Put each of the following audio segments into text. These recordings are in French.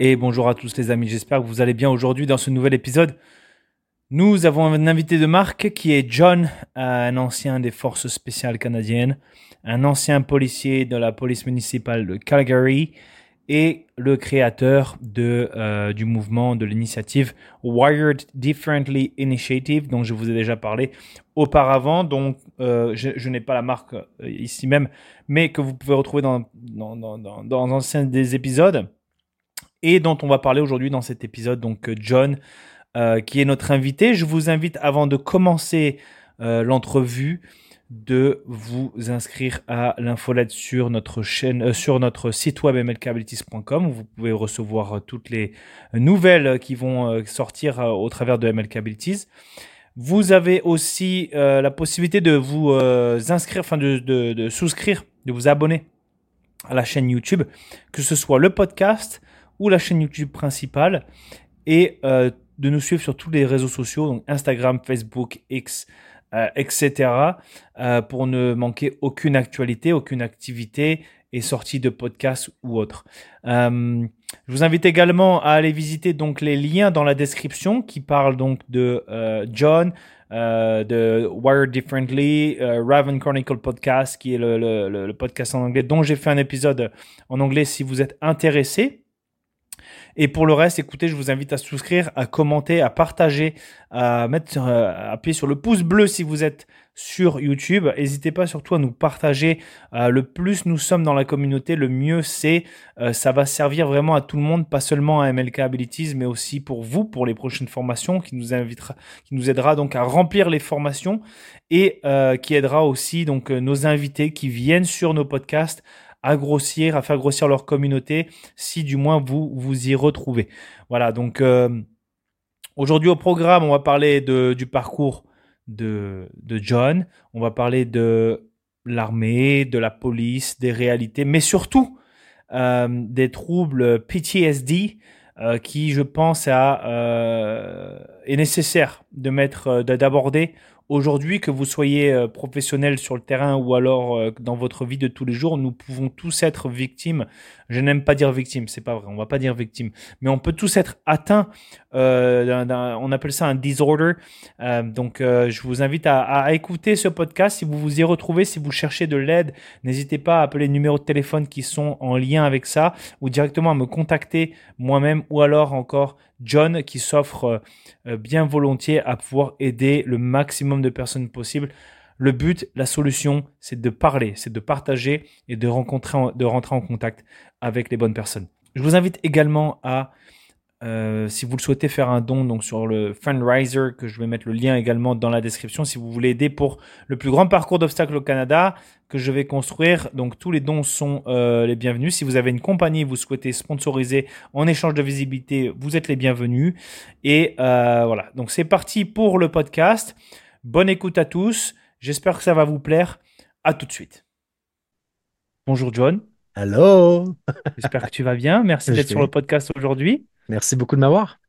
Et bonjour à tous les amis, j'espère que vous allez bien aujourd'hui dans ce nouvel épisode. Nous avons un invité de marque qui est John, un ancien des forces spéciales canadiennes, un ancien policier de la police municipale de Calgary et le créateur de, euh, du mouvement, de l'initiative Wired Differently Initiative, dont je vous ai déjà parlé auparavant. Donc, euh, je, n'ai pas la marque euh, ici même, mais que vous pouvez retrouver dans, dans, dans, dans, dans anciens des épisodes et dont on va parler aujourd'hui dans cet épisode. Donc, John, qui est notre invité. Je vous invite, avant de commencer l'entrevue, de vous inscrire à l'infolette sur notre chaîne, euh, sur notre site web mlkabilities.com vous pouvez recevoir euh, toutes les nouvelles qui vont euh, sortir au travers de MLKabilities. Vous avez aussi la possibilité de vous inscrire, enfin de, de, souscrire, de vous abonner à la chaîne YouTube, que ce soit le podcast ou la chaîne YouTube principale, et de nous suivre sur tous les réseaux sociaux, donc Instagram, Facebook, X, euh, etc., euh, pour ne manquer aucune actualité, aucune activité et sortie de podcast ou autre. Euh, je vous invite également à aller visiter donc les liens dans la description qui parlent donc de John, de Wired Differently, Raven Chronicle Podcast, qui est le, le, podcast en anglais, dont j'ai fait un épisode en anglais si vous êtes intéressé. Et pour le reste, écoutez, je vous invite à souscrire, à commenter, à partager, à mettre, euh, à appuyer sur le pouce bleu si vous êtes sur YouTube. N'hésitez pas surtout à nous partager. Euh, le plus nous sommes dans la communauté, le mieux c'est. Euh, ça va servir vraiment à tout le monde, pas seulement à MLK Abilities, mais aussi pour vous, pour les prochaines formations, qui nous invitera, qui nous aidera donc à remplir les formations et qui aidera aussi donc nos invités qui viennent sur nos podcasts à grossir, à faire grossir leur communauté, si du moins vous vous y retrouvez. Voilà, donc euh, aujourd'hui au programme, on va parler de, du parcours de, de John, on va parler de l'armée, de la police, des réalités, mais surtout euh, des troubles PTSD euh, qui, je pense, est nécessaire de mettre, d'aborder Aujourd'hui, que vous soyez euh, professionnel sur le terrain ou alors euh, dans votre vie de tous les jours, nous pouvons tous être victimes. Je n'aime pas dire victime, c'est pas vrai, on va pas dire victime, mais on peut tous être atteints. Euh, on appelle ça un disorder. donc, je vous invite à, écouter ce podcast si vous vous y retrouvez, si vous cherchez de l'aide, n'hésitez pas à appeler les numéros de téléphone qui sont en lien avec ça ou directement à me contacter moi-même ou alors encore John qui s'offre euh, bien volontiers à pouvoir aider le maximum de personnes possible. Le but, la solution, c'est de parler, c'est de partager et de, rencontrer, de rentrer en contact avec les bonnes personnes. Je vous invite également à euh, si vous le souhaitez faire un don donc sur le fundraiser que je vais mettre le lien également dans la description si vous voulez aider pour le plus grand parcours d'obstacles au Canada que je vais construire. Donc tous les dons sont euh, les bienvenus. Si vous avez une compagnie vous souhaitez sponsoriser en échange de visibilité vous êtes les bienvenus. Et euh, voilà. Donc c'est parti pour le podcast. Bonne écoute à tous j'espère que ça va vous plaire. À tout de suite. Bonjour John. Hello. J'espère que tu vas bien. Merci d'être sur le podcast aujourd'hui. Merci beaucoup de m'avoir.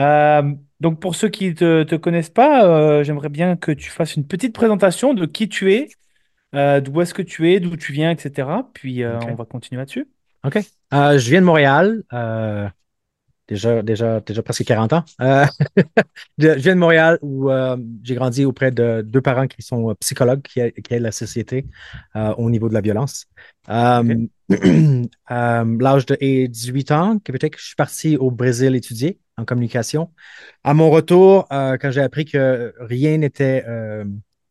Euh, donc pour ceux qui ne te, connaissent pas, euh, j'aimerais bien que tu fasses une petite présentation de qui tu es, euh, d'où est-ce que tu es, d'où tu viens, etc. Puis on va continuer là-dessus. OK. je viens de Montréal déjà, déjà, déjà presque 40 ans. Euh, je viens de Montréal où euh, j'ai grandi auprès de deux parents qui sont euh, psychologues, qui, aident la société au niveau de la violence. l'âge de 18 ans, je suis parti au Brésil étudier en communication. À mon retour, quand j'ai appris que rien n'était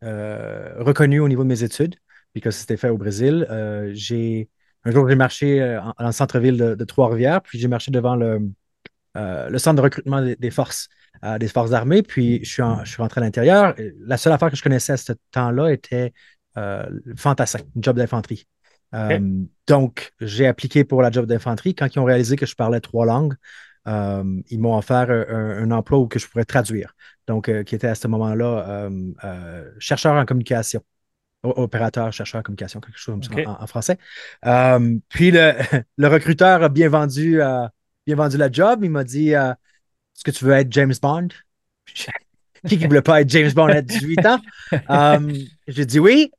reconnu au niveau de mes études, puis que c'était fait au Brésil, j'ai un jour j'ai marché dans le centre-ville de Trois-Rivières, puis j'ai marché devant le, euh, le centre de recrutement des, forces, euh, des forces armées. Puis je suis, je suis rentré à l'intérieur. La seule affaire que je connaissais à ce temps-là était euh, fantassin, une job d'infanterie. donc, j'ai appliqué pour la job d'infanterie. Quand ils ont réalisé que je parlais trois langues, ils m'ont offert un, emploi où que je pourrais traduire. Donc, qui était à ce moment-là chercheur en communication opérateur, chercheur en communication, quelque chose comme ça en, français. puis le, le, recruteur a bien vendu vendu la job. Il m'a dit euh, Est-ce que tu veux être James Bond? Qui ne voulait pas être James Bond à 18 ans? Euh, j'ai dit oui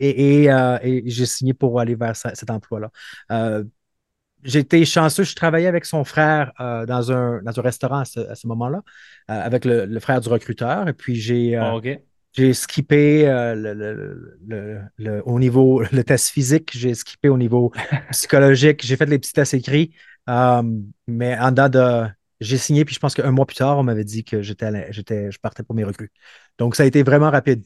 et, j'ai signé pour aller vers cet emploi-là. j'ai été chanceux, je travaillais avec son frère dans, un, dans un restaurant à ce, moment-là, avec le, frère du recruteur. Et puis j'ai ah, j'ai skippé le, au niveau le test physique, j'ai skippé au niveau psychologique, j'ai fait les petits tests écrits. Mais en date de j'ai signé, puis je pense qu'un mois plus tard, on m'avait dit que j'étais, j'étais, je partais pour mes recrues. Donc, ça a été vraiment rapide.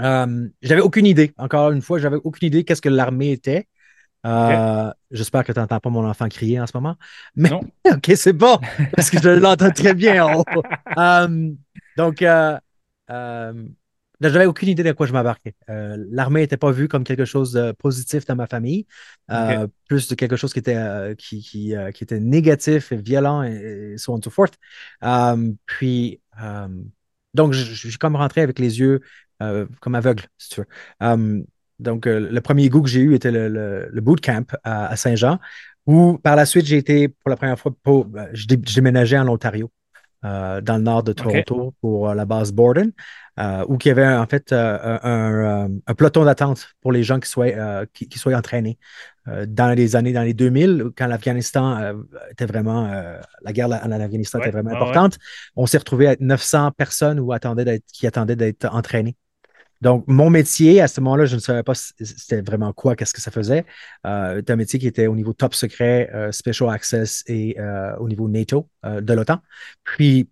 Euh, j'avais aucune idée. Encore une fois, j'avais aucune idée qu'est-ce que l'armée était. Euh, j'espère que tu n'entends pas mon enfant crier en ce moment. Mais non. OK, c'est bon, parce que je l'entends très bien. Euh, donc, j'avais aucune idée de quoi je m'embarquais. Euh, l'armée n'était pas vue comme quelque chose de positif dans ma famille, euh, plus de quelque chose qui était, euh, qui, qui, était négatif et violent et, so on and so forth. puis, donc, je suis comme rentré avec les yeux comme aveugle, si tu veux. donc, le premier goût que j'ai eu était le, le, bootcamp à, Saint-Jean, où par la suite, j'ai été pour la première fois, pour, je, déménageais en Ontario. Dans le nord de Toronto pour la base Borden. Euh, ou qu'il y avait en fait euh, un, peloton d'attente pour les gens qui soient, euh, qui, soient entraînés. dans les années, dans les 2000, quand l'Afghanistan était vraiment, la guerre en Afghanistan était vraiment importante, on s'est retrouvé à 900 personnes attendaient qui attendaient d'être entraînées. Donc, mon métier, à ce moment-là, je ne savais pas c'était vraiment quoi, qu'est-ce que ça faisait. c'était un métier qui était au niveau top secret, special access et au niveau NATO de l'OTAN. Puis,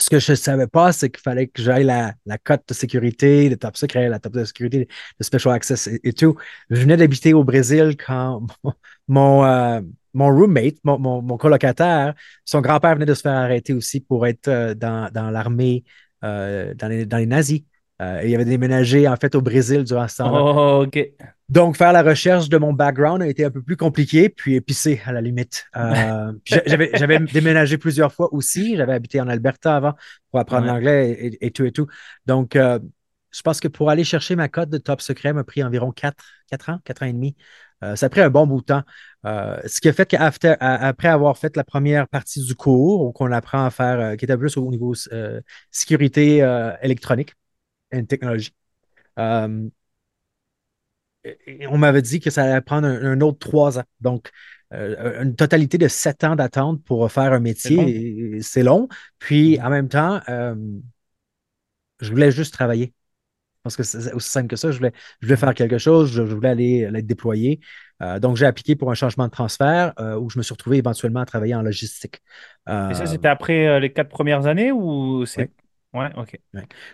ce que je ne savais pas, c'est qu'il fallait que j'aille la, la cote de sécurité, le top secret, la top de sécurité, le special access et, tout. Je venais d'habiter au Brésil quand mon, euh, mon, roommate, mon, mon, colocataire, son grand-père venait de se faire arrêter aussi pour être euh, dans, dans l'armée, euh, dans, les, dans les nazis. Il avait déménagé en fait au Brésil durant ce temps-là. Oh, OK. Donc, faire la recherche de mon background a été un peu plus compliqué, puis épicé à la limite. Euh, j'avais déménagé plusieurs fois aussi. J'avais habité en Alberta avant pour apprendre l'anglais et, tout et tout. Donc, euh, je pense que pour aller chercher ma cote de top secret m'a pris environ 4, 4 ans, 4 ans et demi. Euh, ça a pris un bon bout de temps. ce qui a fait qu'après avoir fait la première partie du cours, qu'on apprend à faire, qui était plus au niveau sécurité électronique et technologie, on m'avait dit que ça allait prendre un, autre trois ans. Donc, euh, une totalité de sept ans d'attente pour faire un métier, c'est long. Puis, mm-hmm. en même temps, euh, je voulais juste travailler. Parce que c'est aussi simple que ça. Je voulais, je voulais faire quelque chose, je, voulais aller être déployé. Euh, donc, j'ai appliqué pour un changement de transfert où je me suis retrouvé éventuellement à travailler en logistique. Et ça, c'était après les quatre premières années ou c'est Ouais, OK.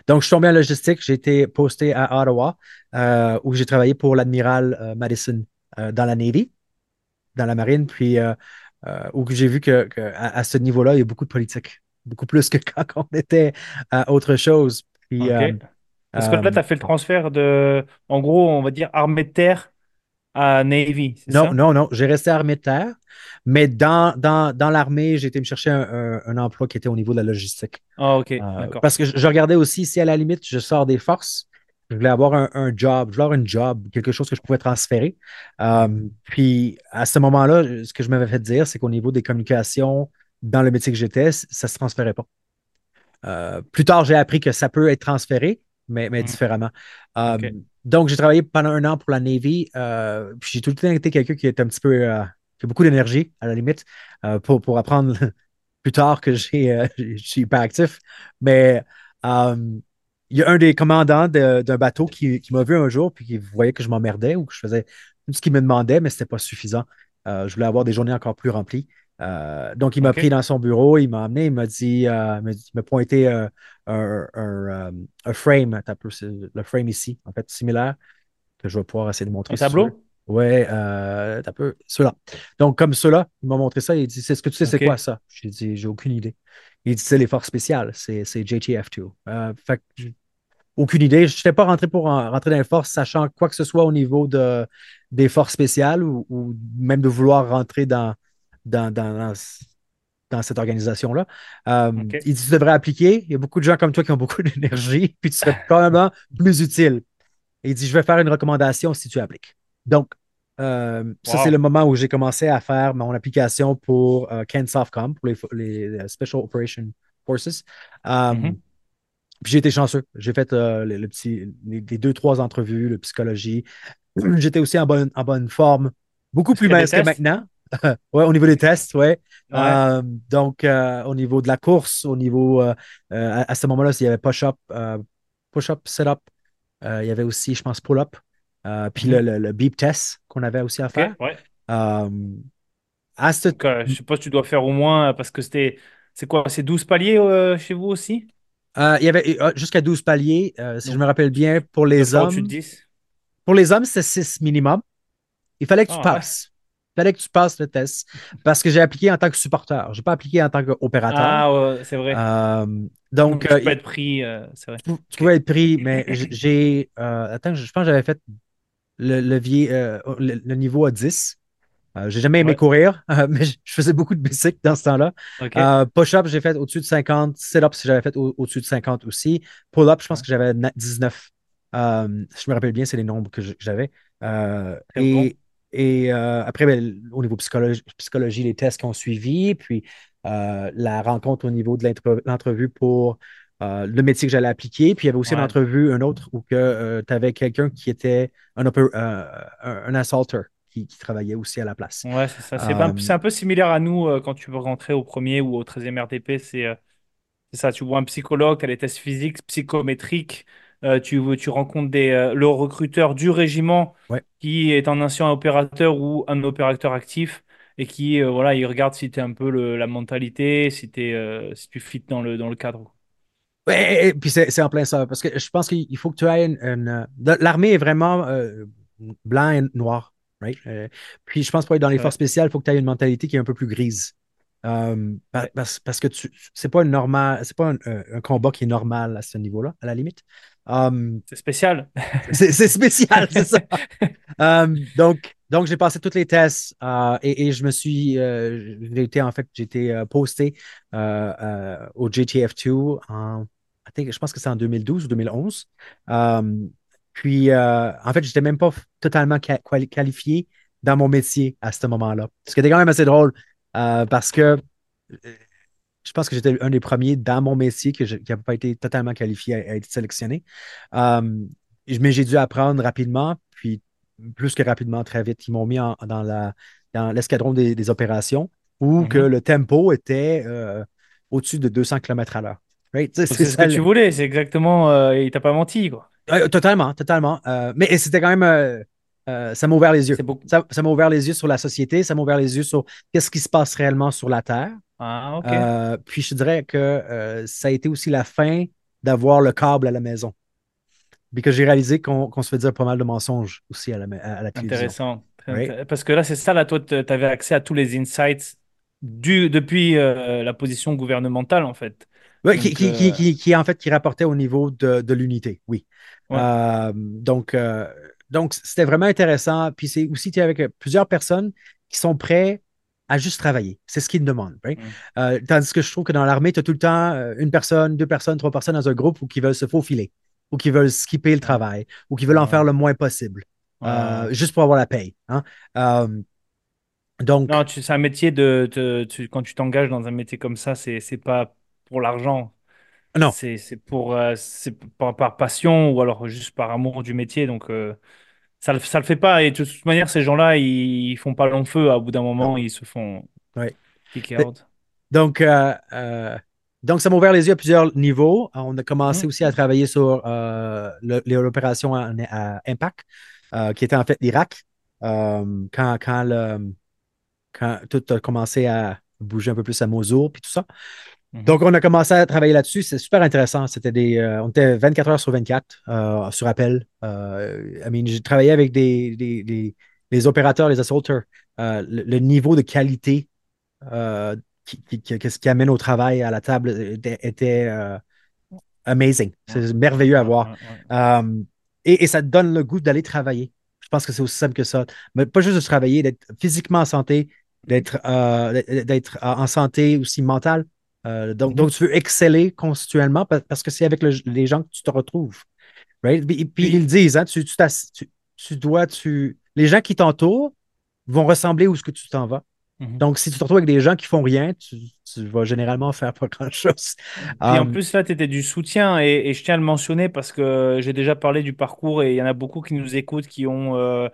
Donc, je suis tombé en logistique. J'ai été posté à Ottawa, euh, où j'ai travaillé pour l'admiral euh, Madison euh, dans la Navy, dans la marine, puis où j'ai vu que, à, ce niveau-là, il y a beaucoup de politique, beaucoup plus que quand on était à autre chose. Puis, Parce que là, tu as fait le transfert de, en gros, on va dire armée de terre à Navy. Non, non, non. J'ai resté armée de terre, mais dans, dans, dans l'armée, j'ai été me chercher un, emploi qui était au niveau de la logistique. Ah, OK. Euh, parce que je, regardais aussi si à la limite, je sors des forces, je voulais avoir un, job, je voulais avoir un job, quelque chose que je pouvais transférer. Euh, puis à ce moment-là, ce que je m'avais fait dire, c'est qu'au niveau des communications, dans le métier que j'étais, ça ne se transférait pas. Euh, plus tard, j'ai appris que ça peut être transféré, mais, mais mm. différemment. Donc, j'ai travaillé pendant un an pour la Navy. puis j'ai tout le temps été quelqu'un qui est un petit peu j'ai beaucoup d'énergie, à la limite, euh, pour, pour apprendre plus tard que j'ai, euh, je suis hyper actif. Mais euh, il y a un des commandants d'un bateau qui, qui m'a vu un jour, puis qui voyait que je m'emmerdais ou que je faisais tout ce qu'il me demandait, mais ce n'était pas suffisant. je voulais avoir des journées encore plus remplies. Donc, il m'a pris dans son bureau, il m'a amené, il m'a dit, il m'a pointé un, un, un, frame, le frame ici, en fait, similaire, que je vais pouvoir essayer de montrer. Un tableau? Euh, un peu. Ceux-là. Donc, comme ceux-là, il m'a montré ça. Il dit C'est ce que tu sais, c'est quoi ça? J'ai dit J'ai aucune idée. Il dit C'est les forces spéciales. C'est JTF2. Euh, fait aucune idée. Je n'étais pas rentré pour rentrer dans les forces, sachant quoi que ce soit au niveau de, des forces spéciales ou, même de vouloir rentrer dans, dans, dans, dans cette organisation-là. Euh, il dit Tu devrais appliquer. Il y a beaucoup de gens comme toi qui ont beaucoup d'énergie, puis tu serais probablement plus utile. il dit Je vais faire une recommandation si tu appliques. Donc, euh, ça, c'est le moment où j'ai commencé à faire mon application pour euh, Ken Softcom, pour les, les, Special Operation Forces. Euh, Mhm. Puis j'ai été chanceux. J'ai fait euh, le, le petit, les, les deux, trois entrevues, le psychologie. J'étais aussi en bonne, en bonne forme. Beaucoup plus mince que maintenant. ouais, au niveau des tests, ouais. Ouais. Euh, donc, euh, au niveau de la course, au niveau. euh, à, à ce moment-là, il y avait push-up, push-up, sit-up. Euh, il y avait aussi, je pense, pull-up. Puis le, Mhm. le- le beep test qu'on avait aussi à faire. ouais. À ce- Donc, je suppose que tu dois faire au moins, parce que c'était, c'est quoi, c'est 12 paliers chez vous aussi? il y avait euh, jusqu'à 12 paliers, si je me rappelle bien, pour les hommes. 10? Pour les hommes, c'est 6 minimum. Il fallait que tu Ah passes. Il fallait que tu passes le test parce que j'ai appliqué en tant que supporter. Je n'ai pas appliqué en tant qu'opérateur. Ah, ouais, c'est vrai. Euh, Donc, tu euh, peux être pris, euh, c'est vrai. tu tu pouvais être pris, mais j'ai. euh, attends, je pense que j'avais fait le levier, euh, le, le niveau à 10. Euh, j'ai jamais aimé Ouais, courir, euh, mais je je faisais beaucoup de bicycles dans ce temps-là. Euh, push-up, j'ai fait au-dessus de 50. Sit-up, j'avais fait au- au-dessus de 50 aussi. Pull-up, je pense que j'avais na- 19. Euh, je me rappelle bien, c'est les nombres que j'avais. Euh, et et euh, après, ben, au niveau psychologie, psychologie, les tests qui ont suivi, puis euh, la rencontre au niveau de l'entrevue pour euh, le métier que j'allais appliquer. Puis il y avait aussi une Ouais, entrevue, un autre, où tu avais quelqu'un qui était un, un, assaulter qui, qui travaillait aussi à la place. ouais, c'est ça. C'est ben, un peu similaire à nous quand tu veux rentrer au premier ou au 13e RTP. C'est c'est ça. Tu vois un psychologue, tu as les tests physiques, psychométriques. Euh, tu, tu rencontres des, euh, le recruteur du régiment ouais. qui est un ancien opérateur ou un opérateur actif et qui, euh, voilà, il regarde si tu es un peu le- la mentalité, si, euh, si tu fit dans le, dans le cadre. Ouais, et puis c'est en plein ça, parce que je pense qu'il faut que tu aies une... L'armée est vraiment blanc et noir, right? Puis je pense pour être dans les C'est forces spéciales, il faut que tu aies une mentalité qui est un peu plus grise. Euh, pa- Ouais. parce, parce que c'est pas normal, pas un combat qui est normal à ce niveau-là, à la limite. Um, C'est spécial. c'est spécial, c'est ça. Um, donc, donc j'ai passé tous les tests euh, et, et je me suis, euh, j'ai été en fait, j'ai été euh, posté euh, au JTF2 en, I think, je pense que c'est en 2012 ou 2011. Um, puis, en fait, j'étais même pas totalement qualifié dans mon métier à ce moment-là. Ce qui était quand même assez drôle parce que je pense que j'étais un des premiers dans mon métier que je- qui n'avait pas été totalement qualifié à, à être sélectionné. Um, mais j'ai dû apprendre rapidement, puis plus que rapidement, très vite. Ils m'ont mis en- dans la, dans l'escadron des, des opérations où que Mhm. le tempo était euh, au-dessus de 200 km à l'heure. Right? C'est ce que tu voulais, c'est exactement. euh, il t'a pas menti, quoi. Totalement, totalement. Euh, mais c'était quand même. euh, ça m'a ouvert les yeux. Ça m'a ouvert les yeux sur la société, ça m'a ouvert les yeux sur qu'est-ce qui se passe réellement sur la Terre. Ah, ok. Euh, puis je dirais que euh, ça a été aussi la fin d'avoir le câble à la maison. Puis que j'ai réalisé qu'on se fait dire pas mal de mensonges aussi à la, à la télévision. Intéressant. Right? Parce que là, c'est ça, là, toi, tu avais accès à tous les insights du, depuis euh, la position gouvernementale, en fait. Ouais, qui, Donc, qui, qui, qui, qui, en fait, qui rapportait au niveau de, de l'unité, oui. ouais. Donc, donc, c'était vraiment intéressant. Puis c'est aussi tu es avec plusieurs personnes qui sont prêtes à juste travailler. C'est ce qu'ils demandent. right? Mm. Euh, tandis que je trouve que dans l'armée, tu as tout le temps euh, une personne, deux personnes, trois personnes dans un groupe ou qui veulent se faufiler, ou qui veulent skipper le travail, ou qui veulent en faire le moins possible, euh, juste pour avoir la paye. hein? Euh, donc, Non, c'est un métier de. quand tu t'engages dans un métier comme ça, c'est c'est pas pour l'argent. non, C'est c'est pour, euh, c'est par, par passion ou alors juste par amour du métier. Donc, euh, ça, le- ça le fait pas. Et de toute manière, ces gens-là, ils, ils font pas long feu. Au bout d'un non. moment, ils se font Ouais. kick out. Donc, euh, euh, donc, ça m'a ouvert les yeux à plusieurs niveaux. On a commencé Mhm. aussi à travailler sur euh, opérations à, à Impact, qui était en fait l'Irak, quand, quand, le- quand tout a commencé à bouger un peu plus à Mosul, puis tout ça. Mhm. Donc, on a commencé à travailler là-dessus. C'est super intéressant. C'était des, euh, on était 24 heures sur 24 euh, sur appel. Euh, I mean, j'ai travaillé avec des, des, des- les opérateurs, les assaulters. Euh, le, le niveau de qualité qui, qui, qui- qu'est-ce qui amène au travail à la table était, était, amazing. C'est merveilleux à voir. et, et ça te donne le goût d'aller travailler. Je pense que c'est aussi simple que ça. Mais pas juste de travailler, d'être physiquement en santé, d'être d'être en santé aussi mentale. Euh, donc, donc, tu veux exceller constituellement pa- parce que c'est avec le- les gens que tu te retrouves. Right? Puis, ils le disent, hein, tu, tu, t'ass- tu- tu dois, tu, les gens qui t'entourent vont ressembler où ce que tu t'en vas. Mhm. Donc, si tu te retrouves avec des gens qui font rien, tu, tu vas généralement faire pas grand-chose. Puis en Um, plus, là, tu étais du soutien et, et je tiens à le mentionner parce que j'ai déjà parlé du parcours et il y en a beaucoup qui nous écoutent qui ont euh,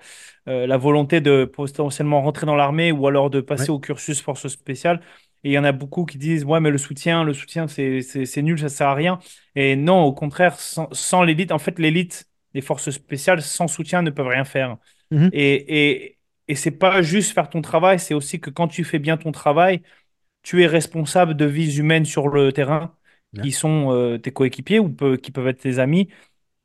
euh, la volonté de potentiellement rentrer dans l'armée ou alors de ouais. passer au cursus force spéciale. Et il y en a beaucoup qui disent, ouais, mais le soutien, le soutien, c'est nul, ça sert à rien. Et non, au contraire, sans, sans l'élite, en fait, l'élite des forces spéciales, sans soutien, ne peuvent rien faire. Mhm. Et, et, et c'est pas juste faire ton travail, c'est aussi que quand tu fais bien ton travail, tu es responsable de vies humaines sur le terrain qui sont euh, tes coéquipiers ou peu- qui peuvent être tes amis.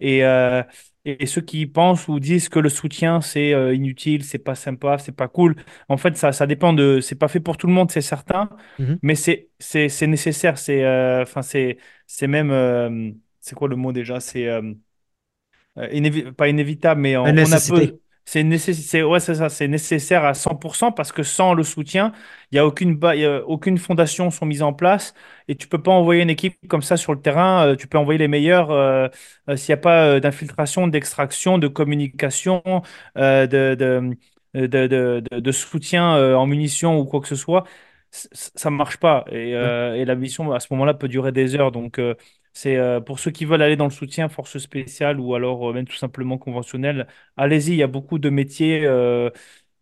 Et, euh, et ceux qui pensent ou disent que le soutien, c'est euh, inutile, c'est pas sympa, c'est pas cool. En fait, ça, ça dépend de. C'est pas fait pour tout le monde, c'est certain, Mhm. mais c'est c'est c'est nécessaire. C'est euh, enfin c'est c'est même. euh, c'est quoi le mot déjà? C'est. euh, euh, inévi- pas inévitable, mais on, on a peu. C'est nécessaire, ouais, c'est ça, c'est nécessaire à 100% parce que sans le soutien, il y a aucune, ba- y a aucune fondation sont mises en place et tu peux pas envoyer une équipe comme ça sur le terrain. euh, tu peux envoyer les meilleurs euh, euh, s'il n'y a pas d'infiltration, d'extraction, de communication, de, de, de, de, soutien en munitions ou quoi que ce soit. c- Ça marche pas et, et la mission à ce moment-là peut durer des heures. Donc, c'est euh, pour ceux qui veulent aller dans le soutien force spéciale ou alors euh, même tout simplement conventionnel, allez-y, il y a beaucoup de métiers euh,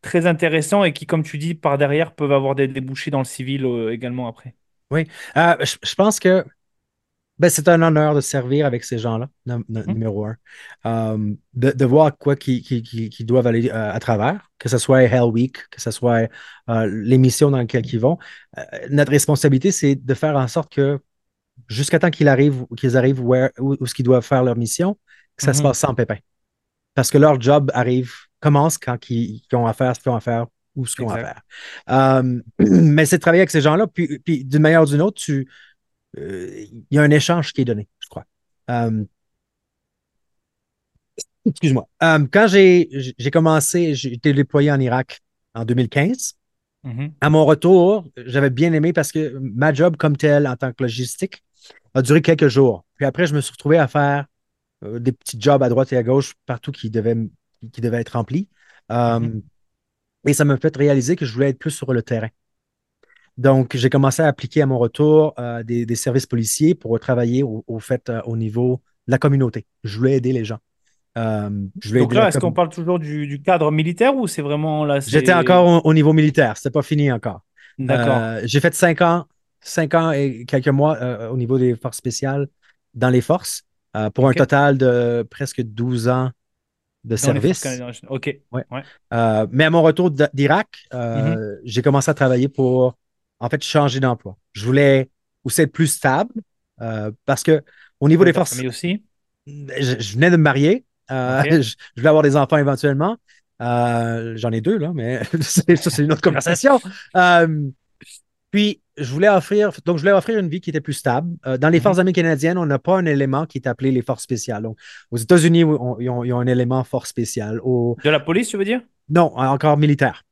très intéressants et qui, comme tu dis, par derrière peuvent avoir des débouchés dans le civil également après. Oui. Je, je pense que ben, c'est un honneur de servir avec ces gens-là, num- num- Mhm, numéro un. De, de voir quoi qu'ils qui, qui, qui doivent aller à travers, que ce soit Hell Week, que ce soit les missions dans lesquelles ils vont. Notre responsabilité, c'est de faire en sorte que jusqu'à temps qu'ils arrivent, qu'ils arrivent where- où, où ce qu'ils doivent faire leur mission, que ça se mhm, passe sans pépin. Parce que leur job arrive, commence quand ils, ils ont à faire ce qu'ils ont à faire ou ce qu'ils ont à faire. Euh, mais c'est de travailler avec ces gens-là, puis, puis d'une manière ou d'une autre, tu, euh, il y a un échange qui est donné, je crois. Euh, excuse-moi. Euh, quand j'ai, commencé, j'ai été déployé en Irak en 2015. Mhm, À mon retour, j'avais bien aimé parce que ma job comme tel en tant que logistique a duré quelques jours. Puis après, je me suis retrouvé à faire euh, des petits jobs à droite et à gauche partout qui devaient, qui devaient être remplis. Euh, mhm. et ça m'a fait réaliser que je voulais être plus sur le terrain. Donc, j'ai commencé à appliquer à mon retour euh, des, des services policiers pour travailler au, au fait euh, au niveau de la communauté. Je voulais aider les gens. Euh, je voulais Donc là, est-ce qu'on parle toujours du, du cadre militaire ou c'est vraiment là, J'étais encore au, au niveau militaire, c'était pas fini encore. D'accord, j'ai fait cinq ans, cinq ans et quelques mois euh, au niveau des forces spéciales dans les forces euh, pour un total de presque 12 ans de Dans service. Ok, Ouais. ouais. Euh, mais à mon retour d'Irak, Mhm, euh, j'ai commencé à travailler pour, en fait, changer d'emploi. Je voulais aussi être plus stable parce que au niveau des forces, aussi? je, je venais de me marier. je, je voulais avoir des enfants éventuellement. Euh, j'en ai deux, là, mais ça, c'est une autre conversation. Euh, puis, je voulais offrir, donc je voulais offrir une vie qui était plus stable. Euh, dans les Mhm. Forces armées canadiennes, on n'a pas un élément qui est appelé les forces spéciales. Donc, aux États-Unis, on- ils ont, ils ont un élément force spéciale. Au, De la police, tu veux dire? non, encore militaire.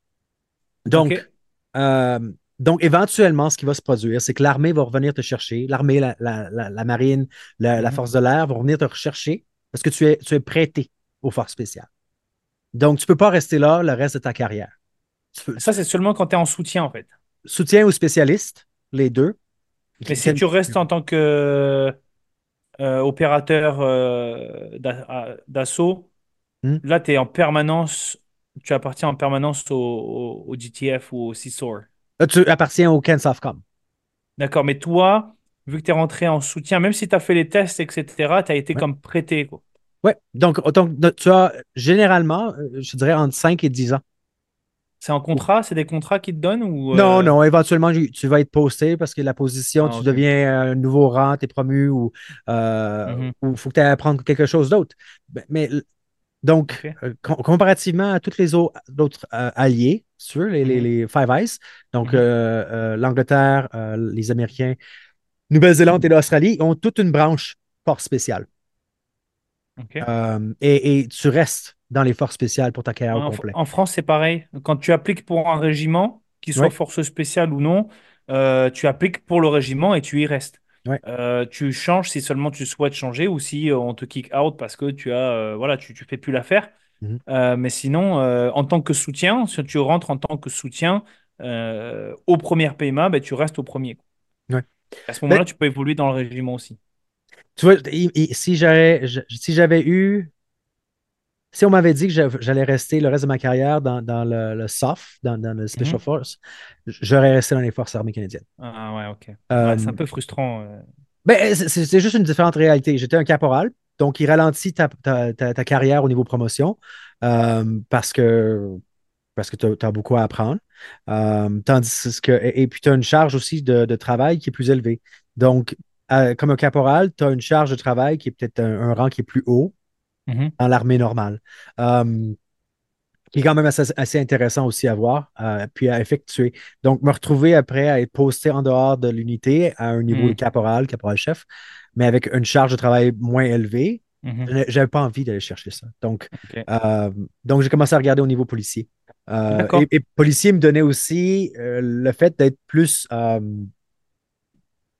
Donc, euh, donc, éventuellement, ce qui va se produire, c'est que l'armée va revenir te chercher. L'armée, la, la- la- la marine, la, Mhm. force de l'air vont revenir te rechercher parce que tu es, tu es prêté aux forces spéciales. Donc, tu ne peux pas rester là le reste de ta carrière. Peux- Ça, c'est seulement quand tu es en soutien, en fait. Soutien aux spécialistes, les deux. Mais si tu restes en tant que euh, opérateur euh, d'assaut, Hmm. là, tu es en permanence, tu appartiens en permanence au, au, au GTF ou au CSOR. Là, tu appartiens au Kensofcom. D'accord, mais toi, vu que tu es rentré en soutien, même si tu as fait les tests, etc., tu as été Ouais. comme prêté. Ouais. Donc, donc, tu as généralement, euh, je dirais, entre 5 et 10 ans. C'est en contrat? C'est des contrats qui te donnent ou Non, euh, non, éventuellement, tu vas être posté parce que la position, Ah, tu deviens un nouveau rang, tu es promu ou euh, Mhm. il faut que tu ailles apprendre quelque chose d'autre. Ben, Mais, donc, euh, com- comparativement à tous les au- autres euh, alliés, sur les, les, les Five Eyes, donc Mhm. euh, euh, l'Angleterre, euh, les Américains, Nouvelle-Zélande et l'Australie ont toute une branche force spéciale. Euh, et, et tu restes dans les forces spéciales pour ta carrière au En, Fr- complet. en France, c'est pareil. Quand tu appliques pour un régiment, qu'il soit Ouais. force spéciale ou non, euh, tu appliques pour le régiment et tu y restes. Ouais. Euh, tu changes si seulement tu souhaites changer ou si euh, on te kick out parce que tu as, voilà, tu, tu fais plus l'affaire. Mhm. Euh, mais sinon, en tant que soutien, si tu rentres en tant que soutien au premier PMA, ben, tu restes au premier. À ce moment-là, tu peux évoluer dans le régiment aussi. tu vois, j'avais, si j'avais eu, si on m'avait dit que j'a- j'allais rester le reste de ma carrière dans, dans le, le SOF, dans, dans le Special Mhm. Force, j'aurais resté dans les Forces armées canadiennes. Ah ouais, ok. Ouais, c'est un Euh, peu frustrant. euh. ben, c'est juste une différente réalité. J'étais un caporal, donc il ralentit ta, ta- ta- ta carrière au niveau promotion euh, parce que, parce que tu as, beaucoup à apprendre. Euh, tandis que, et, et puis tu as une charge aussi de, de travail qui est plus élevée. Donc, euh, comme un caporal, tu as une charge de travail qui est peut-être un, un rang qui est plus haut Mhm. dans l'armée normale. Euh, qui est quand même assez, assez intéressant aussi à voir, euh, puis à effectuer. Donc, me retrouver après à être posté en dehors de l'unité à un niveau de Mhm. caporal, caporal-chef, mais avec une charge de travail moins élevée, Mhm. je n'avais pas envie d'aller chercher ça. Donc, euh, donc j'ai commencé à regarder au niveau policier. Euh, et, et policier me donnait aussi le fait d'être plus,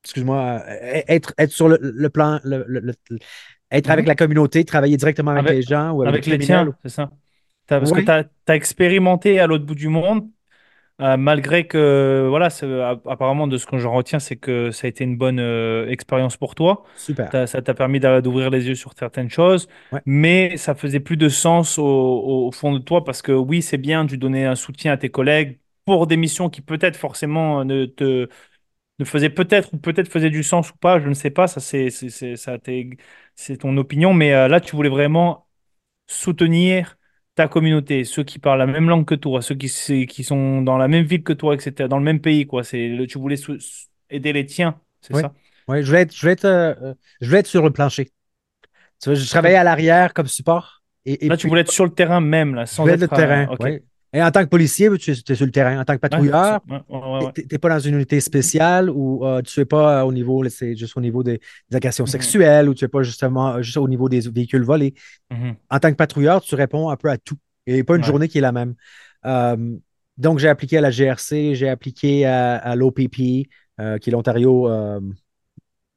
excuse-moi, être, être sur le, le plan, le- être avec Mhm. la communauté, travailler directement avec, Avec, les gens ou avec les avec les criminels. tiens, c'est ça. Parce que tu as, expérimenté à l'autre bout du monde, euh, malgré que, voilà, a- apparemment, de ce que j'en retiens, c'est que ça a été une bonne euh, expérience pour toi. super. Ça t'a permis d'ouvrir les yeux sur certaines choses, Ouais. mais ça faisait plus de sens au, au- fond de toi parce que oui, c'est bien, tu donnais un soutien à tes collègues pour des missions qui peut-être forcément ne te ne faisaient peut-être ou peut-être faisaient du sens ou pas, je ne sais pas, ça c'est c'est ton opinion, mais euh, là tu voulais vraiment soutenir ta communauté, ceux qui parlent la même langue que toi, ceux qui, qui sont dans la même ville que toi, etc., dans le même pays, quoi. C'est tu voulais aider les tiens, c'est Oui, ça? oui, je voulais être, je voulais être, euh, euh, je voulais être sur le plancher. Tu vois, je travaillais à l'arrière comme support et, et Là, tu voulais être sur le terrain même, là, je sans voulais être le à- terrain. Ok. Oui. Et en tant que policier, tu es, sur le terrain. En tant que patrouilleur, ouais, ouais, ouais, ouais. tu n'es pas dans une unité spéciale ou euh, tu n'es pas euh, au niveau, c'est juste au niveau des, des agressions Mhm, sexuelles ou tu n'es pas justement euh, juste au niveau des véhicules volés. mhm. En tant que patrouilleur, tu réponds un peu à tout. Et pas une journée qui est la même. Euh, donc, j'ai appliqué à la GRC, j'ai appliqué à, à l'OPP, euh, qui est l'Ontario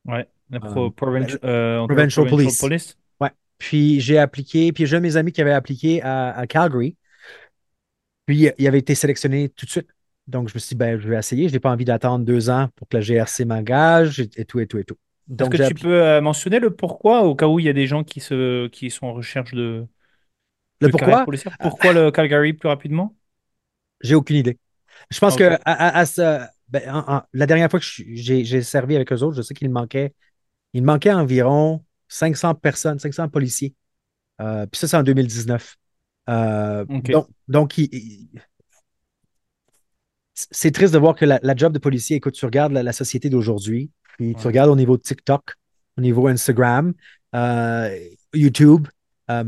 ouais. La pro- Provincial Provincial Police. Police. Ouais. Puis j'ai appliqué, puis j'ai mes amis qui avait appliqué à, à Calgary. Puis il avait été sélectionné tout de suite. Donc je me suis dit, ben, je vais essayer. Je n'ai pas envie d'attendre deux ans pour que la GRC m'engage et, et tout, et tout, et tout. Est-ce que tu peux euh, mentionner le pourquoi au cas où il y a des gens qui, se, qui sont en recherche de, Le de pourquoi? Pourquoi le Calgary plus rapidement? J'ai aucune idée. Je pense que à, à- à ce- ben, en- en- la dernière fois que j'ai servi avec eux autres, je sais qu'il manquait, il manquait environ 500 personnes, 500 policiers. Euh, puis ça, c'est en 2019. Euh, donc, donc il- il- c'est triste de voir que la, la job de policier, écoute, tu regardes la, la société d'aujourd'hui, puis tu regardes au niveau de TikTok, au niveau Instagram, euh, YouTube, euh,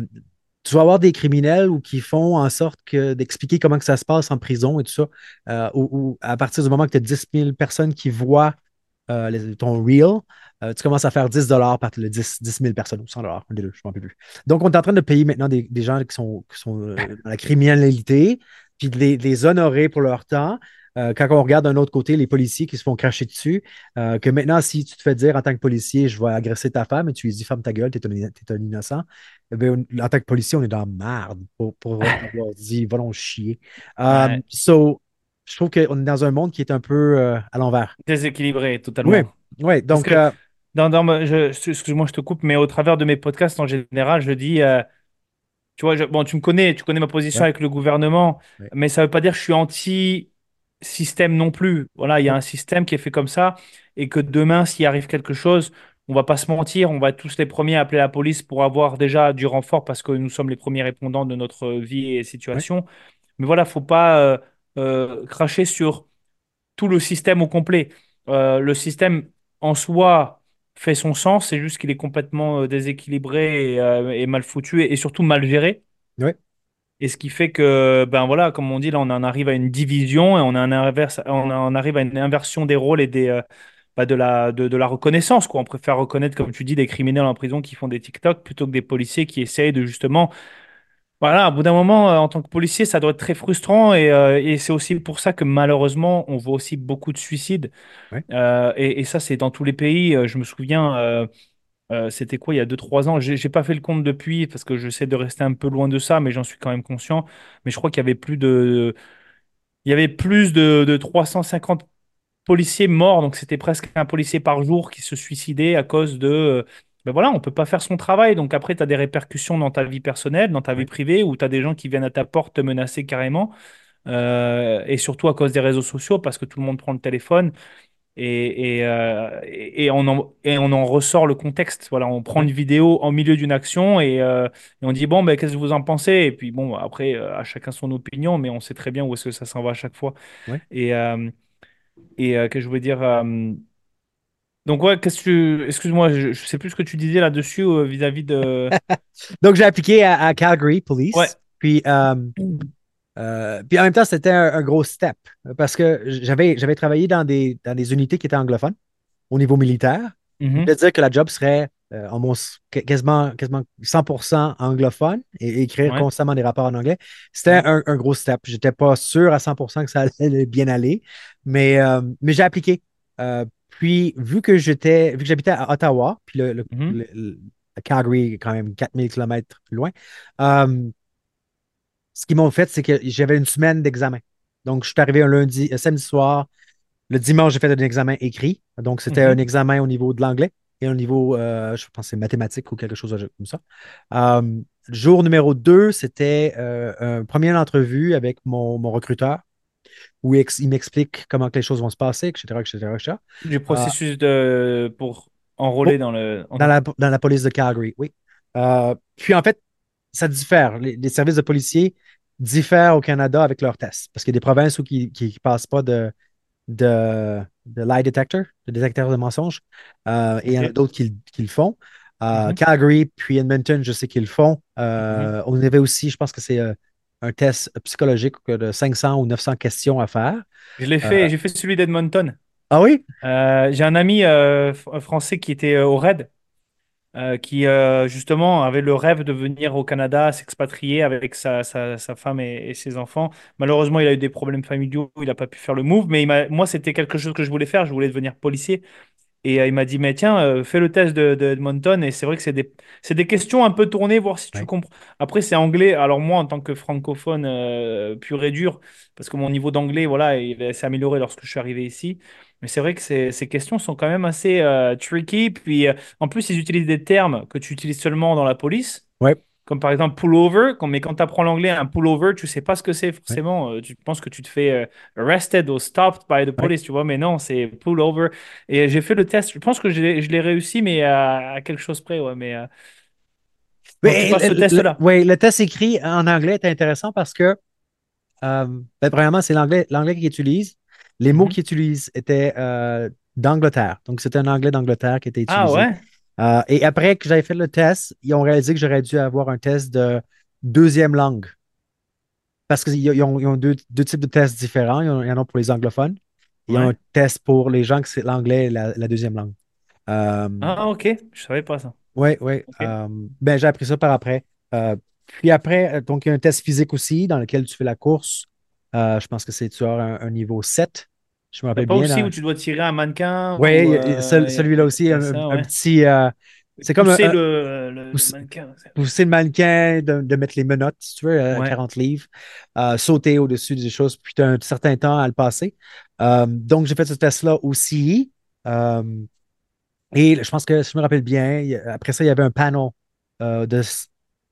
tu vas avoir des criminels ou qui font en sorte que d'expliquer comment que ça se passe en prison et tout ça, ou, ou à partir du moment que tu as 10 000 personnes qui voient euh, les- ton reel, euh, tu commences à faire 10 dollars par le 10, 10 000 personnes ou 100 dollars, un des deux, je ne m'en peux plus. Donc, on est en train de payer maintenant des, des gens qui sont, qui sont euh, dans la criminalité, puis de les, de les honorer pour leur temps. Euh, quand on regarde d'un autre côté les policiers qui se font cracher dessus, euh, que maintenant, si tu te fais dire en tant que policier, je vais agresser ta femme et tu lui dis, ferme ta gueule, t'es un, t'es un innocent, eh bien, en tant que policier, on est dans la merde pour, pour avoir dit, va chier. Um, Ouais. so, je trouve qu'on est dans un monde qui est un peu euh, à l'envers. Déséquilibré Oui, totalement. oui. Parce Donc, que, euh, dans, dans ma- je- excuse-moi, je te coupe, mais au travers de mes podcasts en général, je dis, euh, tu vois, je- bon, tu me connais, tu connais ma position ouais, avec le gouvernement, ouais, mais ça ne veut pas dire que je suis anti-système non plus. Voilà, il y a un système qui est fait comme ça, et que demain, s'il arrive quelque chose, on va pas se mentir, on va être tous les premiers à appeler la police pour avoir déjà du renfort parce que nous sommes les premiers répondants de notre vie et ouais, situation. Mais voilà, faut pas euh, euh, cracher sur tout le système au complet. Euh, le système en soi fait son sens, c'est juste qu'il est complètement euh, déséquilibré et, et mal foutu et, et surtout mal géré. ouais, Et ce qui fait que, ben voilà, comme on dit, là, on en arrive à une division et on, a un inverse, on en arrive à une inversion des rôles et des, euh, bah, de la, de, de la reconnaissance, quoi. On préfère reconnaître, comme tu dis, des criminels en prison qui font des TikTok plutôt que des policiers qui essayent de justement voilà, au bout d'un moment, euh, en tant que policier, ça doit être très frustrant et, euh, et c'est aussi pour ça que malheureusement, on voit aussi beaucoup de suicides. ouais, Euh, et, et ça, c'est dans tous les pays. Euh, Je me souviens, euh, euh, c'était quoi, il y a deux trois ans? J'ai j'ai pas fait le compte depuis parce que j'essaie de rester un peu loin de ça, mais j'en suis quand même conscient. Mais je crois qu'il y avait plus de, il y avait plus de, de 350 policiers morts, donc c'était presque un policier par jour qui se suicidait à cause de. Ben voilà, on peut pas faire son travail, donc après, tu as des répercussions dans ta vie personnelle, dans ta vie privée, où tu as des gens qui viennent à ta porte te menacer carrément, euh, et surtout à cause des réseaux sociaux, parce que tout le monde prend le téléphone. Et, et, euh, et, et on en, et on en ressort le contexte. Voilà, on prend une vidéo en milieu d'une action et, euh, et on dit, bon, ben, qu'est-ce que vous en pensez? Et puis, bon, après, à chacun son opinion, mais on sait très bien où est-ce que ça s'en va à chaque fois. Ouais. Et, et que je voulais dire. Donc, ouais, qu'est-ce que tu. Excuse-moi, je, je sais plus ce que tu disais là-dessus euh, vis-à-vis de. Donc, j'ai appliqué à, à Calgary Ouais. Police. Puis, euh, euh, puis en même temps, c'était un, un gros step parce que j'avais, j'avais travaillé dans des, dans des unités qui étaient anglophones au niveau militaire. Mhm. Je veux dire que la job serait almost- qu- quasiment, quasiment 100% anglophone et écrire Ouais. constamment des rapports en anglais. C'était Ouais. un, un gros step. Je n'étais pas sûr à 100% que ça allait bien aller, mais, mais j'ai appliqué. Euh, puis, vu que j'étais, vu que j'habitais à Ottawa, puis le, le- Mhm. le- le- Calgary est quand même 4000 km plus loin, euh, ce qu'ils m'ont fait, c'est que j'avais une semaine d'examen. Donc, je suis arrivé un lundi, un samedi soir. Le dimanche, j'ai fait un examen écrit. Donc, c'était Mhm. un examen au niveau de l'anglais et au niveau, euh, je pense, c'est mathématique ou quelque chose comme ça. Euh, jour numéro 2, c'était euh, une première entrevue avec mon, mon recruteur où il, il m'explique comment que les choses vont se passer, etc., etc., etc. Du processus de... pour enrôler oh, dans le. dans la, dans la police de Calgary, oui. Euh, puis, en fait, ça diffère. Les, les services de policiers diffèrent au Canada avec leurs tests parce qu'il y a des provinces où qui ne passent pas de, de, de lie detector, de détecteur de mensonges. Euh, et il y en a d'autres qui, le- qui le font. Euh, Mhm. Calgary, puis Edmonton, je sais qu'ils le font. On avait aussi, je pense que c'est un test psychologique de 500 ou 900 questions à faire. Je l'ai Euh, fait, j'ai fait celui d'Edmonton. ah oui? Euh, j'ai un ami euh, français qui était euh, au RAID, euh, qui euh, justement avait le rêve de venir au Canada, s'expatrier avec sa, sa, sa femme et, et ses enfants. Malheureusement, il a eu des problèmes familiaux, il n'a pas pu faire le move, mais il moi, c'était quelque chose que je voulais faire. Je voulais devenir policier. Et euh, il m'a dit, mais tiens, euh, fais le test de, de Edmonton. Et c'est vrai que c'est des, des questions un peu tournées, voir si tu Ouais. comprends. Après, c'est anglais. Alors moi, en tant que francophone euh, pur et dur, parce que mon niveau d'anglais, voilà, il s'est amélioré lorsque je suis arrivé ici. Mais c'est vrai que ces, ces questions sont quand même assez euh, tricky. Puis euh, en plus, ils utilisent des termes que tu utilises seulement dans la police. Ouais, Comme par exemple pullover, quand- mais quand tu apprends l'anglais, un pullover, tu sais pas ce que c'est forcément. Euh, Tu penses que tu te fais euh, arrested ou stopped by the ouais. police, tu vois, mais non, c'est pullover. Et j'ai fait le test, je pense que je l'ai je l'ai réussi, mais à, à quelque chose près, ouais. Mais, euh, Mais ce le, test-là. ouais, le test écrit en anglais est intéressant parce que, euh, ben, premièrement, c'est l'anglais, l'anglais qu'ils utilisent. Les mots Mhm. qu'ils utilisent étaient euh, d'Angleterre. Donc, c'était un anglais d'Angleterre qui était Ah utilisé. ouais? Euh, et après que j'avais fait le test, ils ont réalisé que j'aurais dû avoir un test de deuxième langue. Parce qu'ils ils ont, ils ont deux, deux types de tests différents. Ils en ils en ont pour les anglophones. Ils ont un Ouais. test pour les gens que c'est l'anglais et la, la deuxième langue. Euh, Ah ok, je savais pas ça. oui, oui. Euh, ben, j'ai appris ça par après. Puis après, donc, il y a un test physique aussi dans lequel tu fais la course. Je pense que c'est tu as un, un niveau 7. Je me rappelle pas bien. aussi dans- où tu dois tirer un mannequin Oui, euh, celui-là aussi, un, ça, un ouais. petit. euh, c'est comme un, Pousser un- le, le pousse- mannequin. pousser le mannequin, de, de mettre les menottes, si tu veux, à Ouais. 40 livres, euh, sauter au-dessus des choses, puis tu as un certain temps à le passer. Euh, donc, j'ai fait ce test-là aussi. Euh, et je pense que, si je me rappelle bien, après ça, il y avait un panel euh, de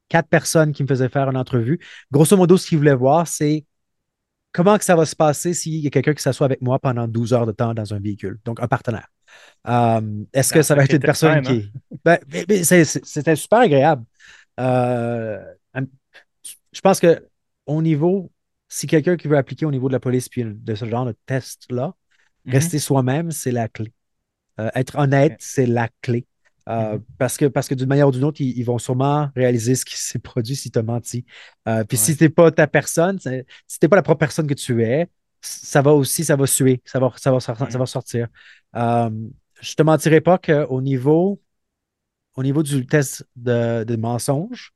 quatre personnes qui me faisaient faire une entrevue. Grosso modo, ce qu'ils voulaient voir, c'est comment que ça va se passer s'il y a quelqu'un qui s'assoit avec moi pendant 12 heures de temps dans un véhicule, donc un partenaire? Euh, est-ce que ça va être une personne qui est... Ben, c'était super agréable. Euh, je pense que au niveau, si quelqu'un qui veut appliquer au niveau de la police puis de ce genre de test-là, Mhm. rester soi-même, c'est la clé. Euh, être honnête, c'est la clé. Euh, Mhm. parce que, parce que d'une manière ou d'une autre, ils, ils vont sûrement réaliser ce qui s'est produit si tu as menti. Euh, puis si t'es pas ta personne, si t'es pas la propre personne que tu es, ça va aussi, ça va suer, ça va, ça va, ça Mhm. va sortir. Euh, je te mentirai pas qu'au niveau, au niveau du test de, de mensonge,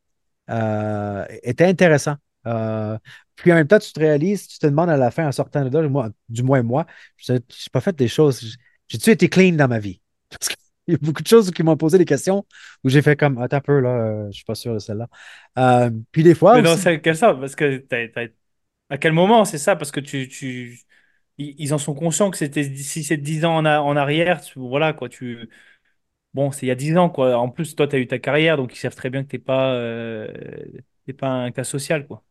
euh, était intéressant. Puis en même temps, tu te réalises, tu te demandes à la fin, en sortant de là, moi, du moins moi, je n'ai pas fait des choses. J'ai-tu été clean dans ma vie? Parce qu'il y a beaucoup de choses qui m'ont posé des questions où j'ai fait comme, attends un peu, là, euh, je suis pas sûr de celle-là. Euh, puis des fois Mais dans aussi, quel sens? Parce que à quel moment c'est ça? Parce que tu, tu, ils, en sont conscients que c'était si c'est 10 ans en, a- en arrière, tu- voilà quoi, tu bon, c'est il y a 10 ans quoi. En plus, toi tu as eu ta carrière donc ils savent très bien que t'es pas euh, pas un cas social quoi.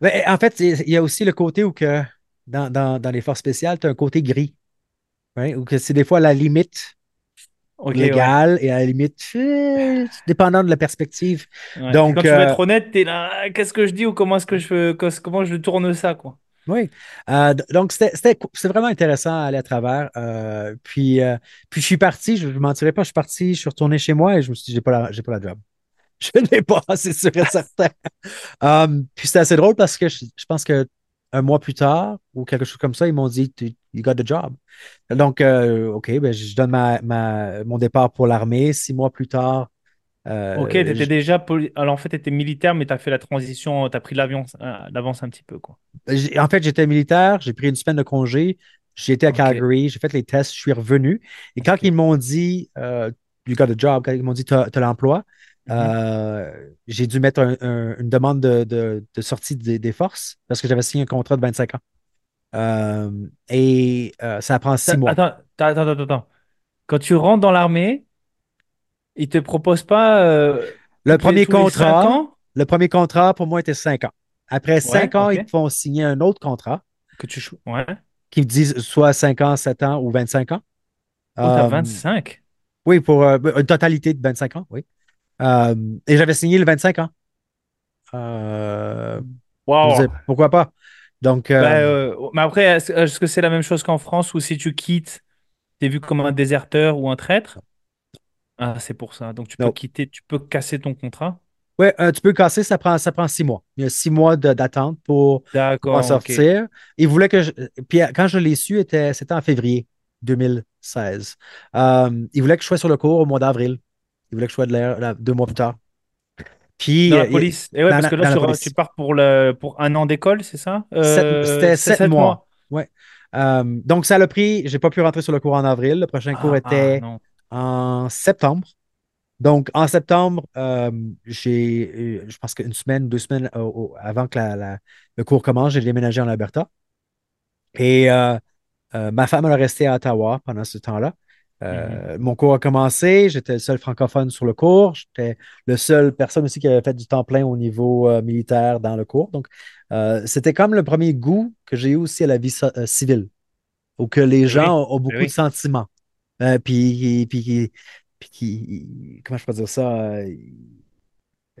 Mais, en fait, il y a aussi le côté où que dans, dans, dans les forces spéciales, tu as un côté gris, hein, où que c'est des fois la limite Ouais. légale et à la limite, euh, dépendant de la perspective. Ouais. Puis quand Donc, tu veux euh, être honnête, t'es là, qu'est-ce que je dis ou comment est-ce que je comment je tourne ça quoi? oui. Euh, donc, c'était vraiment intéressant à aller à travers. Euh, puis, euh, puis, je suis parti, je ne mentirais pas, je suis parti, je suis retourné chez moi et je me suis dit, j'ai pas la, j'ai pas la job. Je n'ai pas, c'est sûr et certain. Um, puis c'était assez drôle parce que je, je pense que un mois plus tard ou quelque chose comme ça, ils m'ont dit Tu- You got the job. Donc, euh, OK, ben, je donne ma, ma- mon départ pour l'armée. Six mois plus tard, OK, euh, t'étais j- déjà poli- alors en fait t'étais militaire mais t'as fait la transition, t'as pris l'avion euh, l'avance un petit peu quoi. en fait, j'étais militaire, j'ai pris une semaine de congé, j'ai été à OK. Calgary, j'ai fait les tests, je suis revenu. Et quand ils OK. m'ont dit euh, You got the job, quand ils m'ont dit Tu as, l'emploi, Mhm. euh, j'ai dû mettre un- un- une demande de, de- de sortie des, des forces parce que j'avais signé un contrat de 25 ans. Euh, et euh, ça prend six mois. Attends, attends, attends, attends. Quand tu rentres dans l'armée, ils te proposent pas euh, Le premier contrat, ans? le premier contrat pour moi était cinq ans. Après Ouais, cinq ans, ok. ils te font signer un autre contrat Que tu chou- Ouais. qui disent soit cinq ans, sept ans ou 25 ans. Oh, t'as Euh, 25. oui, pour euh, une totalité de 25 ans, oui. Euh, et j'avais signé le 25 ans. Euh, disais, pourquoi pas? Donc, euh, Ben, mais après, est-ce est-ce que c'est la même chose qu'en France où si tu quittes, t'es vu comme un déserteur ou un traître? Ah, c'est pour ça. Donc tu peux quitter, tu peux casser ton contrat? Euh, tu peux casser, ça prend, ça prend six mois. Il y a six mois de- d'attente pour ok. sortir. Il voulait que je. Puis quand je l'ai su, était- c'était en février 2016. Euh, il voulait que je sois sur le cours au mois d'avril. Il voulait que je sois de l'air là, deux mois plus tard. Puis, Dans la police. Et ouais, dans parce la, que là, la tu, pars pour, le, pour un an d'école, c'est ça? Euh, C'était sept sept mois. mois. Ouais. Euh, donc, ça l'a pris. J'ai pas pu rentrer sur le cours en avril. Le prochain cours Ah, ah, était non. en septembre. Donc, en septembre, euh, j'ai, je pense qu'une semaine, deux semaines avant que la- la- le cours commence, j'ai déménagé en Alberta. Et ma femme, elle est restée à Ottawa pendant ce temps-là. Mhm. Euh, mon cours a commencé, j'étais le seul francophone sur le cours, j'étais le seul personne aussi qui avait fait du temps plein au niveau euh, militaire dans le cours. Donc, euh, c'était comme le premier goût que j'ai eu aussi à la vie so- civile, où que les oui, gens ont, ont eh beaucoup de oui. sentiments. Puis, puis, puis, comment je peux dire ça?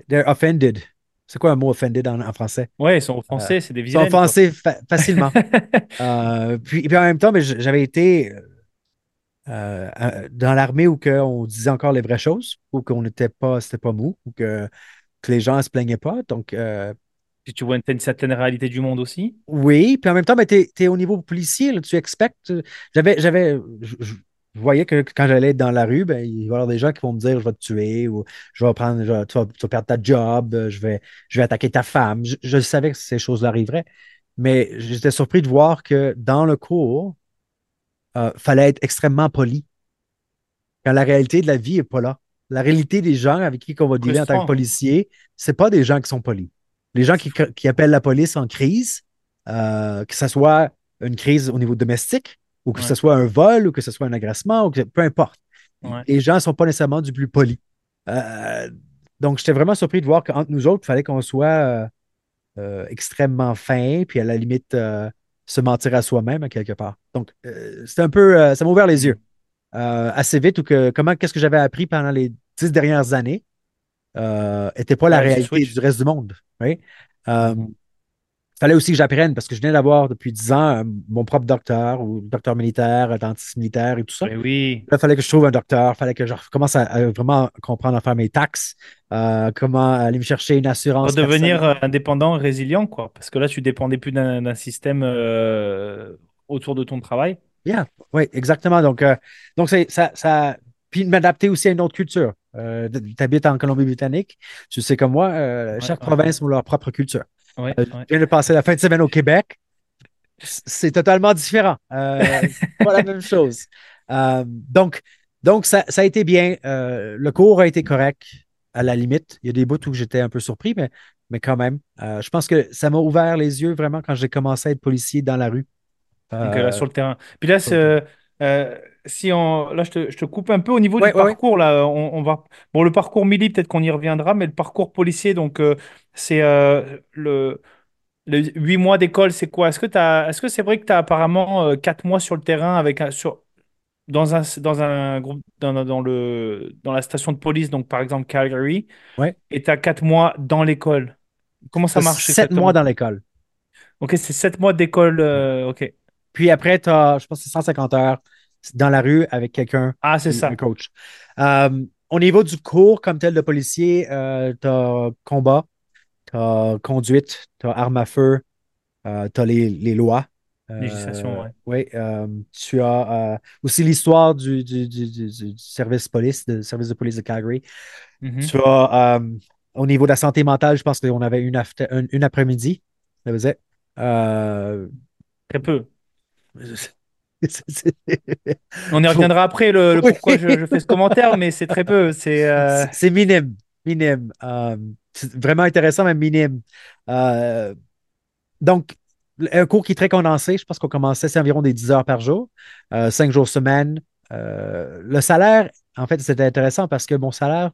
they're offended. C'est quoi un mot offended en, en français? Ouais, ils sont offensés, c'est des ils sont offensés fa- facilement. Puis, puis en même temps, j'avais été euh, euh, dans l'armée où on disait encore les vraies choses, où qu'on n'était pas, c'était pas mou, où que, que les gens ne se plaignaient pas. Donc, euh, Puis tu vois une, certaine réalité du monde aussi? oui. Puis en même temps, ben, tu es, au niveau policier, là, tu expectes. J'avais, j'avais, je, voyais que quand j'allais dans la rue, ben, il va y avoir des gens qui vont me dire je vais te tuer ou je vais prendre, je tu, vas, tu vas perdre ta job, je vais, je vais attaquer ta femme. Je, je savais que ces choses-là arriveraient. Mais j'étais surpris de voir que dans le cours, il fallait être extrêmement poli. Quand la réalité de la vie n'est pas là. La réalité des gens avec qui on va dealer en tant que policier, c'est pas des gens qui sont polis. Les gens qui, qui appellent la police en crise, euh, que ce soit une crise au niveau domestique, ou que ce soit un vol, ou que ce soit un agressement, ou que, peu importe. ouais. Les gens ne sont pas nécessairement du plus poli. Euh, donc, j'étais vraiment surpris de voir qu'entre nous autres, il fallait qu'on soit euh, euh, extrêmement fin, puis à la limite, euh, se mentir à soi-même à quelque part. Donc, euh, c'est un peu, euh, ça m'a ouvert les yeux euh, assez vite ou que comment qu'est-ce que j'avais appris pendant les dix dernières années n'était pas la Ouais, réalité switch. du reste du monde. Mhm. Fallait aussi que j'apprenne parce que je venais d'avoir depuis dix ans euh, mon propre docteur ou docteur militaire, dentiste militaire et tout ça. Ben oui. Là, il fallait que je trouve un docteur, il fallait que je commence à, à vraiment comprendre à faire mes taxes, euh, comment aller me chercher une assurance euh, personnelle. indépendant, résilient, quoi. Parce que là, tu dépendais plus d'un système euh, autour de ton travail. Yeah, oui, exactement. Donc, euh, donc ça, ça. Puis m'adapter aussi à une autre culture. Euh, tu habites en Colombie-Britannique, tu sais comme moi, euh, Ouais, chaque ouais, province a leur propre culture. Ouais, Euh, je viens de passer la fin de semaine au Québec. C'est totalement différent. Euh, c'est pas la même chose. Euh, donc, donc ça, ça a été bien. Euh, le cours a été correct, à la limite. Il y a des bouts où j'étais un peu surpris, mais, mais quand même. Je pense que ça m'a ouvert les yeux vraiment quand j'ai commencé à être policier dans la rue. Donc sur le terrain. Puis là, c'est, euh, si on, là, je te, je te coupe un peu au niveau du Ouais, ouais, ouais. parcours. Là, on, on va, bon, le parcours mili, peut-être qu'on y reviendra, mais le parcours policier, donc, euh, c'est euh, le, le 8 mois d'école, c'est quoi? Est-ce que t'as, est-ce que c'est vrai que tu as apparemment euh, 4 mois sur le terrain avec un, sur, dans un, dans un groupe, dans, dans le, dans la station de police, donc par exemple Calgary, et tu as 4 mois dans l'école? Comment ça marche sept mois exactement? dans l'école. Ok, c'est 7 mois d'école. Euh, ok. Puis après, tu as, je pense, c'est 150 heures dans la rue avec quelqu'un, Ah, c'est un ça. coach. Euh, au niveau du cours comme tel de policier, tu as combat, tu as conduite, tu as arme à feu, euh, tu as les, les lois. Législation, Euh, ouais. oui, euh, tu as euh, aussi l'histoire du, du, du- service police, du service de police de Calgary. Mhm. Tu as, euh, au niveau de la santé mentale, je pense qu'on avait une, after- une, une après-midi. Ça faisait. Euh, Très peu. On y reviendra après le, pourquoi je, je fais ce commentaire, mais c'est très peu. C'est euh, minime, minime. Euh, c'est vraiment intéressant, mais minime. Euh, donc, un cours qui est très condensé, je pense qu'on commençait, c'est environ des 10 heures par jour, euh, 5 jours semaine. Le salaire, en fait, c'était intéressant parce que mon salaire,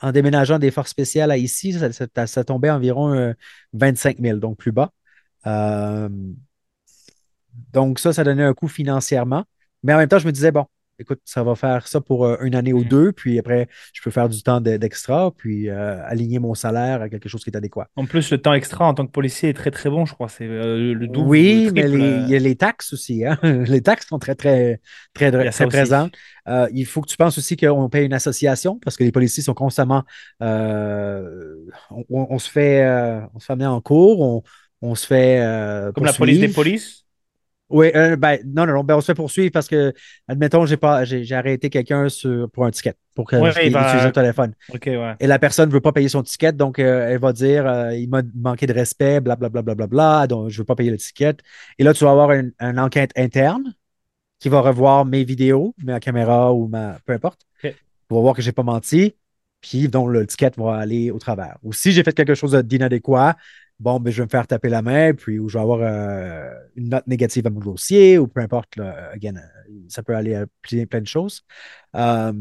en déménageant des forces spéciales à ici, ça, ça- ça tombait à environ euh, 25 000, donc plus bas. Donc, ça, ça donnait un coût financièrement. Mais en même temps, je me disais, bon, écoute, ça va faire ça pour euh, une année ou Mhm. deux, puis après, je peux faire du temps de- d'extra, puis euh, aligner mon salaire à quelque chose qui est adéquat. en plus le temps extra en tant que policier est très très bon, je crois. C'est euh, le double, le Oui, mais les- il y a les taxes aussi. hein. Les taxes sont très, très, très, très présentes. Euh, il faut que tu penses aussi qu'on paye une association parce que les policiers sont constamment. on, on- on se fait, on se fait amener en cours, on, on se fait Comme la police des polices? Oui, euh, ben, non, non, non, ben, on se fait poursuivre parce que, admettons, j'ai pas, j'ai, j'ai arrêté quelqu'un sur, pour un ticket, pour que- Ouais, qu'il il utilise va. un téléphone. Ouais. Et la personne ne veut pas payer son ticket, donc euh, elle va dire euh, il m'a manqué de respect, blablabla, bla, bla, bla, bla, donc je ne veux pas payer le ticket. Et là, tu vas avoir une, une enquête interne qui va revoir mes vidéos, ma caméra ou ma. peu importe, Ok. pour voir que je n'ai pas menti, puis donc le ticket va aller au travers. Ou si j'ai fait quelque chose d'inadéquat, bon, ben, je vais me faire taper la main, puis ou je vais avoir euh, une note négative à mon dossier, ou peu importe, là, again, euh, ça peut aller à plein, plein de choses. Euh,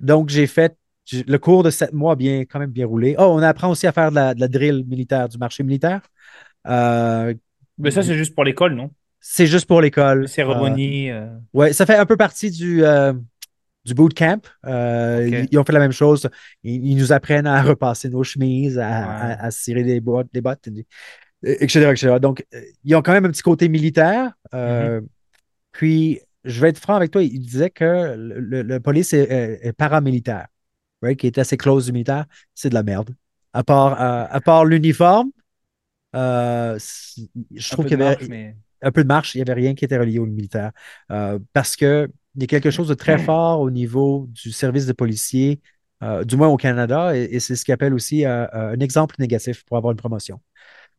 donc, j'ai fait le cours de sept mois bien, quand même bien roulé. Oh, on apprend aussi à faire de la, de la drill militaire, du marché militaire. Euh, Mais ça, c'est juste pour l'école, non? c'est juste pour l'école. Cérémonies. euh, ouais, ça fait un peu partie du, du bootcamp. Euh, ils, ils ont fait la même chose. Ils, ils nous apprennent à repasser nos chemises, à, Ouais. à- à cirer des bottes, des bottes, etc., etc. Donc, euh, ils ont quand même un petit côté militaire. Euh, Puis, je vais être franc avec toi, il disait que le, police est, paramilitaire, right, qui est assez close du militaire. C'est de la merde. À part, euh, à part l'uniforme, euh, je trouve qu'il y avait mais. un peu de marche, il n'y avait rien qui était relié au militaire. Parce que il y a quelque chose de très fort au niveau du service de policier, euh, du moins au Canada, et, et c'est ce qu'ils appellent aussi euh, euh, un exemple négatif pour avoir une promotion.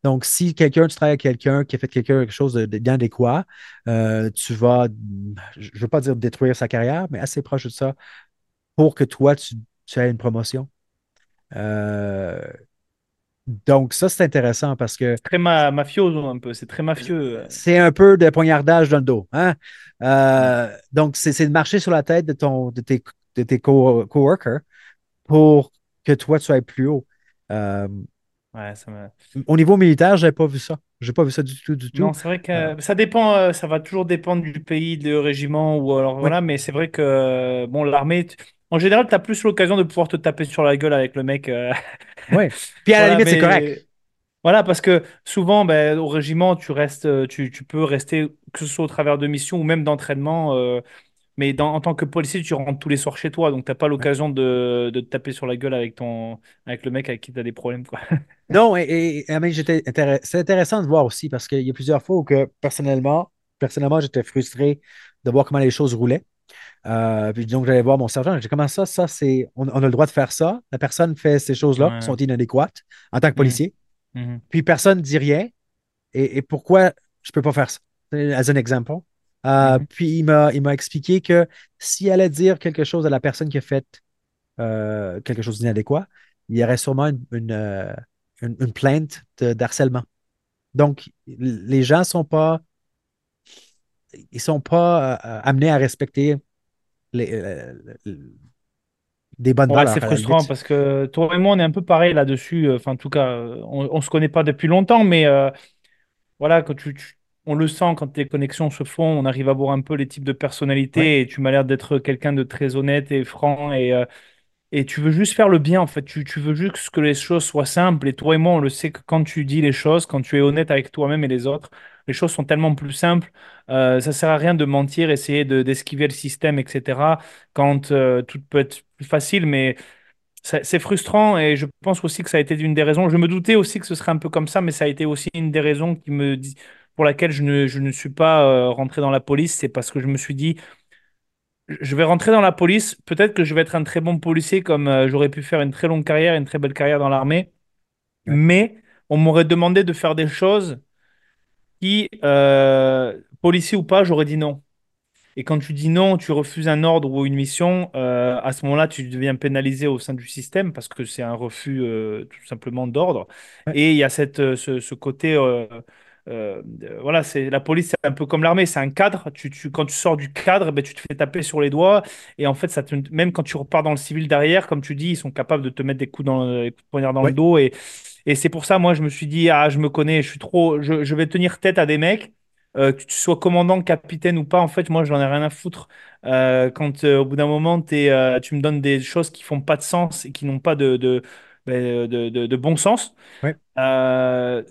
Donc, si quelqu'un, tu travailles avec quelqu'un qui a fait quelque chose d'inadéquat, euh, tu vas, je ne veux pas dire détruire sa carrière, mais assez proche de ça pour que toi, tu, tu aies une promotion. Euh, donc, ça, c'est intéressant parce que Très ma mafioso un peu, c'est très mafieux. euh. c'est un peu de poignardage dans le dos. Hein? Euh, donc, c'est de marcher sur la tête de, ton, de tes, de tes co- coworkers pour que toi, tu ailles plus haut. Euh, Ouais, ça me... au niveau militaire, je n'avais pas vu ça. Je n'ai pas vu ça du tout, du Non, tout. c'est vrai Euh, que ça dépend, ça va toujours dépendre du pays, du régiment ou alors voilà, mais c'est vrai que bon, l'armée, en général, tu as plus l'occasion de pouvoir te taper sur la gueule avec le mec. euh, oui. Puis à la limite, c'est correct. voilà, parce que souvent, ben, au régiment, tu restes, euh, tu, tu peux rester, que ce soit au travers de missions ou même d'entraînement, euh, mais dans, en tant que policier, tu rentres tous les soirs chez toi, donc t'as pas l'occasion de, de te taper sur la gueule avec ton, avec le mec avec qui tu as des problèmes, quoi. Non, et, et- mais j'étais c'est intéressant de voir aussi parce qu'il y a plusieurs fois où que personnellement, personnellement, j'étais frustré de voir comment les choses roulaient. Euh, puis donc, j'allais voir mon sergent. J'ai dit, comment ça, ça, c'est. On, on a le droit de faire ça? La personne fait ces choses-là qui sont inadéquates en tant que Mhm, policier. mhm. Puis personne ne dit rien. Et, et pourquoi je ne peux pas faire ça? As an example. Euh, Mhm. puis il m'a, expliqué que s'il allait dire quelque chose à la personne qui a fait euh, quelque chose d'inadéquat, il y aurait sûrement une, une, une- une plainte d'harcèlement. Donc, les gens ne sont pas ils sont pas euh, amenés à respecter les, euh, des bonnes Ouais, c'est frustrant parce que toi et moi, on est un peu pareil là-dessus. Enfin, en tout cas, euh, on, on se connaît pas depuis longtemps, mais euh, voilà, quand tu, tu- on le sent quand les connexions se font, on arrive à voir un peu les types de personnalités et tu m'as l'air d'être quelqu'un de très honnête et franc et, euh, et tu veux juste faire le bien en fait. Tu, tu veux juste que les choses soient simples et toi et moi, on le sait que quand tu dis les choses, quand tu es honnête avec toi-même et les autres, les choses sont tellement plus simples. Euh, ça sert à rien de mentir, essayer de, d'esquiver le système, etc. Quand euh, tout peut être plus facile, mais c'est frustrant et je pense aussi que ça a été une des raisons. Je me doutais aussi que ce serait un peu comme ça, mais ça a été aussi une des raisons qui me dit, pour laquelle je ne, je ne suis pas euh, rentré dans la police. C'est parce que je me suis dit, je vais rentrer dans la police. Peut-être que je vais être un très bon policier, comme euh, j'aurais pu faire une très longue carrière, une très belle carrière dans l'armée. Mais on m'aurait demandé de faire des choses qui, euh, policier ou pas, j'aurais dit non. Et quand tu dis non, tu refuses un ordre ou une mission, euh, à ce moment-là, tu deviens pénalisé au sein du système parce que c'est un refus euh, tout simplement d'ordre. Et il y a cette, ce, ce côté, euh, voilà, c'est la police, c'est un peu comme l'armée, c'est un cadre. Tu, tu- quand tu sors du cadre, ben, tu te fais taper sur les doigts. Et en fait, ça te- même quand tu repars dans le civil derrière, comme tu dis, ils sont capables de te mettre des coups, dans, des coups de poignard dans le dos. Et, et c'est pour ça, moi, je me suis dit, ah, je me connais, je suis trop, je, je vais tenir tête à des mecs. Euh, que tu sois commandant, capitaine ou pas, en fait, moi, j'en ai rien à foutre. Euh, quand euh, au bout d'un moment, euh, tu me donnes des choses qui font pas de sens et qui n'ont pas de, de, ben, de, de- de bon sens, oui.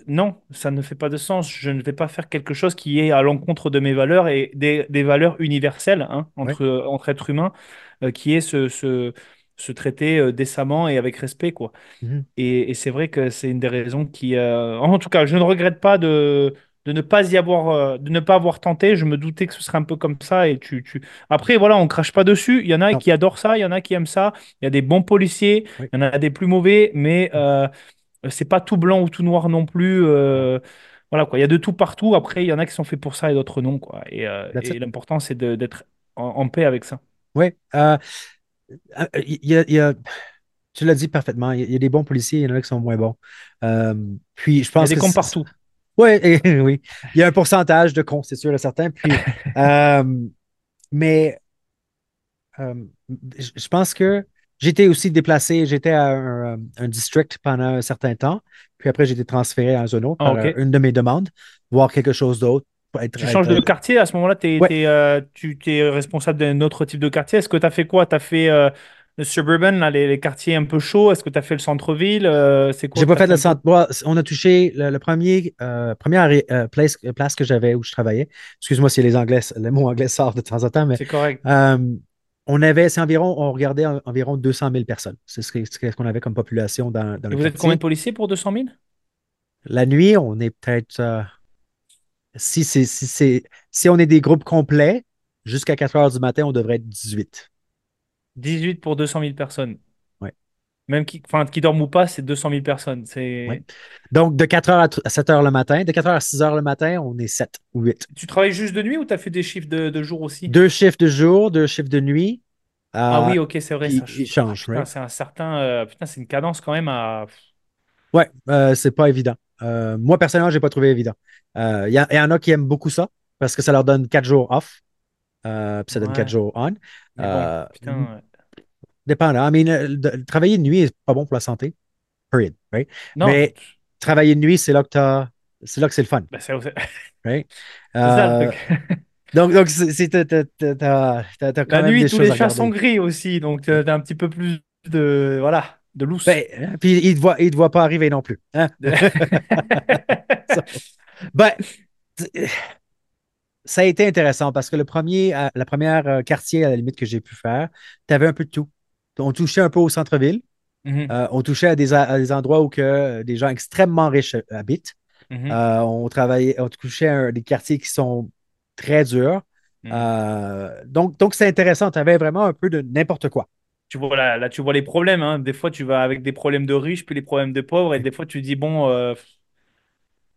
non, ça ne fait pas de sens. Je ne vais pas faire quelque chose qui est à l'encontre de mes valeurs et des, des valeurs universelles hein, oui. entre, entre êtres humains, qui est se, se traiter euh, décemment et avec respect, quoi. Mhm. Et, et c'est vrai que c'est une des raisons qui, euh, en tout cas, je ne regrette pas de, de ne pas y avoir, euh, de ne pas avoir tenté. Je me doutais que ce serait un peu comme ça. Et tu, tu... Après, voilà, on crache pas dessus. Il y en a Non, qui adorent ça, il y en a qui aiment ça. Il y a des bons policiers, oui. il y en a des plus mauvais, mais euh, c'est pas tout blanc ou tout noir non plus. Euh, Voilà quoi, il y a de tout partout. Après, il y en a qui sont faits pour ça et d'autres non, quoi. Et, euh, et l'important, c'est d'être en, en paix avec ça. Oui. Euh, euh, il y a, il y a- tu l'as dit parfaitement. Il y, a, des bons policiers, il y en a qui sont moins bons. Euh, puis je Il y a pense des cons partout. ouais, oui, il y a un pourcentage de cons, c'est sûr et certain. Puis, euh, mais euh, je pense que j'étais aussi déplacé. J'étais à un, un district pendant un certain temps. Puis après, j'ai été transféré à un zone autre Ah, par euh, une de mes demandes, voir quelque chose d'autre. Être, Tu être, changes de quartier, à ce moment-là, ouais, euh, tu es responsable d'un autre type de quartier. Est-ce que tu as fait quoi? Tu as fait euh, le suburban, là, les, les quartiers un peu chauds? Est-ce que tu as fait le centre-ville? Euh, c'est quoi J'ai pas fait le centre. Bon, on a touché le, le premier, euh, première place, place que j'avais où je travaillais. Excuse-moi si les anglais, les mots anglais sortent de temps en temps, mais C'est correct. on avait, c'est environ, on regardait en- environ 200 000 personnes. C'est ce qu'on avait comme population dans, dans le vous êtes combien de policiers pour 200 000? La nuit, on est peut-être, si c'est, si c'est, si on est des groupes complets, jusqu'à 4 heures du matin, on devrait être 18. 18 pour 200 000 personnes. Ouais, Même qui, enfin, qui dorment ou pas, c'est 200 000 personnes. ouais. Donc, de 4 heures à t- à 7 heures le matin, de 4 heures à 6 heures le matin, on est 7 ou 8. Tu travailles juste de nuit ou tu as fait des chiffres de, de jour aussi? Deux chiffres de jour, deux chiffres de nuit. Ah Euh, oui, ok, c'est vrai, puis ça. ils ch- Ah, changent, putain, right? c'est un certain. euh, putain, c'est une cadence quand même à. Ouais, euh, c'est pas évident. Euh, moi, personnellement, j'ai pas trouvé évident. Il y, a- y en a qui aiment beaucoup ça parce que ça leur donne quatre jours off, euh, puis ça donne quatre Ouais, jours on. bon, Euh, putain. ouais. dépendant. I mean, euh, de- travailler de nuit n'est pas bon pour la santé, period, right? Non, Mais travailler de nuit, c'est là que t'as, c'est là que c'est le fun, bah, c'est right? ça le Euh, truc. donc, donc c'est, La nuit, tous choses les chats sont gris aussi, donc euh, t'as un petit peu plus de. Voilà, de loose. Ben, puis ils ne te ils te voient pas arriver non plus. hein? So, ben, t- ça a été intéressant parce que le premier, euh, la première euh, quartier à la limite que j'ai pu faire, tu avais un peu de tout. On touchait un peu au centre-ville, Mhm, euh, on touchait à des, a- à des endroits où que, euh, des gens extrêmement riches euh, habitent. mhm, Euh, on travaillait, on touchait à des quartiers qui sont très durs. mhm. Euh, donc, donc c'est intéressant. Tu avais vraiment un peu de n'importe quoi. Tu vois, là, là, tu vois les problèmes. hein. Des fois, tu vas avec des problèmes de riches, puis les problèmes de pauvres, et des fois, tu dis, bon, euh,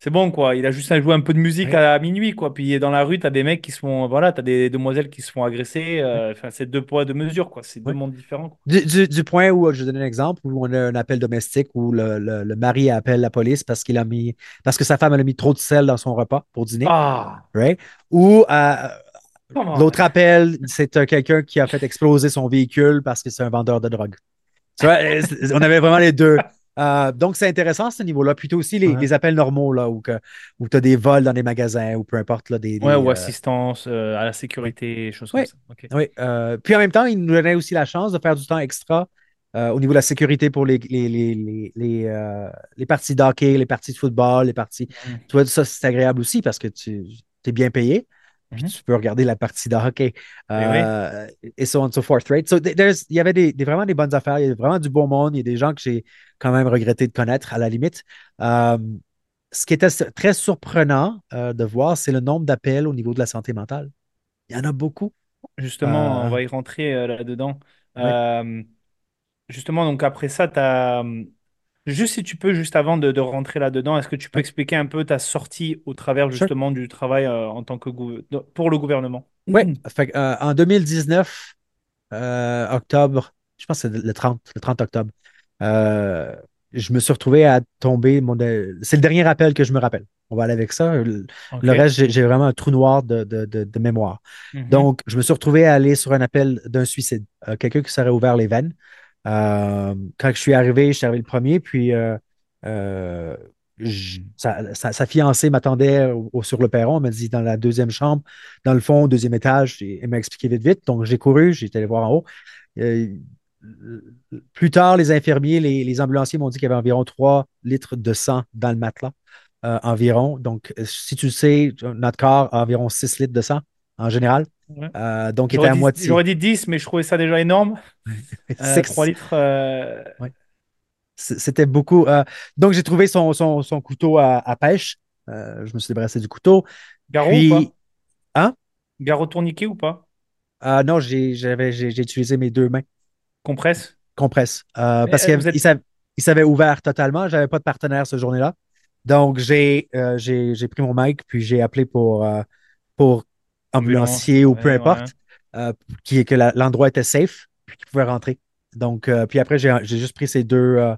C'est bon, quoi. Il a juste à jouer un peu de musique Ouais. à, minuit, quoi. Puis dans la rue, t'as des mecs qui se font. Voilà, t'as des demoiselles qui se font agresser. Euh, Enfin, c'est deux poids, deux mesures, quoi. C'est deux Ouais. mondes différents. quoi. Du, du- du point où, je vais donner un exemple, où on a un appel domestique où le, le- le mari appelle la police parce qu'il a mis, parce que sa femme elle a mis trop de sel dans son repas pour dîner, Ah! right? Ou euh, on. L'autre appel, c'est euh, quelqu'un qui a fait exploser son véhicule parce que c'est un vendeur de drogue. Tu vois, euh, on avait vraiment les deux. Euh, donc, c'est intéressant à ce niveau-là. Plutôt aussi les, Ouais. les appels normaux, là, où, tu as des vols dans des magasins ou peu importe, là, des, des, Ouais, ou assistance euh, à la sécurité, choses Ouais. comme ça. Oui, euh, puis en même temps, il nous donnait aussi la chance de faire du temps extra au niveau de la sécurité pour les, les, les, les, parties d'hockey, les parties de football, les parties. Mhm. Tu vois, ça, c'est agréable aussi parce que tu es bien payé, puis Mhm. tu peux regarder la partie de hockey euh, et so on and so forth, right? So, th- there's- il y avait des, des- vraiment des bonnes affaires, il y a vraiment du beau monde, il y a des gens que j'ai quand même regretté de connaître à la limite. Euh, ce qui était très surprenant euh, de voir, c'est le nombre d'appels au niveau de la santé mentale. Il y en a beaucoup. Justement, on va y rentrer là-dedans. Ouais. Justement, donc après ça, t'as... Juste si tu peux, juste avant de, de rentrer là-dedans, est-ce que tu peux expliquer un peu ta sortie au travers Sure. justement du travail euh, en tant que gouver- pour le gouvernement? Oui, que, euh, en 2019, euh, octobre, je pense que c'est le 30, le 30 octobre, je me suis retrouvé à tomber. Mon, c'est le dernier rappel que je me rappelle. On va aller avec ça. Le, reste, j'ai, vraiment un trou noir de, de- de- de mémoire. Mhm. Donc, je me suis retrouvé à aller sur un appel d'un suicide. Quelqu'un qui s'aurait ouvert les veines. Euh, quand je suis arrivé, je suis arrivé le premier, puis euh, euh, sa, fiancée m'attendait sur le perron. Elle m'a dit dans la deuxième chambre, dans le fond, deuxième étage. Et elle m'a expliqué vite, vite. Donc, j'ai couru, été allé voir en haut. Plus tard, les infirmiers, les, ambulanciers m'ont dit qu'il y avait environ 3 litres de sang dans le matelas, environ. Donc, si tu le sais, notre corps a environ 6 litres de sang en général. Ouais. Euh, donc, il était à dit, moitié. j'aurais dit 10, mais je trouvais ça déjà énorme. Euh, Six. 3 litres. euh, C'était beaucoup. euh, donc, j'ai trouvé son, son, son couteau à, à pêche. Euh, je me suis débarrassé du couteau. Garrot Puis- ou pas? Hein? Garrot tourniquet ou pas? Ah non, j'ai j'avais- utilisé mes deux mains. Compresse? compresse. Parce qu'il êtes- s'avait, il ouvert totalement. Je n'avais pas de partenaire ce journée-là. Donc, j'ai pris mon mic, puis j'ai appelé pour, pour ambulancier ou peu ouais, importe, euh, qui, que l'endroit était safe, puis qu'il pouvait rentrer. Donc, euh, puis après, j'ai juste pris ces deux, euh,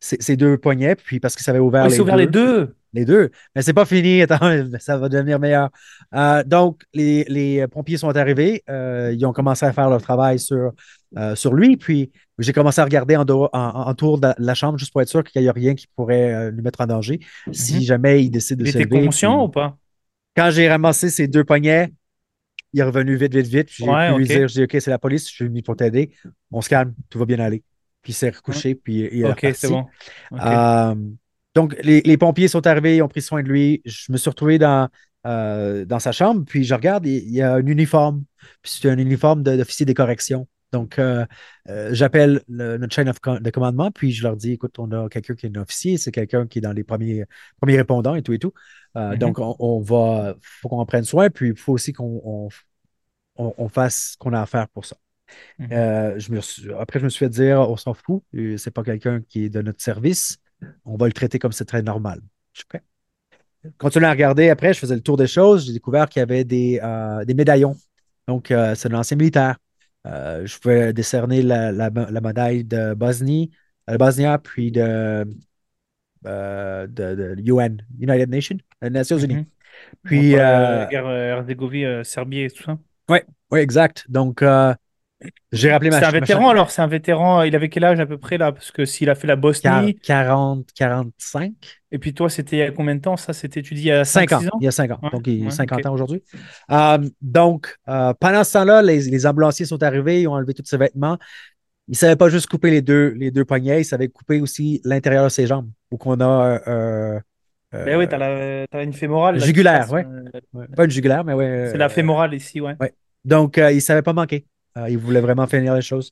ces, ces deux poignets, puis parce qu'il s'avait ouvert Oh, il les s'est ouvert deux. les deux. Les deux. Mais c'est pas fini. Attends, ça va devenir meilleur. Euh, donc, les, les pompiers sont arrivés. euh, ils ont commencé à faire leur travail sur, euh, sur lui. Puis, j'ai commencé à regarder en, dehors- en, en- autour de la chambre juste pour être sûr qu'il n'y a rien qui pourrait euh, nous mettre en danger si Mhm. jamais il décide de Il se était lever. conscient puis- ou pas? Quand j'ai ramassé ces deux poignets, il est revenu vite, vite, vite. J'ai Ouais, pu lui dire, je dis, OK, c'est la police, je suis venu pour t'aider. On se calme, tout va bien aller. Puis il s'est recouché, puis il est Ok, c'est bon. Euh, donc, les, les pompiers sont arrivés, ils ont pris soin de lui. Je me suis retrouvé dans, euh, dans sa chambre, puis je regarde, il, il y a un uniforme. Puis c'est un uniforme de- d'officier des corrections. Donc, euh, euh, j'appelle le- notre chaîne de commandement, puis je leur dis écoute, on a quelqu'un qui est un officier, c'est quelqu'un qui est dans les premiers, premiers répondants et tout et tout. Euh, Mhm. Donc, on, on va, faut qu'on en prenne soin, puis il faut aussi qu'on on, on- on fasse ce qu'on a à faire pour ça. Mhm. Je me suis- après, je me suis fait dire on s'en fout, c'est pas quelqu'un qui est de notre service, on va le traiter comme c'est très normal. Je suis prêt. Continuez à regarder. Après, je faisais le tour des choses. J'ai découvert qu'il y avait des, des médaillons. Donc, c'est un ancien militaire. Euh, je pouvais décerner la, la, la médaille de Bosnie, euh, Bosnia, puis de, euh, de, de UN, United Nations, les Nations Unies. Puis, euh, euh, guerre euh, Herzégovine, euh, Serbie et tout ça. oui, exact. Donc, euh, j'ai rappelé ma C'est un vétéran alors, c'est un vétéran. Il avait quel âge à peu près là? Parce que s'il a fait la Bosnie, 40, 45, et puis toi, c'était il y a combien de temps? Ça, c'était, tu dis, il y a 5 ans. 5-6 ans? Il y a 5 ans. Ouais, Donc, il y a ouais, 50 ok. ans aujourd'hui. Euh, donc, euh, pendant ce temps-là, les, les ambulanciers sont arrivés, ils ont enlevé tous ses vêtements. Ils ne savaient pas juste couper les deux, les deux poignets, ils savaient couper aussi l'intérieur de ses jambes, où qu'on a euh, Ben oui, la, t'as une fémorale. Jugulaire, ouais, pas une jugulaire, mais ouais. C'est la fémorale ici, ouais. ouais. Donc, ils ne savaient pas manquer. Euh, ils voulaient vraiment finir les choses.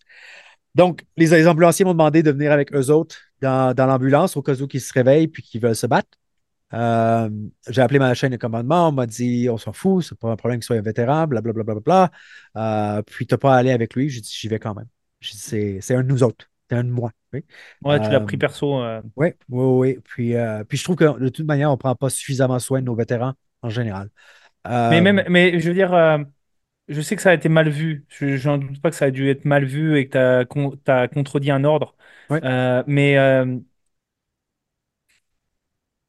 Donc, les, les ambulanciers m'ont demandé de venir avec eux autres dans, dans l'ambulance au cas où ils se réveillent puis qu'ils veulent se battre. Euh, j'ai appelé ma chaîne de commandement, on m'a dit on s'en fout, c'est pas un problème qu'il soit un vétéran, blablabla. Bla, bla, bla. Euh, puis tu n'as pas à aller avec lui. J'ai dit j'y vais quand même. J'ai dit c'est c'est un de nous autres. c'était un de moi. Oui, Ouais, tu l'as pris perso. euh. oui, oui, oui. Puis, euh, puis je trouve que de toute manière, on ne prend pas suffisamment soin de nos vétérans en général. Mais même, mais je veux dire, je sais que ça a été mal vu. Je j'en doute pas que ça a dû être mal vu et que tu as, contredit un ordre. ouais, Euh, mais euh,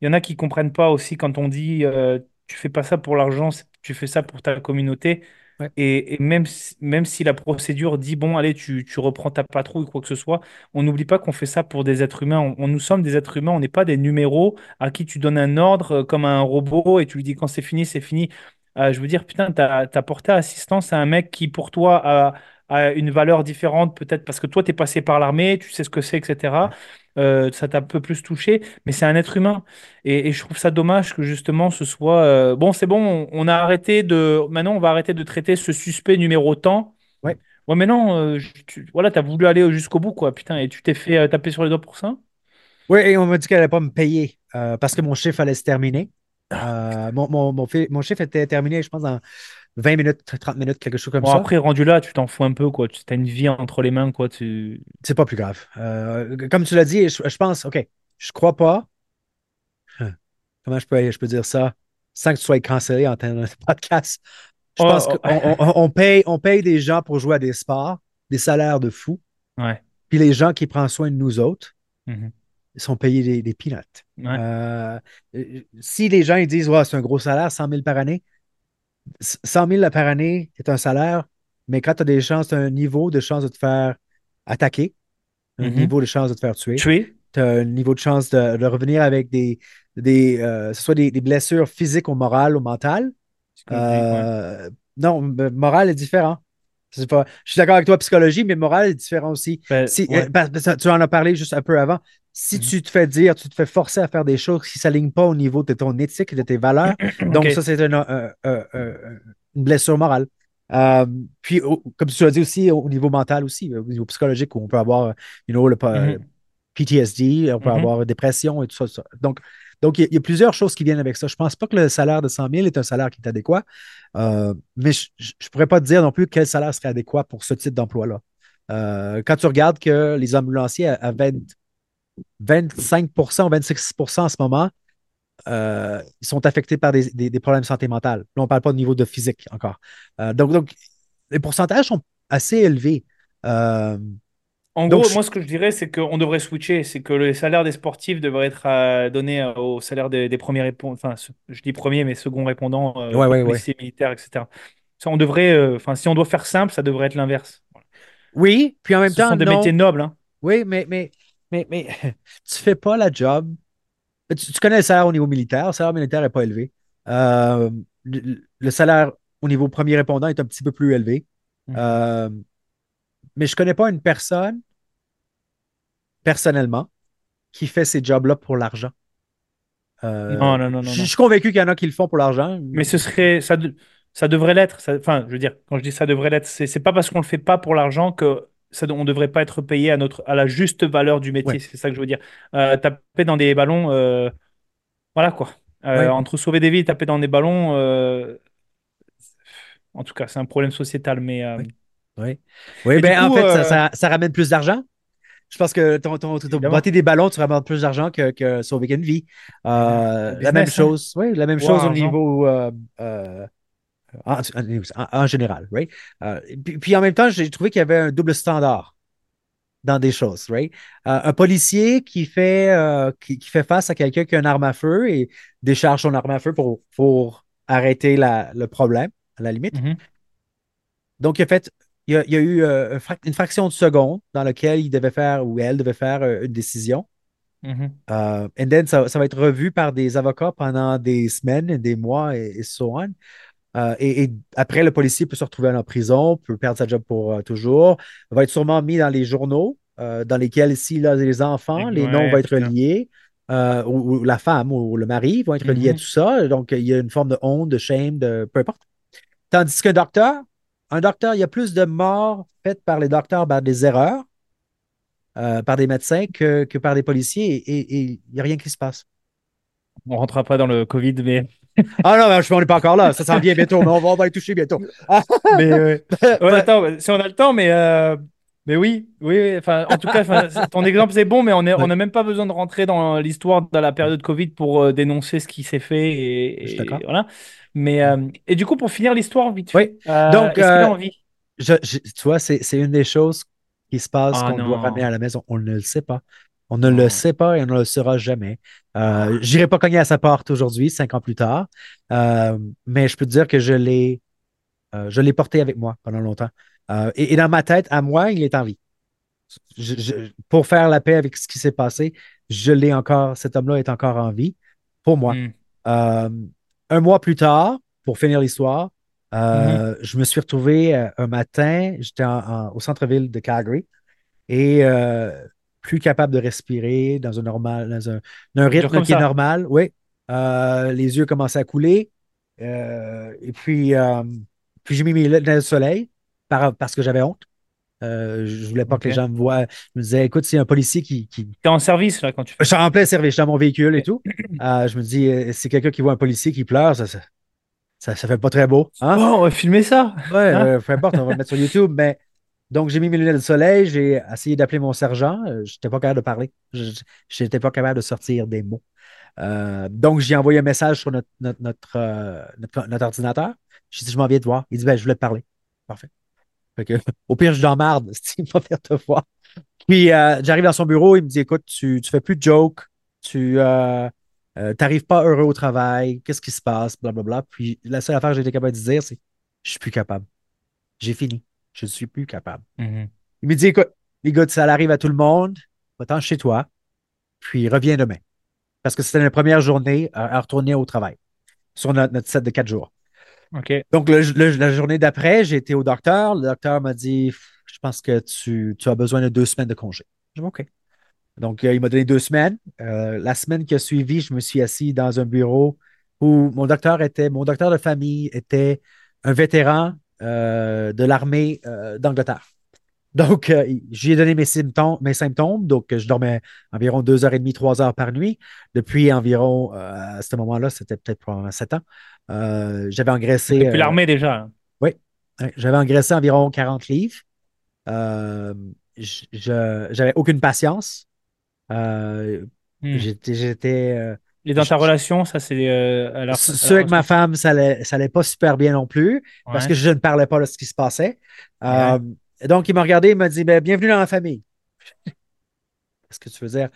il y en a qui comprennent pas aussi quand on dit euh, tu fais pas ça pour l'argent, tu fais ça pour ta communauté. ouais, Et, et même, si- même si la procédure dit bon, allez, tu, tu reprends ta patrouille ou quoi que ce soit, on n'oublie pas qu'on fait ça pour des êtres humains. On, on- nous sommes des êtres humains, on n'est pas des numéros à qui tu donnes un ordre euh, comme à un robot et tu lui dis quand c'est fini, c'est fini. Euh, je veux dire, putain, t'as, t'as porté assistance à un mec qui pour toi a, a une valeur différente, peut-être parce que toi, t'es passé par l'armée, tu sais ce que c'est, etc. Euh, ça t'a un peu plus touché, mais c'est un être humain. Et, et je trouve ça dommage que justement ce soit euh, bon, c'est bon, on, a arrêté de maintenant on va arrêter de traiter ce suspect numéro tant. ouais. Ouais, mais non, tu, voilà, t'as voulu aller jusqu'au bout, quoi, putain, et tu t'es fait taper sur les doigts pour ça? Oui, et on m'a dit qu'elle n'allait pas me payer euh, parce que mon chiffre allait se terminer. Euh, mon, mon, mon, chiffre était terminé, je pense, dans 20 minutes, 30 minutes, quelque chose comme Bon, ça. après, rendu là, tu t'en fous un peu, quoi. Tu as une vie entre les mains, quoi. Tu... C'est pas plus grave. Euh, comme tu l'as dit, je, je pense, OK, je crois pas. Hein, Comment je peux, je peux dire ça? Sans que tu sois cancellé en termes de podcast? Je pense Oh, qu'on on, on paye, on paye des gens pour jouer à des sports, des salaires de fous, Ouais. puis les gens qui prennent soin de nous autres, Mhm. ils sont payés des, des peanuts. Ouais. Euh, euh, si les gens ils disent, ouais, c'est un gros salaire, 100 000 par année, 100 000 par année est un salaire, mais quand tu as des chances, tu as un niveau de chance de te faire attaquer, un Mhm. niveau de chance de te faire tuer, Tuer? tu as un niveau de chance de, de revenir avec des, des euh, ce soit des, des blessures physiques ou morales ou mentales. Psychologique, ouais. Euh, non, moral est différent. Pas, je suis d'accord avec toi, psychologie, mais moral est différent aussi. Ben, Si, ouais. tu en as parlé juste un peu avant. Si Mhm. tu te fais dire, tu te fais forcer à faire des choses qui ne s'alignent pas au niveau de ton éthique et de tes valeurs, donc ça, c'est une, un- un- un- une blessure morale. Euh, puis, au- comme tu l'as dit aussi, au niveau mental aussi, au niveau psychologique, où on peut avoir, you know, le, Mhm. PTSD, on peut Mhm. avoir dépression et tout ça. tout ça. Donc, donc il y, a- plusieurs choses qui viennent avec ça. Je ne pense pas que le salaire de 100 000 est un salaire qui est adéquat, euh, mais je ne pourrais pas te dire non plus quel salaire serait adéquat pour ce type d'emploi-là. Euh, quand tu regardes que les ambulanciers à, à 20 25% ou 26% en ce moment, euh, ils sont affectés par des, problèmes de santé mentale. Là, on ne parle pas de niveau de physique encore. Donc, les pourcentages sont assez élevés. En Donc, gros, moi, ce que je dirais, c'est qu'on devrait switcher. C'est que le salaire des sportifs devrait être euh, donné euh, au salaire des, des premiers répondants. Enfin, je dis premiers, mais second répondants, euh, Ouais, ouais, ouais. policiers, militaires, etc. Ça, on devrait, euh, enfin, si on doit faire simple, ça devrait être l'inverse. oui, puis en même Ce temps, sont des non. métiers nobles, hein. Oui, mais, mais, mais, mais tu fais pas la job. Tu, tu connais le salaire au niveau militaire. Le salaire militaire n'est pas élevé. Euh, le, le salaire au niveau premier répondant est un petit peu plus élevé. Mhm. Mais je connais pas une personne, personnellement, qui fait ces jobs-là pour l'argent. Euh, Non, non, non, non, je, suis convaincu qu'il y en a qui le font pour l'argent. Mais ce serait, ça, de- ça devrait l'être. Enfin, je veux dire, quand je dis ça devrait l'être, c'est pas parce qu'on le fait pas pour l'argent que ça, on devrait pas être payé à notre, à la juste valeur du métier. Ouais. C'est ça que je veux dire. Euh, taper dans des ballons, euh, voilà quoi. Euh, Ouais. entre sauver des vies et taper dans des ballons, en tout cas, c'est un problème sociétal. Mais Oui. Oui, Et ben, en fait, ça, euh, ça- ça ramène plus d'argent. Je pense que ton, ton, botter des ballons, tu ramènes plus d'argent que, que sauver une vie. Euh, Le la même hein? chose, oui, la même Wow, chose au niveau euh, euh, en, en- en général, right? Puis, puis en même temps, j'ai trouvé qu'il y avait un double standard dans des choses, right? Un policier qui fait, qui, qui fait face à quelqu'un qui a une arme à feu et décharge son arme à feu pour, pour arrêter la- le problème, à la limite. mhm, Donc, il a fait, il y a, il y a eu euh, une fraction de seconde dans laquelle il devait faire ou elle devait faire euh, une décision. mhm. Euh, and then, ça, ça va être revu par des avocats pendant des semaines, des mois et, et so on. Euh, et, et après, le policier peut se retrouver en prison, peut perdre sa job pour euh, toujours, va être sûrement mis dans les journaux, dans lesquels, s'il a des enfants, les Ouais, noms vont être liés, euh, ou, ou la femme ou le mari vont être liés à Mhm. tout ça. Donc, il y a une forme de honte, de shame, de peu importe. Tandis qu'un docteur, un docteur, il y a plus de morts faites par les docteurs par des erreurs, euh, par des médecins, que, que par des policiers, et il n'y a rien qui se passe. On rentrera pas dans le Covid, mais, Ah non, je on n'est pas encore là. Ça s'en vient bientôt, mais on va, on va y toucher bientôt. Ah, mais euh, ouais, attends, si on a le temps, mais euh, Mais oui, oui, oui, enfin, en tout cas, ton exemple c'est bon, mais on Ouais, n'a même pas besoin de rentrer dans l'histoire de la période Covid pour euh, dénoncer ce qui s'est fait je et, d'accord. et voilà. Mais euh, et du coup, pour finir l'histoire vite Oui. fait, euh, Donc, est-ce qu'il a euh, envie? je, je- tu vois, c'est, une des choses qui se passe Ah qu'on doit ramener à la maison. On ne le sait pas. On ne le sait pas et on ne le saura jamais. Euh, Ah. j'irai pas cogner à sa porte aujourd'hui, cinq ans plus tard, mais je peux te dire que je l'ai, je l'ai porté avec moi pendant longtemps. Euh, et, et dans ma tête, à moi, il est en vie. Je- je- pour faire la paix avec ce qui s'est passé, je l'ai encore, cet homme-là est encore en vie pour moi. Hmm. Euh, un mois plus tard, pour finir l'histoire, euh, je me suis retrouvé un matin, j'étais au centre-ville de Calgary et plus capable de respirer dans un normal, dans un, dans rythme qui est normal. Oui, les yeux commençaient à couler. Et puis, puis j'ai mis mes lunettes de soleil par- parce que j'avais honte. Euh, je voulais pas que les gens me voient. Je me disais, écoute, s'il y a un policier qui, qui... T'es en service là quand tu Je fais suis ça. en plein service, je suis dans mon véhicule et tout. Euh, je me dis, euh, c'est quelqu'un qui voit un policier qui pleure, ça, ça, ça, ça fait pas très beau. Hein? Bon, on va filmer ça. Ouais, Hein? euh, peu importe, on va le mettre sur YouTube. Mais donc, j'ai mis mes lunettes de soleil, j'ai essayé d'appeler mon sergent. Je n'étais pas capable de parler. Je n'étais pas capable de sortir des mots. Donc, j'ai envoyé un message sur notre, notre, notre, notre- notre ordinateur. J'ai dit, je m'en viens te voir. Il dit, ben, je voulais te parler. Parfait. Fait que, au pire, je l'emmerde. Il va faire te voir. Puis, euh, j'arrive dans son bureau. Il me dit, écoute, tu ne fais plus de jokes. Tu euh, euh, t'arrives pas heureux au travail. Qu'est-ce qui se passe? Blablabla. Puis, la seule affaire que j'ai été capable de dire, c'est, je suis plus capable. J'ai fini. Je ne suis plus capable. Mhm. Il me dit, écoute, les gars, ça arrive à tout le monde. Va-t'en chez toi. Puis, reviens demain. Parce que c'était la première journée à, à retourner au travail sur notre, notre set de quatre jours. Donc, le- le- la journée d'après, j'ai été au docteur. Le docteur m'a dit, je pense que tu, tu as besoin de deux semaines de congé. J'ai dit, OK. Donc, euh, il m'a donné deux semaines. Euh, la semaine qui a suivi, je me suis assis dans un bureau où mon docteur était, mon docteur de famille était un vétéran euh, de l'armée euh, d'Angleterre. Donc, euh, je lui ai donné mes symptômes, mes symptômes. Donc, je dormais environ deux heures et demie, trois heures par nuit. Depuis environ, euh, à ce moment-là, c'était peut-être probablement sept ans. Euh, j'avais engraissé, Depuis euh, l'armée déjà. là. oui, ouais, j'avais engraissé environ 40 livres. J'avais aucune patience. Hmm. j'étais, j'étais, Et dans ta je- relation, ça c'est à la, ce à ce la avec ma femme, ça allait, ça allait pas super bien non plus parce que je ne parlais pas de ce qui se passait. Ouais. Donc, il m'a regardé, il m'a dit, ben, bienvenue dans la famille. Qu'est-ce que tu veux dire?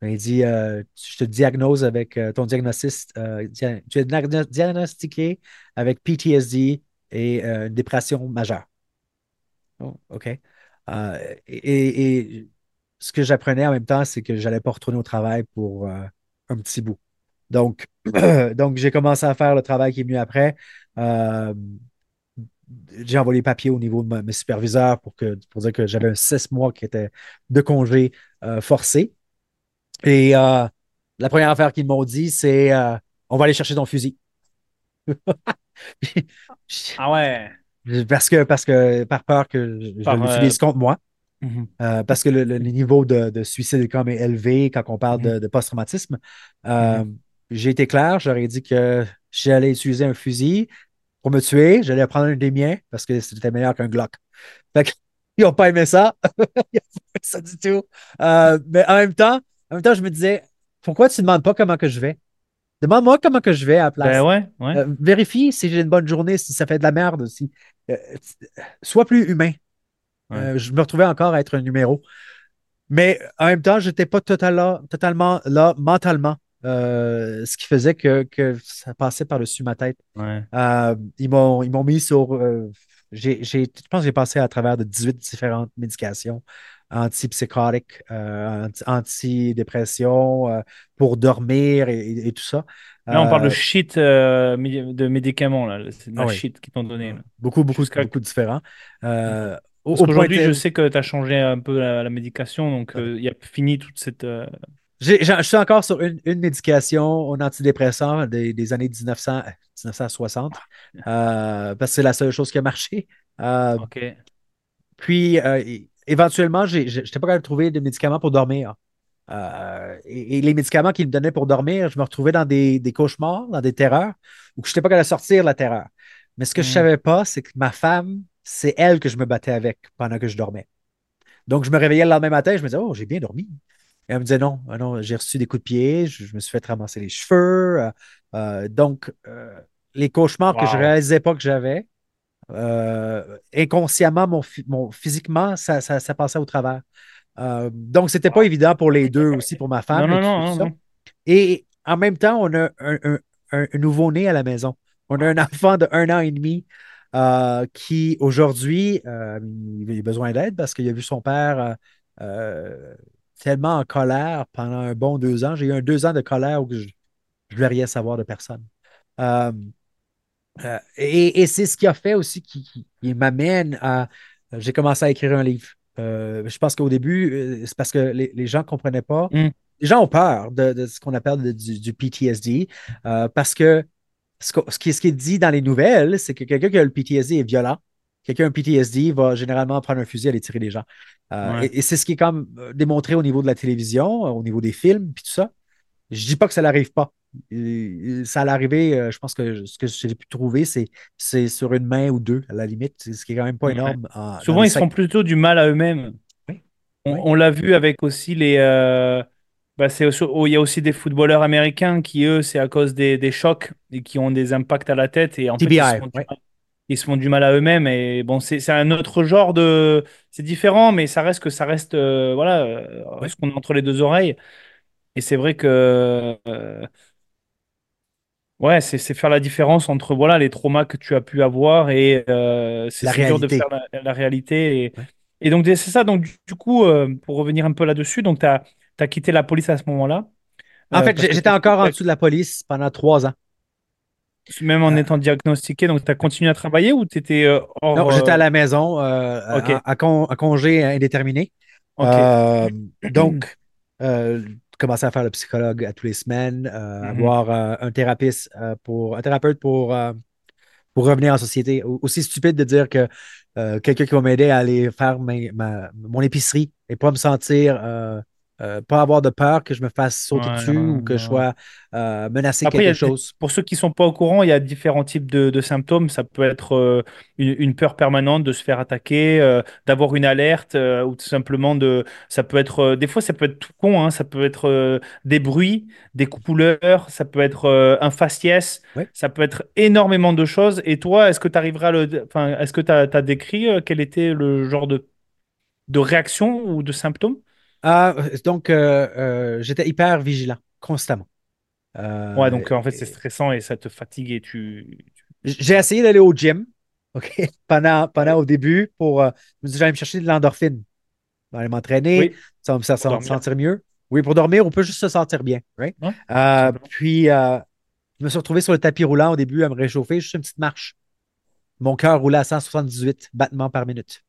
Ben, il dit, euh, je te diagnose avec euh, ton diagnostic, euh, tu es diagno- diagnostiqué avec PTSD et une dépression majeure. Oh, OK. Et, et ce que j'apprenais en même temps, c'est que je n'allais pas retourner au travail pour un petit bout. Donc, donc j'ai commencé à faire le travail qui est venu après. J'ai envoyé les papiers au niveau de ma- mes superviseurs pour, que, pour dire que j'avais un six mois qui était de congé euh, forcé. Et euh, la première affaire qu'ils m'ont dit, c'est euh, on va aller chercher ton fusil. Ah ouais. Parce que, parce que par peur que je, Par, l'utilise contre moi. mhm. Parce que le, niveau de, de suicide est quand même élevé quand on parle Mhm. de, de post-traumatisme. Mhm. j'ai été clair, j'aurais dit que j'allais utiliser un fusil pour me tuer, j'allais prendre un des miens parce que c'était meilleur qu'un Glock. Fait que, ils n'ont pas aimé ça. Ils n'ont pas aimé ça du tout. Euh, mais en même temps, en même temps, je me disais, pourquoi tu ne demandes pas comment que je vais? Demande-moi comment que je vais à la Ben place. ouais, ouais. Euh, vérifie si j'ai une bonne journée, si ça fait de la merde, si, euh, sois plus humain. Ouais. Je me retrouvais encore à être un numéro. Mais en même temps, je n'étais pas total- totalement là mentalement, euh, ce qui faisait que, que ça passait par-dessus ma tête. Ouais. Euh, ils m'ont, mis sur. euh, j'ai, j'ai- je pense que j'ai passé à travers de 18 différentes médications antipsychotiques, euh, anti- antidépression, euh, pour dormir et, tout ça. Là, on parle de shit de médicaments, là. C'est de ah la oui, shit qu'ils t'ont donné. là. beaucoup, beaucoup, beaucoup différents. Au, Parce au point qu'aujourd'hui, je sais que tu as changé un peu la, la médication, donc ouais. il y a fini toute cette. Je suis encore sur une, une médication en antidépresseur des, des années 1900, 1960, euh, parce que c'est la seule chose qui a marché. Euh, Ok. puis, euh, éventuellement, je n'étais pas capable de trouver de médicaments pour dormir. Et, et les médicaments qu'ils me donnaient pour dormir, je me retrouvais dans des, des cauchemars, dans des terreurs, où je n'étais pas capable de sortir de la terreur. Mais ce que je ne Hmm. savais pas, c'est que ma femme, c'est elle que je me battais avec pendant que je dormais. Donc, je me réveillais le lendemain matin, je me disais, oh, j'ai bien dormi. Et elle me disait, non, ah non j'ai reçu des coups de pied, je, me suis fait ramasser les cheveux. Euh, euh, donc, les cauchemars que je ne réalisais pas que j'avais, inconsciemment, mon, physiquement, ça, ça, passait au travers. donc, c'était pas évident pour les deux aussi, pour ma femme. Non, non, non, Et en même temps, on a un, un nouveau-né à la maison. On a un enfant de un an et demi euh, qui aujourd'hui, euh, il a besoin d'aide parce qu'il a vu son père euh, tellement en colère pendant un bon deux ans. J'ai eu un deux ans de colère où je ne voulais rien savoir de personne. et, c'est ce qui a fait aussi qui, m'amène à. J'ai commencé à écrire un livre. je pense qu'au début, c'est parce que les, gens ne comprenaient pas. Mm. Les gens ont peur de, ce qu'on appelle du, du, PTSD parce que ce, qui, est dit dans les nouvelles, c'est que quelqu'un qui a le PTSD est violent. Quelqu'un qui a un PTSD va généralement prendre un fusil et aller tirer des gens. Euh, et, c'est ce qui est comme euh, démontré au niveau de la télévision, euh, au niveau des films, puis tout ça. Je dis pas que ça n'arrive pas. Ça allait arriver, je pense que ce que j'ai pu trouver, c'est sur une main ou deux, à la limite, ce qui est quand même pas énorme. Souvent, ils font plutôt du mal à eux-mêmes. On, l'a vu avec aussi les, bah, il y a aussi des footballeurs américains qui, eux, c'est à cause des, chocs et qui ont des impacts à la tête. Et en fait, ils, se font du mal à eux-mêmes. Et bon, c'est un autre genre de. C'est différent, mais ça reste que ça reste. Euh, voilà, euh, ce qu'on a entre les deux oreilles. Et c'est vrai que. Euh, ouais, c'est faire la différence entre voilà, les traumas que tu as pu avoir et c'est dur de faire la, réalité. Et, et donc, c'est ça. Donc, du, coup, pour revenir un peu là-dessus, donc tu as as quitté la police à ce moment-là. En euh, fait, j'étais encore en dessous de la police pendant trois ans. Même en euh. étant diagnostiqué, donc tu as continué à travailler ou tu étais euh, hors. Non, j'étais à la maison, à, congé indéterminé. donc, commencer à faire le psychologue à tous les semaines, mm-hmm. avoir un thérapeute pour un thérapeute pour, pour revenir en société. Aussi stupide de dire que quelqu'un qui va m'aider à aller faire mon épicerie et pas me sentir euh, pas avoir de peur que je me fasse sauter dessus ou que je sois euh, menacé quelque chose. Pour ceux qui ne sont pas au courant, il y a différents types de, symptômes. Ça peut être euh, une, peur permanente de se faire attaquer, d'avoir une alerte ou tout simplement de. Ça peut être. des fois, ça peut être tout con. Hein, ça peut être des bruits, des couleurs, ça peut être un faciès, ça peut être énormément de choses. Et toi, est-ce que tu arriveras à le. Enfin, est-ce que tu as, décrit quel était le genre de, de réaction ou de symptômes ah, donc, euh, euh, j'étais hyper vigilant, constamment. Euh, ouais, donc en fait, c'est stressant et ça te fatigue et tu. J'ai essayé d'aller au gym, OK, pendant, pendant au début pour. je me suis j'allais me chercher de l'endorphine. Aller m'entraîner, ça va me faire sentir mieux. Oui, pour dormir, on peut juste se sentir bien. Right? puis, je me suis retrouvé sur le tapis roulant au début à me réchauffer, juste une petite marche. Mon cœur roulait à 178 battements par minute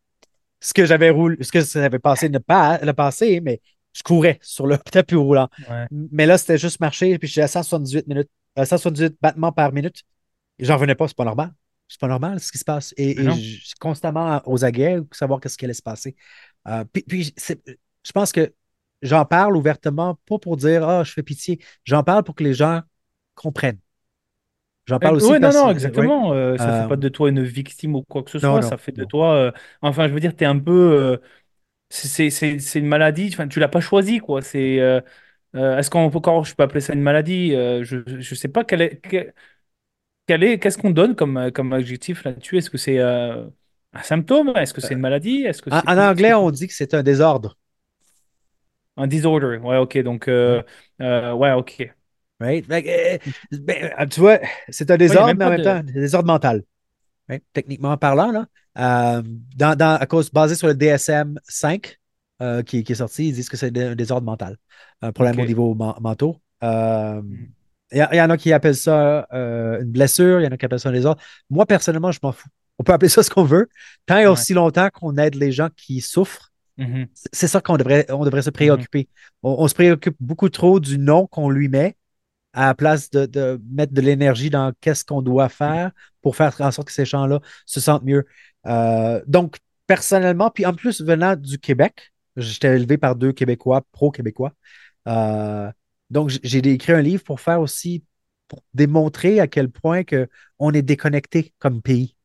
ce que j'avais roulé, ce que ça avait passé ne pas le passé, mais je courais sur le tapis roulant. Mais là, c'était juste marcher, puis j'étais à 178 minutes, 178 euh, battements par minute. Et j'en revenais pas, c'est pas normal. C'est pas normal ce qui se passe. Et, je suis constamment aux aguets pour savoir qu'est-ce qui allait se passer. Euh, puis, je pense que j'en parle ouvertement, pas pour dire Ah, je fais pitié. J'en parle pour que les gens comprennent. J'en parle aussi. Oui, non, non, exactement. Euh, ça ne fait pas de toi une victime ou quoi que ce soit. ça fait de toi. Euh, enfin, je veux dire, tu es un peu. Euh, c'est une maladie. Enfin, tu l'as pas choisi, quoi. C'est. Est-ce qu'on peut encore, je peux appeler ça une maladie Je ne sais pas quel est. Quel, est qu'est-ce qu'on donne comme, comme adjectif là-dessus? Est-ce que c'est un symptôme? Est-ce que c'est une maladie? Est-ce que en, en anglais, on dit que c'est un désordre. Un disorder. Ouais, ok. Donc, ouais, ok. Right? Euh, ben, euh, tu vois, c'est un désordre, mais en même temps, un désordre mental. Techniquement parlant, là. Euh, dans, dans, à cause basé sur le DSM 5 qui, qui, est sorti, ils disent que c'est un désordre mental, un problème au niveau mentaux. Hmm. Il y, en a qui appellent ça une blessure, il y en a qui appellent ça un désordre. Moi, personnellement, je m'en fous. On peut appeler ça ce qu'on veut. Tant et aussi longtemps qu'on aide les gens qui souffrent, mm-hmm. c'est ça qu'on devrait, on devrait se préoccuper. Mm-hmm. on, se préoccupe beaucoup trop du nom qu'on lui met à la place de, mettre de l'énergie dans qu'est-ce qu'on doit faire pour faire en sorte que ces gens-là se sentent mieux. Euh, donc, personnellement, puis en plus, venant du Québec, j'étais élevé par deux Québécois, pro-Québécois. Euh, donc, j'ai écrit un livre pour faire aussi, pour démontrer à quel point que on est déconnecté comme pays.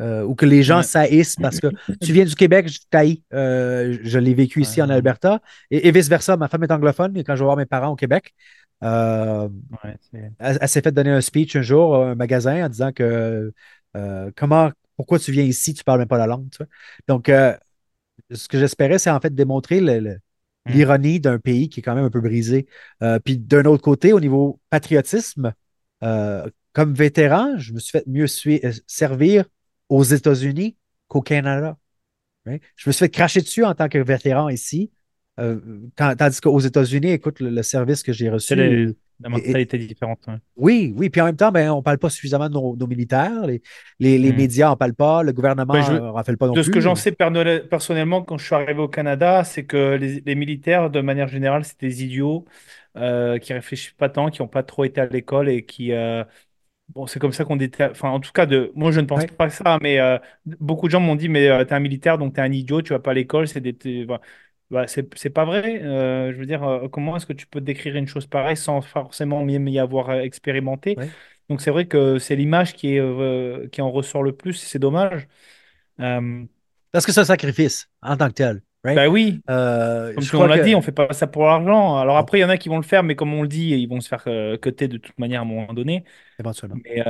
euh, ou que les gens saillissent parce que tu viens du Québec, je t'haïs. Euh, je l'ai vécu ici en Alberta et, et vice-versa. Ma femme est anglophone et quand je vais voir mes parents au Québec, euh, Ouais, elle, elle s'est fait donner un speech un jour à un magasin en disant que euh, comment, pourquoi tu viens ici, tu parles même pas la langue. tu vois. Donc, euh, ce que j'espérais, c'est en fait démontrer le- le- Mm. l'ironie d'un pays qui est quand même un peu brisé. Puis d'un autre côté, au niveau patriotisme, comme vétéran, je me suis fait mieux servir aux États-Unis qu'au Canada. Right? Je me suis fait cracher dessus en tant que vétéran ici. Euh, quand- tandis qu'aux États-Unis, écoute, le, le service que j'ai reçu. La mentalité est différente. oui, oui. Puis en même temps, ben, on ne parle pas suffisamment de nos, nos militaires. Les, les- les Mm. médias n'en parlent pas. Le gouvernement n'en fait pas non De plus. ce que j'en sais personnellement, quand je suis arrivé au Canada, c'est que les, les militaires, de manière générale, c'est des idiots euh, qui réfléchissent pas tant, qui n'ont pas trop été à l'école et qui. euh, bon, c'est comme ça qu'on déter... Enfin, en tout cas, de... moi, je ne pense Ouais. pas ça, mais euh, beaucoup de gens m'ont dit, mais euh, t'es un militaire, donc t'es un idiot, tu vas pas à l'école, c'est des. voilà. Bah, c'est c'est pas vrai. Euh, je veux dire, euh, comment est-ce que tu peux décrire une chose pareille sans forcément même y avoir euh, expérimenté? Ouais. Donc, c'est vrai que c'est l'image qui, est, euh, qui en ressort le plus, c'est dommage. Parce que c'est un sacrifice en tant que tel. Right? bah oui, comme je on l'a que- dit, on fait pas ça pour l'argent. Alors après, il y en a qui vont le faire, mais comme on le dit, ils vont se faire cutter de toute manière à un moment donné. Éventuellement. Mais,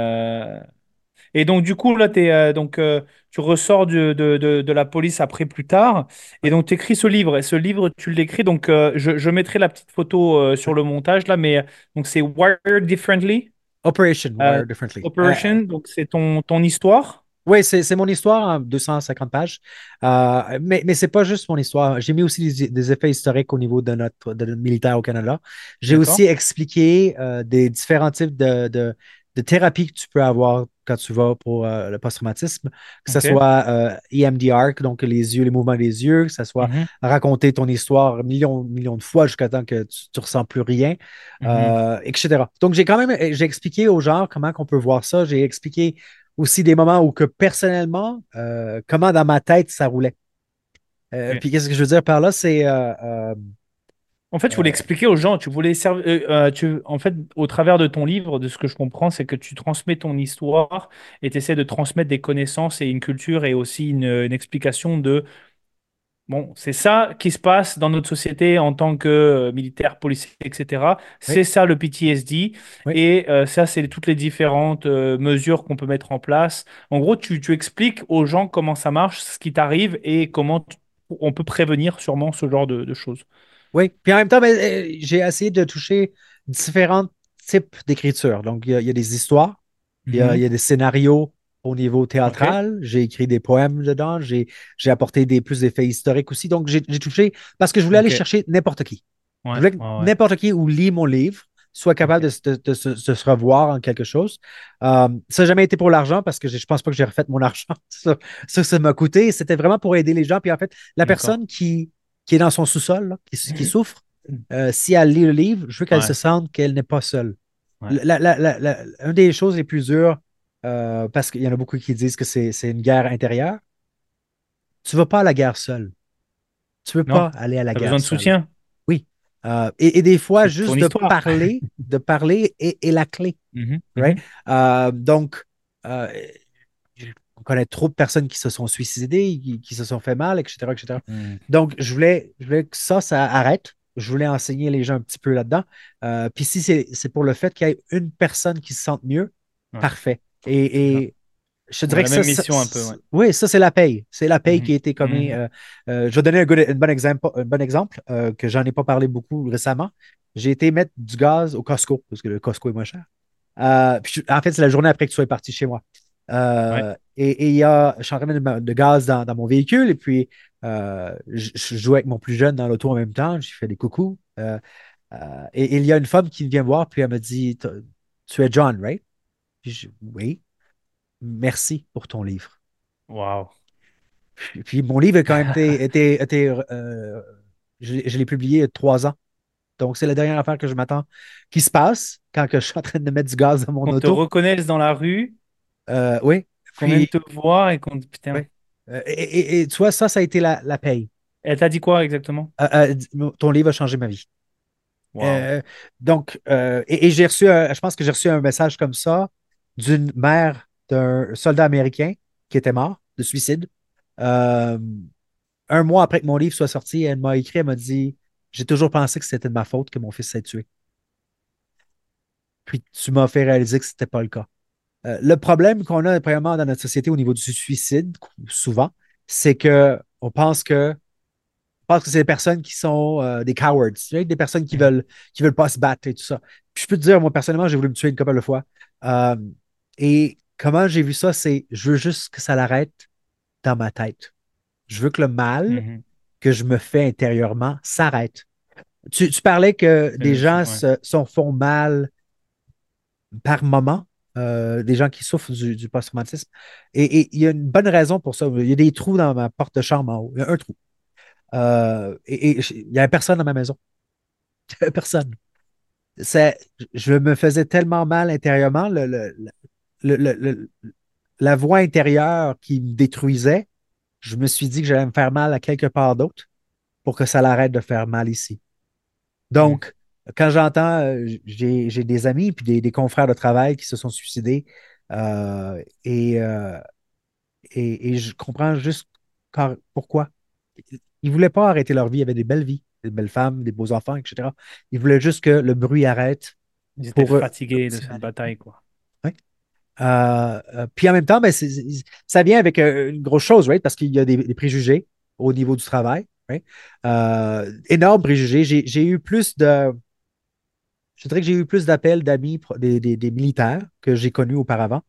Et donc, du coup, là, t'es, euh, donc, euh, tu ressors de, de, de, de la police après plus tard. Et donc, tu écris ce livre. Et ce livre, tu l'écris. Donc, euh, je, je mettrai la petite photo sur le montage, là. Mais donc, c'est Wired Differently Operation Wired Differently. Operation. Donc, c'est ton, ton histoire. oui, c'est mon histoire en 250 pages. Euh, mais mais c'est pas juste mon histoire. J'ai mis aussi des, des effets historiques au niveau de notre, de notre militaire au Canada. J'ai aussi expliqué euh, des différents types de, de, de thérapies que tu peux avoir quand tu vas pour euh, le post-traumatisme, que ce soit euh, EMDR, donc les yeux, les mouvements des yeux, que ce soit Mhm. raconter ton histoire millions, millions de fois jusqu'à temps que tu ne ressens plus rien, Mhm. euh, etc. Donc, j'ai quand même j'ai expliqué aux gens comment on peut voir ça. J'ai expliqué aussi des moments où que personnellement, euh, comment dans ma tête ça roulait. Euh. Puis qu'est-ce que je veux dire par là, c'est euh, euh, En fait, tu voulais expliquer aux gens, tu voulais serv- euh, euh, tu, en fait, au travers de ton livre, de ce que je comprends, c'est que tu transmets ton histoire et tu essaies de transmettre des connaissances et une culture et aussi une, une explication de, bon, c'est ça qui se passe dans notre société en tant que euh, militaire, policier, etc. C'est Oui. ça le PTSD Oui. et euh, ça, c'est toutes les différentes euh, mesures qu'on peut mettre en place. En gros, tu, tu expliques aux gens comment ça marche, ce qui t'arrive et comment tu- on peut prévenir sûrement ce genre de, de choses. Oui. Puis en même temps, ben, euh, j'ai essayé de toucher différents types d'écriture. Donc, il y, a- il y a des histoires, il y a, Mhm. il y a des scénarios au niveau théâtral. J'ai écrit des poèmes dedans. J'ai apporté des, plus d'effets historiques aussi. Donc, j'ai touché parce que je voulais aller chercher n'importe qui. Ouais, Je voulais que ouais, n'importe qui ou lit mon livre soit capable de, se- de- de se- de se revoir en quelque chose. Euh, ça n'a jamais été pour l'argent parce que je ne pense pas que j'ai refait mon argent. ça, ça, m'a coûté. C'était vraiment pour aider les gens. Puis en fait, la personne qui, qui est dans son sous-sol, là, qui, qui souffre, euh, si elle lit le livre, je veux qu'elle Ouais. se sente qu'elle n'est pas seule. Ouais. La- la- la- la- une des choses les plus dures, euh, parce qu'il y en a beaucoup qui disent que c'est une guerre intérieure, tu ne vas pas à la guerre seule. Tu ne peux Non. pas aller à la guerre besoin de soutien. Oui. Euh, et, et des fois, juste de parler, de parler est, est la clé. Mhm, Right? mhm. Donc, on connaît trop de personnes qui se sont suicidées, qui, qui se sont fait mal, etc., etc. Mhm. Donc, je voulais, je voulais que ça, ça arrête. Je voulais enseigner les gens un petit peu là-dedans. Euh, Puis si c'est pour le fait qu'il y ait une personne qui se sente mieux, Ouais. parfait. Et, et je dirais la que même ça, mission ça- un peu, ouais. Oui, ça, c'est la paye. C'est la paye Mhm. qui a été commise. Mhm. euh, euh, je vais donner un, good- un bon exemple, un bon exemple euh, que j'en ai pas parlé beaucoup récemment. J'ai été mettre du gaz au Costco, parce que le Costco est moins cher. Puis en fait, c'est la journée après que tu sois parti chez moi. Et il y a, je suis en train de mettre de gaz dans, dans mon véhicule, et puis euh, je, je jouais avec mon plus jeune dans l'auto en même temps. J'ai fait des coucous. Euh, euh, et, et il y a une femme qui vient me voir, puis elle me dit Tu es John, right? Puis je- oui. Merci pour ton livre. Wow. Puis, puis mon livre a quand même été, été- été, je, l'ai- je l'ai publié il y a trois ans. Donc, c'est la dernière affaire que je m'attends qui se passe quand que je suis en train de mettre du gaz dans mon Qu'on te auto. reconnaisse dans la rue, Euh, oui. Qu'on vienne te voir et qu'on te. Putain. Ouais. euh, et, et- et tu vois, ça, ça a été la, la paye. Elle t'a dit quoi exactement? Euh, euh, ton livre a changé ma vie. Wow. Euh, donc, euh, et, et j'ai reçu, un- je pense que j'ai reçu un message comme ça d'une mère d'un soldat américain qui était mort de suicide. Euh, un mois après que mon livre soit sorti, elle m'a écrit, elle m'a dit J'ai toujours pensé que c'était de ma faute que mon fils s'est tué. Puis tu m'as fait réaliser que ce n'était pas le cas. Euh, le problème qu'on a premièrement dans notre société au niveau du suicide, souvent, c'est qu'on pense que pense que c'est des personnes qui sont euh, des cowards, des personnes qui veulent qui veulent pas se battre et tout ça. Puis je peux te dire, moi personnellement, j'ai voulu me tuer une couple de fois. Euh, et comment j'ai vu ça, c'est je veux juste que ça l'arrête dans ma tête. Je veux que le mal mm-hmm. que je me fais intérieurement s'arrête. Tu, parlais que des gens se, font mal par moment, euh, des gens qui souffrent du, post-traumatisme. Et il y a une bonne raison pour ça. Il y a des trous dans ma porte de chambre en haut. Il y a un trou. Euh, et il n'y avait personne dans ma maison. personne. Je me faisais tellement mal intérieurement, le, la voix intérieure qui me détruisait, je me suis dit que j'allais me faire mal à quelque part d'autre pour que ça l'arrête de faire mal ici. Donc, quand j'entends, euh, j'ai des amis puis des, confrères de travail qui se sont suicidés euh, et, et, je comprends juste pourquoi ils ne voulaient pas arrêter leur vie. Il y avait des belles vies, des belles femmes, des beaux enfants, etc. Ils voulaient juste que le bruit arrête. Ils étaient fatigués de cette bataille, quoi. Oui. Euh, euh, puis en même temps, ben, ça vient avec euh, une grosse chose, right? parce qu'il y a des, préjugés au niveau du travail. Right? énormes préjugés. J'ai eu plus de. Je dirais que j'ai eu plus d'appels d'amis, des, des, militaires que j'ai connus auparavant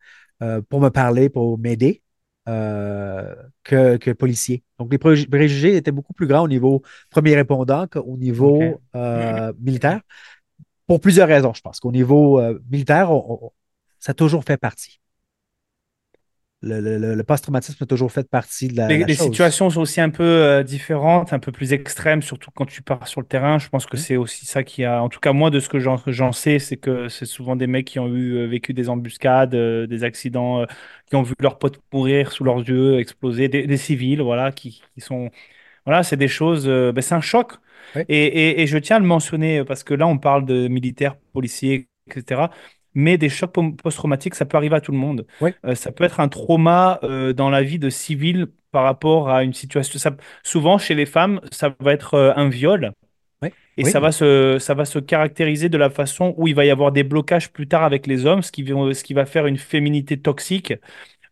pour me parler, pour m'aider. Euh, que, policiers. Donc, les préjugés étaient beaucoup plus grands au niveau premier répondant qu'au niveau euh, militaire, pour plusieurs raisons, je pense. Qu'au niveau euh, militaire, ça a toujours fait partie le, post-traumatisme a toujours fait partie de la. Les, les situations sont aussi un peu euh, différentes, un peu plus extrêmes, surtout quand tu pars sur le terrain. Je pense que c'est aussi ça qui a. En tout cas, moi, de ce que j'en sais, c'est que c'est souvent des mecs qui ont eu euh, vécu des embuscades, euh, des accidents, qui ont vu leurs potes mourir sous leurs yeux, exploser, des, civils, voilà, qui, sont. Voilà, c'est des choses. Ben, c'est un choc. Et, et, je tiens à le mentionner parce que là, on parle de militaires, policiers, etc mais des chocs post-traumatiques, ça peut arriver à tout le monde. Euh, ça peut être un trauma euh, dans la vie de civil par rapport à une situation. Ça, souvent, chez les femmes, ça va être euh, un viol. Et ça, va se, ça va se caractériser de la façon où il va y avoir des blocages plus tard avec les hommes, ce qui, ce qui va faire une féminité toxique.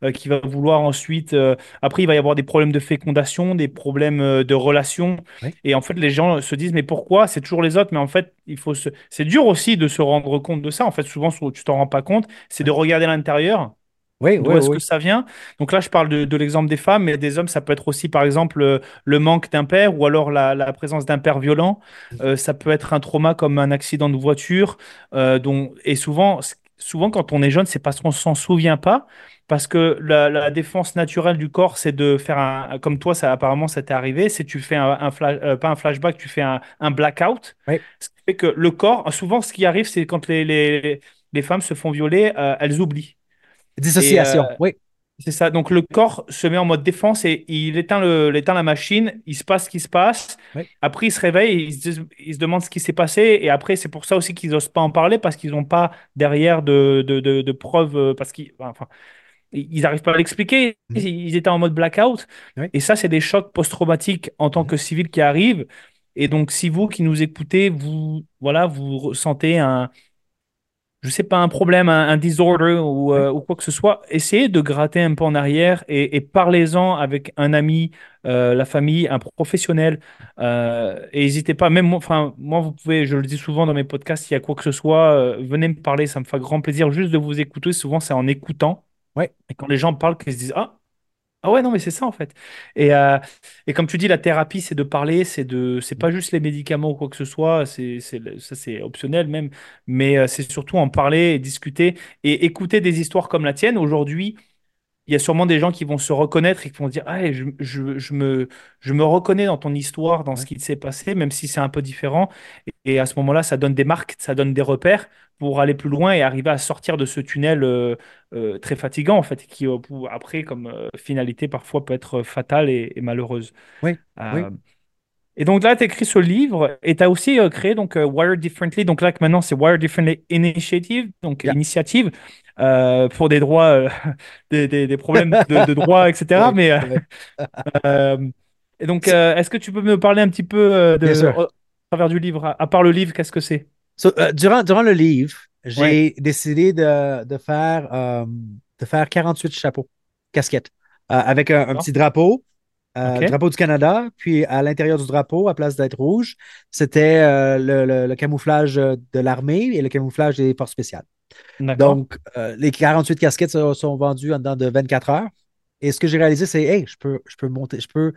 Euh, qui va vouloir ensuite. Euh, après, il va y avoir des problèmes de fécondation, des problèmes euh, de relations. Et en fait, les gens se disent, mais pourquoi? C'est toujours les autres. Mais en fait, il faut se... c'est dur aussi de se rendre compte de ça. En fait, souvent, tu t'en rends pas compte. C'est de regarder à l'intérieur. Oui, D'où est-ce que ça vient? Donc là, je parle de, l'exemple des femmes, mais des hommes, ça peut être aussi, par exemple, le manque d'un père ou alors la, présence d'un père violent. Mmh. ça peut être un trauma comme un accident de voiture. dont... Et souvent, souvent, quand on est jeune, c'est parce qu'on s'en souvient pas parce que la, défense naturelle du corps, c'est de faire un, comme toi, ça apparemment, ça t'est arrivé, c'est tu fais un, flash, euh, pas un flashback, tu fais un, blackout. Ce qui fait que le corps, souvent, ce qui arrive, c'est quand les, les, les, femmes se font violer, euh, elles oublient. Dissociation, euh, oui. C'est ça. Donc le corps se met en mode défense et il éteint, le, éteint la machine, il se passe ce qui se passe. Après, il se réveille, il se, il se demande ce qui s'est passé. Et après, c'est pour ça aussi qu'ils n'osent pas en parler parce qu'ils n'ont pas derrière de, de, de, preuves. Parce qu'ils, enfin, ils n'arrivent pas à l'expliquer. Mmh. Ils étaient en mode blackout. Et ça, c'est des chocs post-traumatiques en tant mmh. que civil qui arrivent. Et donc, si vous qui nous écoutez, vous, voilà, vous ressentez un, je sais pas, un problème, un, disorder ou, euh, ou, quoi que ce soit, essayez de gratter un peu en arrière et, parlez-en avec un ami, euh, la famille, un professionnel. Euh, et n'hésitez pas, même moi, enfin, moi, vous pouvez, je le dis souvent dans mes podcasts, s'il y a quoi que ce soit, venez me parler, ça me fait grand plaisir juste de vous écouter. Souvent, c'est en écoutant. Ouais. Et quand les gens parlent, qu'ils se disent Ah, ah ouais, non, mais c'est ça en fait. Et, euh, et comme tu dis, la thérapie, c'est de parler, c'est de, c'est pas juste les médicaments ou quoi que ce soit, c'est, c'est, ça c'est optionnel même, mais euh, c'est surtout en parler et discuter et écouter des histoires comme la tienne. Aujourd'hui, il y a sûrement des gens qui vont se reconnaître et qui vont dire ah, je, je, je, me, je me reconnais dans ton histoire, dans ce qui s'est passé, même si c'est un peu différent. Et, à ce moment-là, ça donne des marques, ça donne des repères pour aller plus loin et arriver à sortir de ce tunnel euh, euh, très fatigant, en fait, qui euh, après, comme finalité, parfois peut être fatale et, malheureuse. Oui. oui. Et donc là, tu écrit ce livre et tu as aussi euh, créé donc euh, Wired Differently. Donc là, maintenant, c'est Wired Differently Initiative, donc Yeah. initiative euh, pour des droits, des, des- des problèmes de, de droit, etc. Mais et donc, est-ce que tu peux me parler un petit peu de, au travers du livre, à, à part le livre, qu'est-ce que c'est? So, durant, durant le livre, j'ai Ouais. décidé de, de faire, de faire 48 chapeaux, casquettes, avec un, petit drapeau, euh, Ok. le drapeau du Canada, puis à l'intérieur du drapeau, à place d'être rouge, c'était euh, le, le- le camouflage de l'armée et le camouflage des forces spéciales. Donc, euh, les 48 casquettes sont, sont vendues en dedans de 24 heures. Et ce que j'ai réalisé, c'est, hey, je peux, je peux monter, je peux,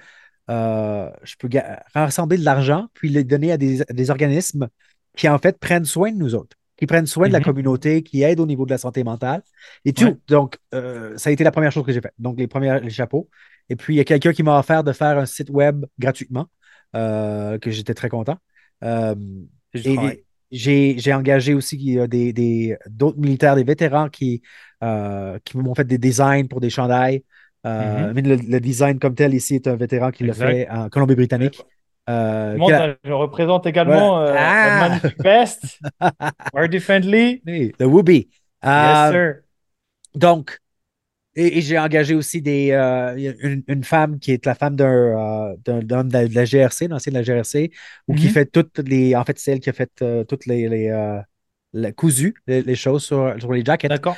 euh, je peux ga- rassembler de l'argent, puis les donner à des, à des organismes qui, en fait, prennent soin de nous autres, qui prennent soin de la Mhm. communauté, qui aident au niveau de la santé mentale et tout. Ouais. Donc, euh, ça a été la première chose que j'ai faite. Donc, les premiers les chapeaux. Et puis, il y a quelqu'un qui m'a offert de faire un site web gratuitement, euh, que j'étais très content. Euh, j'ai engagé aussi euh, des, des- d'autres militaires, des vétérans qui, euh, qui m'ont fait des designs pour des chandails. Mhm. mais le, le design comme tel ici est un vétéran qui l'a Exact. fait en Colombie-Britannique. Euh, a- je représente également euh, Ah! magnifique Differently. Oui, le Whoopi. Yes, sir. donc, et, et j'ai engagé aussi des, euh, une, une femme qui est la femme d'un euh, d'un d'un de la, de la GRC, l'ancien de la GRC, ou qui Mhm. fait toutes les. En fait, c'est elle qui a fait euh, toutes les. les euh, les, les choses sur, sur les jackets. D'accord.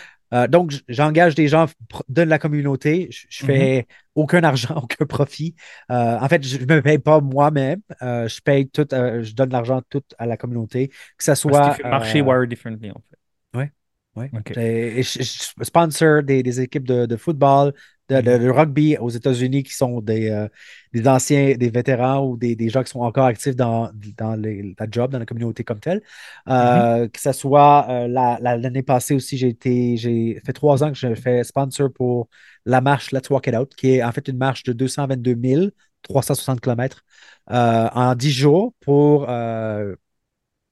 Donc, j'engage des gens de la communauté. Je, je fais aucun argent, aucun profit. En fait, je ne me paye pas moi-même. Je paye tout, euh, je donne l'argent tout à la communauté. Que ça Ce soit. fait marcher euh, Wired Differently, en fait. Ouais. Ok. Et, et je, je sponsor des, des équipes de, de football, de, de- de rugby aux États-Unis qui sont des, euh, des anciens, des vétérans ou des, des gens qui sont encore actifs dans, dans les- la job, dans la communauté comme telle. Euh, Que ce soit euh, la- la- l'année passée aussi, j'ai été, j'ai fait trois ans que je fais sponsor pour la marche Let's Walk It Out, qui est en fait une marche de 222 360 km euh, en 10 jours pour, euh,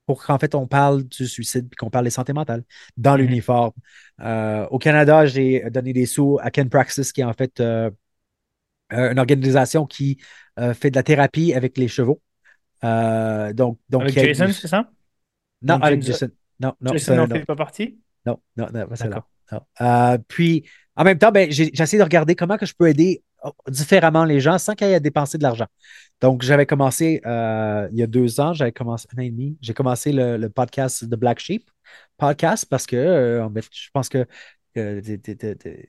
pour qu'en fait on parle du suicide puis qu'on parle des santé mentale dans Mhm. l'uniforme. Euh, au Canada, j'ai donné des sous à Ken Praxis, qui est en fait euh, euh, une organisation qui euh, fait de la thérapie avec les chevaux. Donc, donc, Avec Jason, c'est ça? Non, Donc, avec Jason- Jason. Non, non, Jason ça, n'en non. fait pas partie? Non, non, non, pas. Euh, puis, en même temps, ben, essayé de regarder comment je peux aider oh, différemment les gens sans qu'il y ait à dépenser de l'argent. Donc, j'avais commencé euh, il y a deux ans, j'avais commencé un an et demi, j'ai commencé le, podcast de Black Sheep podcast parce que euh, je pense que euh, t'es- t'es- t'es- t'es-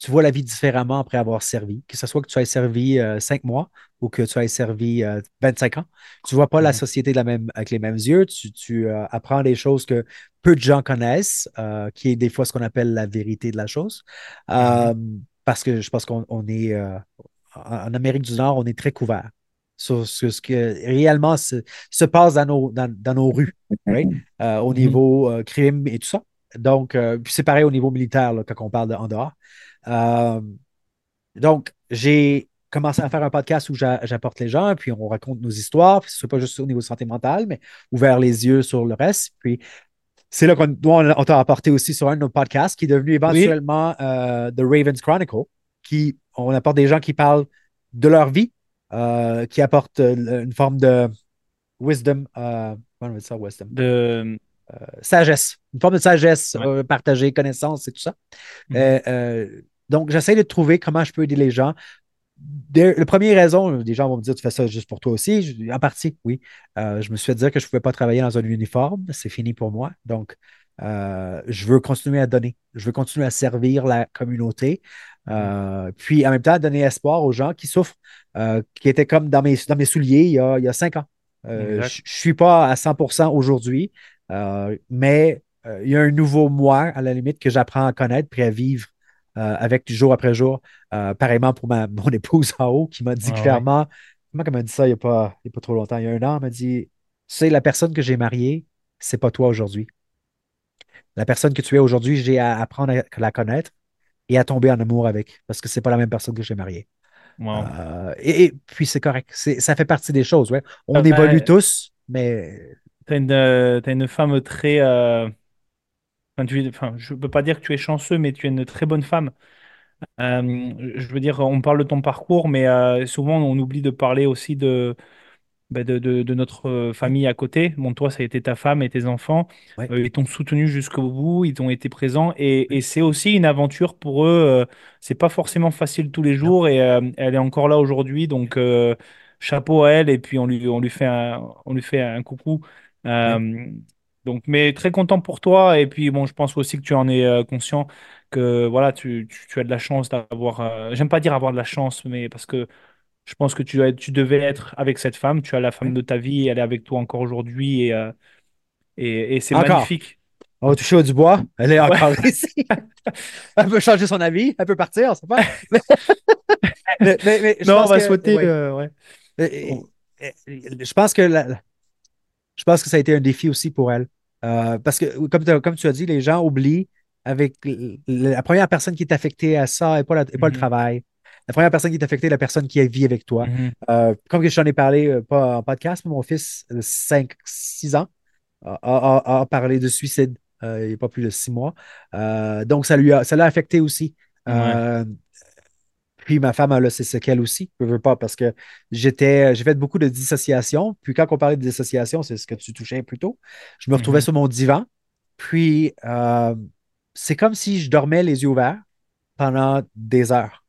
tu vois la vie différemment après avoir servi, que ce soit que tu aies servi euh, cinq mois ou que tu aies servi euh, 25 ans. Tu vois pas la Mhm. société de la même, avec les mêmes yeux, tu, tu, euh, apprends des choses que peu de gens connaissent, euh, qui est des fois ce qu'on appelle la vérité de la chose. Euh, Parce que je pense qu'on on est, en Amérique du Nord, on est très couvert sur, sur ce que réellement se, se passe dans nos, dans, dans nos rues, right? Au Mhm. niveau crime et tout ça. Donc, c'est pareil au niveau militaire là, quand on parle de en dehors. Euh, donc, j'ai commencé à faire un podcast où j'a- j'apporte les gens, puis on raconte nos histoires, puis ce n'est pas juste au niveau santé mentale, mais ouvert les yeux sur le reste. Puis c'est là qu'on on, t'a apporté aussi sur un de nos podcasts qui est devenu éventuellement euh, The Ravens Chronicle, qui on apporte des gens qui parlent de leur vie, euh, qui apportent une forme de wisdom, euh, comment on dit ça, wisdom? De... sagesse, une forme de sagesse Ouais. euh, partagée, connaissance et tout ça. Mhm. Euh, euh, donc, j'essaie de trouver comment je peux aider les gens. De- la première raison, des gens vont me dire, tu fais ça juste pour toi aussi. Je- en partie, oui. Euh, je me suis fait dire que je ne pouvais pas travailler dans un uniforme. C'est fini pour moi. Donc, euh, je veux continuer à donner. Je veux continuer à servir la communauté. Euh, Puis, en même temps, donner espoir aux gens qui souffrent, qui étaient comme dans mes, dans mes souliers il y a, il y a cinq ans. Je ne suis pas à 100% aujourd'hui, mais il y a un nouveau moi, à la limite, que j'apprends à connaître puis à vivre euh, avec du jour après jour. Euh, pareillement pour ma, mon épouse en haut qui m'a dit Ah clairement, comment elle m'a dit ça il n'y a, pas, il y a pas trop longtemps, il y a un an, elle m'a dit C'est la personne que j'ai mariée, c'est pas toi aujourd'hui. La personne que tu es aujourd'hui, j'ai à apprendre à la connaître et à tomber en amour avec parce que c'est pas la même personne que j'ai mariée. Wow. Euh, et, et puis c'est correct. Ça fait partie des choses. Ouais. On Ouais. évolue tous, mais T'as une, euh, une femme très. Enfin, tu enfin, je ne peux pas dire que tu es chanceux, mais tu es une très bonne femme. Euh, je veux dire, on parle de ton parcours, mais euh, souvent on oublie de parler aussi de, bah, de, de- de notre euh, famille à côté. Bon, toi, ça a été ta femme et tes enfants. Euh, ils t'ont soutenu jusqu'au bout, ils ont été présents. Et, c'est aussi une aventure pour eux. c'est pas forcément facile tous les jours et elle est encore là aujourd'hui. Donc, chapeau à elle. Et puis, on lui, on lui fait un, on lui fait un coucou. Donc, mais très content pour toi. Et puis, bon, je pense aussi que tu en es euh, conscient que voilà, tu, tu, tu as de la chance d'avoir. euh, j'aime pas dire avoir de la chance, mais parce que je pense que tu, dois être- tu devais être avec cette femme. Tu as la femme de ta vie, elle est avec toi encore aujourd'hui et, euh, et, et c'est Encore. magnifique. On va toucher au du bois. Elle est Ouais. encore ici. Elle peut changer son avis. Elle peut partir, c'est pas. Mais, mais, mais- mais je Non, on pense va que, souhaiter. euh, ouais. Euh, euh, Je pense que la- je pense que ça a été un défi aussi pour elle. Euh, parce que, comme, tu as dit, les gens oublient avec la première personne qui est affectée à ça et pas, la- et pas le Mhm, travail. La première personne qui est affectée est la personne qui vit avec toi. mhm, Euh, comme je t'en ai parlé, euh, pas en podcast, mais mon fils, de 5, 6 ans, a, a- a parlé de suicide euh, il n'y a pas plus de 6 mois. Donc, ça lui a, ça l'a affecté aussi. Puis ma femme a là, ses séquelles aussi. Je veux pas parce que j'étais, j'ai fait beaucoup de dissociation. Puis quand on parlait de dissociation, c'est ce que tu touchais plus tôt. Je me retrouvais mhm, sur mon divan. Puis euh, c'est comme si je dormais les yeux ouverts pendant des heures.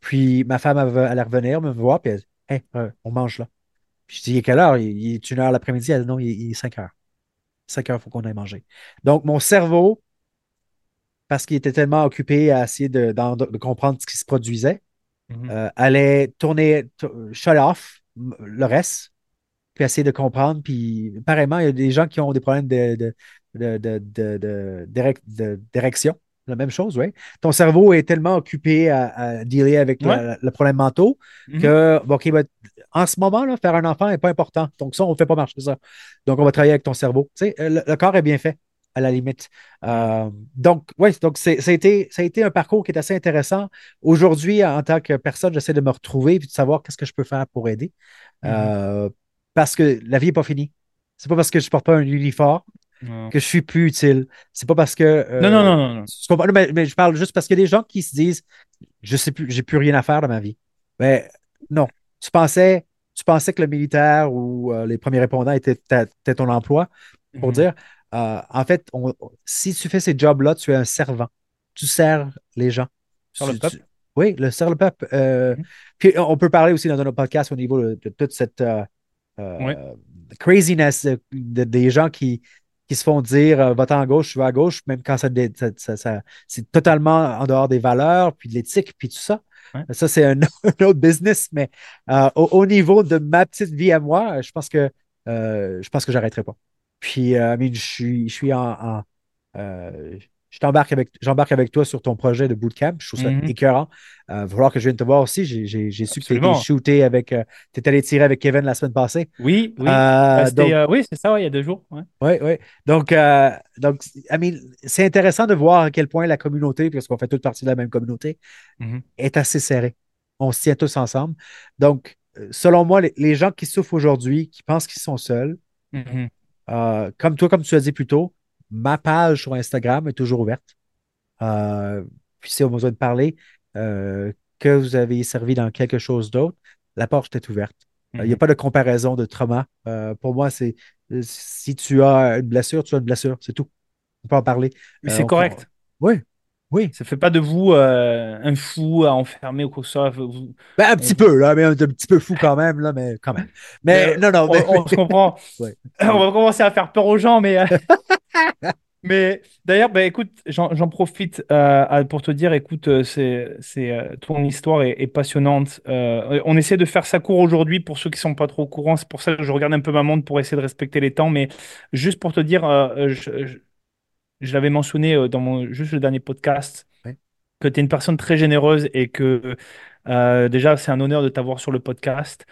Puis ma femme, elle, va- elle allait revenir, me voir, puis elle dit Hey, euh, on mange là. Puis je dis Il est quelle heure? Il, il est une heure l'après-midi. Elle dit Non, il, il est 5 heures. 5 heures, il faut qu'on aille manger. Donc mon cerveau, parce qu'il était tellement occupé à essayer de, comprendre ce qui se produisait, mhm. euh, allait tourner, shut off le reste, puis essayer de comprendre. Puis, pareillement, il y a des gens qui ont des problèmes de, de, de, de, de- de- d'érec- de- d'érection. La même chose, oui. Ton cerveau est tellement occupé à, à dealer avec Ouais. le, le problème mentaux mhm, que, OK, en ce moment, là, faire un enfant n'est pas important. Donc, ça, on ne fait pas marcher ça. Donc, on va travailler avec ton cerveau. Tu sais, le, le corps est bien fait, à la limite. Euh, donc, oui, donc ça, a été, ça a été un parcours qui est assez intéressant. Aujourd'hui, en tant que personne, j'essaie de me retrouver et de savoir qu'est-ce que je peux faire pour aider. Euh, parce que la vie n'est pas finie. C'est pas parce que je porte pas un uniforme Non. que je suis plus utile. C'est pas parce que. non, non, euh, non, non, non. comprends? Non, mais, mais je parle juste parce qu'il y a des gens qui se disent Je sais plus, j'ai plus rien à faire dans ma vie. Mais non. Tu pensais, tu pensais que le militaire ou les premiers répondants étaient, ta- étaient ton emploi pour Mhm. dire euh, en fait, on- si tu fais ces jobs-là, tu es un servant. Tu sers les gens. Sur le Tu- tu- peuple. oui, le sert le peuple. Euh, Mhm. puis on peut parler aussi dans notre podcast au niveau de, de toute cette euh, euh, craziness de- de- des gens qui, qui se font dire euh, vote en gauche, je vais à gauche, même quand ça, dé- ça- ça- ça- c'est totalement en dehors des valeurs, puis de l'éthique, puis tout ça. Ouais. Ça, c'est un, un autre business, mais euh, au, au niveau de ma petite vie à moi, je pense que euh, je pense que j'arrêterai pas. Puis, euh, je suis, je suis en, en, euh, je t'embarque avec, j'embarque avec toi sur ton projet de bootcamp. Je trouve ça Mhm. écœurant. Il va falloir que je vienne te voir aussi. J'ai, su que tu Absolument. shooté avec. tu es allé tirer avec Kevin la semaine passée. Oui, oui. Euh, donc, euh, oui, c'est ça, ouais, il y a deux jours. ouais. oui, oui. Donc, euh, donc c'est intéressant de voir à quel point la communauté, parce qu'on fait toute partie de la même communauté, Mhm. est assez serrée. On se tient tous ensemble. Donc, euh, selon moi, les, les gens qui souffrent aujourd'hui, qui pensent qu'ils sont seuls, Mhm. Euh, comme toi, comme tu as dit plus tôt, ma page sur Instagram est toujours ouverte. Euh, puis si on a besoin de parler, euh, que vous avez servi dans quelque chose d'autre, la porte est ouverte. Il n'y a Mhm. pas de comparaison de trauma. Pour moi, c'est si tu as une blessure, tu as une blessure, c'est tout. On peut en parler. Mais c'est on- correct. Oui, oui. Ça fait pas de vous euh, un fou à enfermer ou quoi que ce soit. Vous- Ben, un on- petit peu, là, mais un, un petit peu fou quand même, là, mais quand même. Mais non, non, on, mais, on se comprend. Ouais. On va commencer à faire peur aux gens, mais, euh, mais d'ailleurs, bah, écoute, j'en profite euh, pour te dire, écoute, c'est, ton histoire est, est passionnante. On essaie de faire ça court aujourd'hui pour ceux qui sont pas trop au courant. C'est pour ça que je regarde un peu ma montre pour essayer de respecter les temps. Mais juste pour te dire, je, je- je l'avais mentionné euh, dans mon, juste le dernier podcast, Ouais. que tu es une personne très généreuse et que euh, déjà, c'est un honneur de t'avoir sur le podcast.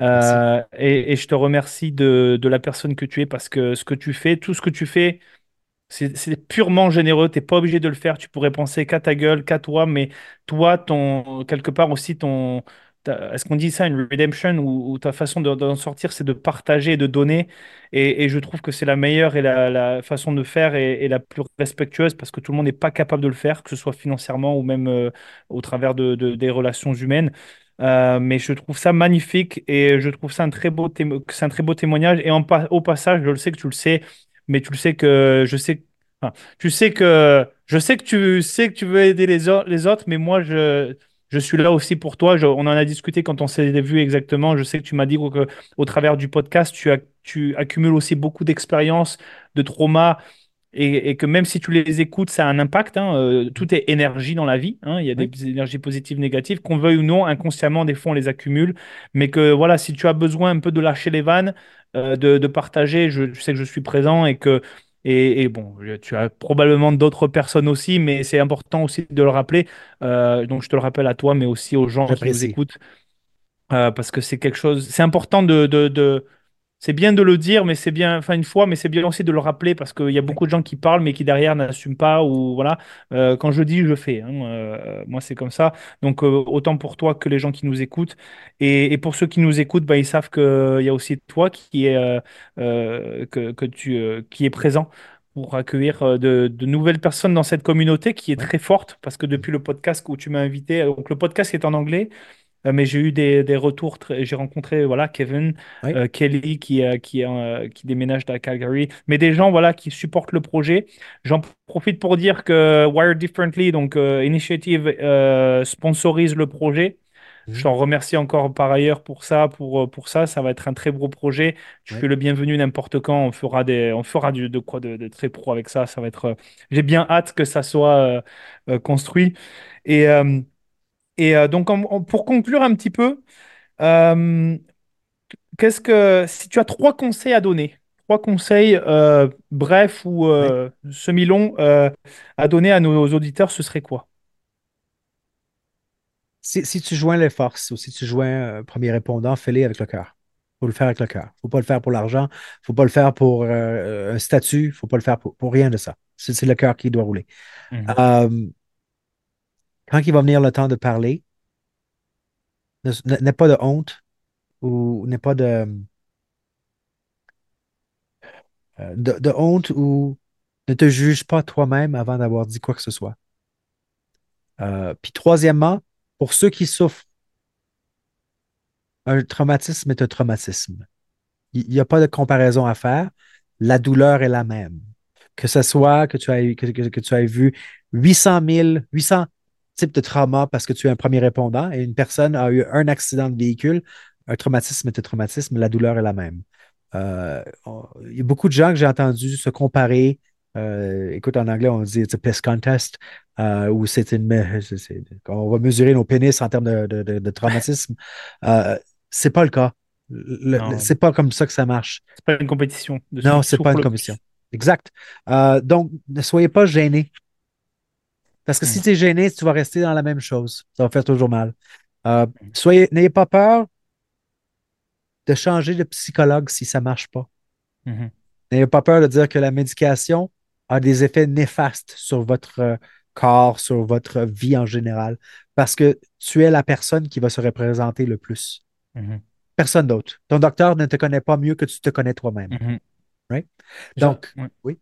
Euh, et, et je te remercie de, de la personne que tu es parce que ce que tu fais, tout ce que tu fais, c'est c'est purement généreux. Tu n'es pas obligé de le faire. Tu pourrais penser qu'à ta gueule, qu'à toi, mais toi, ton, quelque part aussi, ton, est-ce qu'on dit ça, une redemption, ou, ta façon d'en sortir, c'est de partager de donner? Et, je trouve que c'est la meilleure et la, façon de faire et, la plus respectueuse parce que tout le monde n'est pas capable de le faire, que ce soit financièrement ou même euh, au travers de, des relations humaines. Euh, mais je trouve ça magnifique et je trouve ça un très beau, un très beau témoignage. Et au passage, je le sais que tu le sais, mais tu le sais que je sais, tu sais que je sais que tu sais que tu veux aider les, les autres, mais moi je je suis là aussi pour toi. on en a discuté quand on s'est vu exactement. Je sais que tu m'as dit que au travers du podcast, tu, as, tu accumules aussi beaucoup d'expériences, de traumas, et, que même si tu les écoutes, ça a un impact. Hein. Euh, tout est énergie dans la vie. Hein. Il y a des énergies positives, négatives. Qu'on veuille ou non, inconsciemment, des fois, on les accumule. Mais que voilà, si tu as besoin un peu de lâcher les vannes, euh, de, partager, je, sais que je suis présent et que. Et, bon, tu as probablement d'autres personnes aussi, mais c'est important aussi de le rappeler. Euh, donc, je te le rappelle à toi, mais aussi aux gens qui nous écoutent. parce que c'est quelque chose. C'est important de, de c'est bien de le dire, mais c'est bien, enfin une fois, mais c'est bien aussi de le rappeler parce qu'il y a beaucoup de gens qui parlent mais qui derrière n'assument pas ou voilà. Euh, quand je dis, je fais. Hein, euh, moi, c'est comme ça. Donc euh, autant pour toi que les gens qui nous écoutent et, pour ceux qui nous écoutent, bah, ils savent qu'il y a aussi toi qui est que, que, tu qui est présent pour accueillir de, nouvelles personnes dans cette communauté qui est très forte parce que depuis le podcast où tu m'as invité, donc le podcast est en anglais. Euh, mais j'ai eu des, des retours. J'ai rencontré voilà, Kevin, euh, Kelly qui, euh, qui, qui déménage à Calgary, mais des gens voilà, qui supportent le projet. J'en profite pour dire que Wired Differently, donc Initiative, sponsorise le projet. Mhm. Je t'en remercie encore par ailleurs pour ça, pour, pour ça. Ça va être un très beau projet. Tu fais le bienvenu n'importe quand. On fera des, on fera du, de quoi de, très pro avec ça. Ça va être. J'ai bien hâte que ça soit construit. Et et euh, donc, pour conclure un petit peu, euh, qu'est-ce que si tu as trois conseils à donner, trois conseils euh, brefs ou semi-longs à donner à nos auditeurs, ce serait quoi? Si, tu joins les forces ou si tu joins un premier répondant, fais-les avec le cœur. Il faut le faire avec le cœur. Il ne faut pas le faire pour l'argent. Il ne faut pas le faire pour un statut. Il ne faut pas le faire pour, rien de ça. C'est le cœur qui doit rouler. Mhm quand il va venir le temps de parler, n'aie pas de honte ou n'aie pas de, euh, de, honte ou ne te juge pas toi-même avant d'avoir dit quoi que ce soit. Euh, puis troisièmement, pour ceux qui souffrent, un traumatisme est un traumatisme. Il n'y a pas de comparaison à faire. La douleur est la même. Que ce soit que tu as, que, que tu as vu 800 000, 800, type de trauma parce que tu es un premier répondant et une personne a eu un accident de véhicule, un traumatisme est un traumatisme, la douleur est la même. Euh, il y a beaucoup de gens que j'ai entendu se comparer. Euh, écoute, en anglais, on dit it's a piss contest, euh, où c'est une. on va mesurer nos pénis en termes de, de, traumatisme. c'est pas le cas. C'est pas comme ça que ça marche. C'est pas une compétition. non, c'est pas une compétition. Exact. donc, ne soyez pas gênés. Parce que si hmm. tu es gêné, tu vas rester dans la même chose. Ça va faire toujours mal. Euh, hmm. soyez, n'ayez pas peur de changer de psychologue si ça ne marche pas. Hmm. N'ayez pas peur de dire que la médication a des effets néfastes sur votre euh, corps, sur votre vie en général, parce que tu es la personne qui va se représenter le plus. Personne d'autre. Ton docteur ne te connaît pas mieux que tu te connais toi-même. Right? Donc, oui.